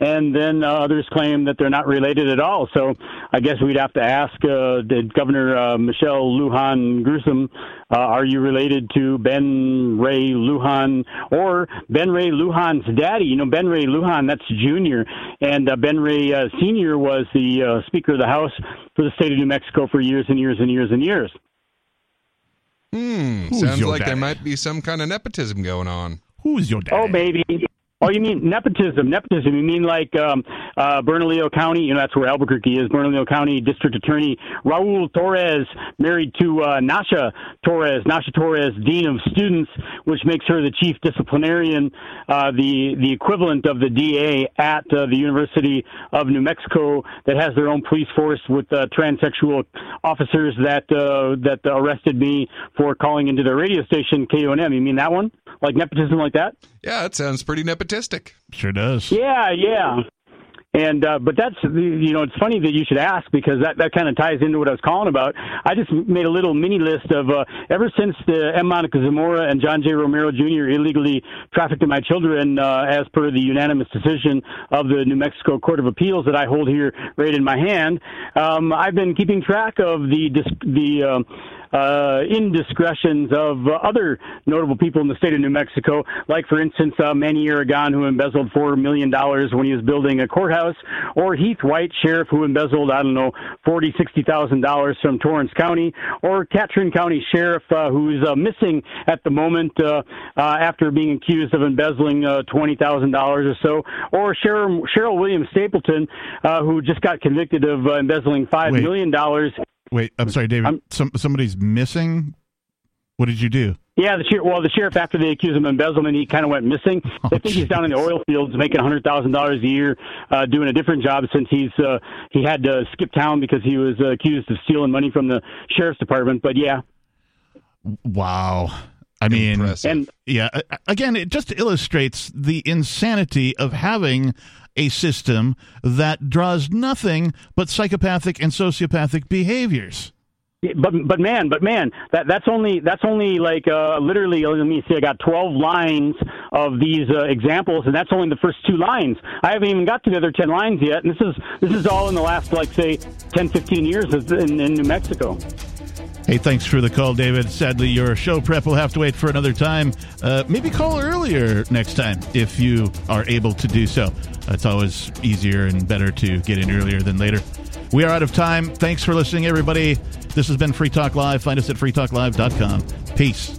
Speaker 19: and then uh, others claim that they're not related at all. So I guess we'd have to ask uh, the Governor uh, Michelle Lujan Gruesome, uh, are you related to Ben Ray Lujan or Ben Ray Lujan's daddy? You know, Ben Ray Lujan, that's Junior, and uh, Ben Ray uh, Senior was the uh, Speaker of the House for the state of New Mexico for years and years and years and years.
Speaker 2: Hmm,
Speaker 1: Who's
Speaker 2: sounds
Speaker 1: your
Speaker 2: like there might be some kind of nepotism going on.
Speaker 1: Who's your daddy?
Speaker 19: Oh, maybe. Oh, you mean nepotism? Nepotism? You mean like um, uh, Bernalillo County? You know, that's where Albuquerque is. Bernalillo County District Attorney Raul Torrez married to uh, Nasha Torrez. Nasha Torrez, Dean of Students, which makes her the chief disciplinarian, uh, the the equivalent of the DA at uh, the University of New Mexico, that has their own police force with uh, transsexual officers that uh, that arrested me for calling into their radio station KUNM. You mean that one? Like nepotism, like that?
Speaker 2: Yeah, it sounds pretty nepotistic.
Speaker 1: Sure does.
Speaker 19: Yeah, yeah. And uh, but that's you know it's funny that you should ask because that that kind of ties into what I was calling about. I just made a little mini list of uh, ever since the M. Monica Zamora and John J. Romero Jr. illegally trafficked my children, uh, as per the unanimous decision of the New Mexico Court of Appeals that I hold here right in my hand. Um, I've been keeping track of the the uh, uh, indiscretions of uh, other notable people in the state of New Mexico, like, for instance, uh, Manny Aragon, who embezzled $4 million when he was building a courthouse, or Heath White, sheriff, who embezzled, I don't know, $40,000, $60,000 from Torrance County, or Catron County sheriff, uh, who's uh, missing at the moment uh, uh, after being accused of embezzling uh, $20,000 or so, or Sheryl, Sheryl Williams Stapleton, uh, who just got convicted of uh, embezzling 5
Speaker 1: Wait.
Speaker 19: million dollars
Speaker 1: Wait, I'm sorry, David. Some somebody's missing. What did you do?
Speaker 19: Yeah, the sheriff. Well, the sheriff, after they accused him of embezzlement, he kind of went missing.
Speaker 1: Oh,
Speaker 19: they think he's down in the oil fields making a hundred thousand dollars a year, uh, doing a different job since he's uh, he had to skip town because he was uh, accused of stealing money from the sheriff's department. But yeah,
Speaker 1: Wow. I mean,
Speaker 19: And-
Speaker 1: yeah. Again, it just illustrates the insanity of having a system that draws nothing but psychopathic and sociopathic behaviors.
Speaker 19: but but man, but man, that that's only that's only like uh, literally. Let me see. I got twelve lines of these uh, examples, and that's only the first two lines. I haven't even got to the other ten lines yet, and this is this is all in the last like say 10, 15 years in, in New Mexico.
Speaker 1: Hey, thanks for the call, David. Sadly, your show prep will have to wait for another time. Uh, maybe call earlier next time if you are able to do so. It's always easier and better to get in earlier than later. We are out of time. Thanks for listening, everybody. This has been Free Talk Live. Find us at freetalklive.com. Peace.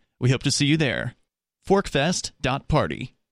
Speaker 13: We hope to see you there. Forkfest.party.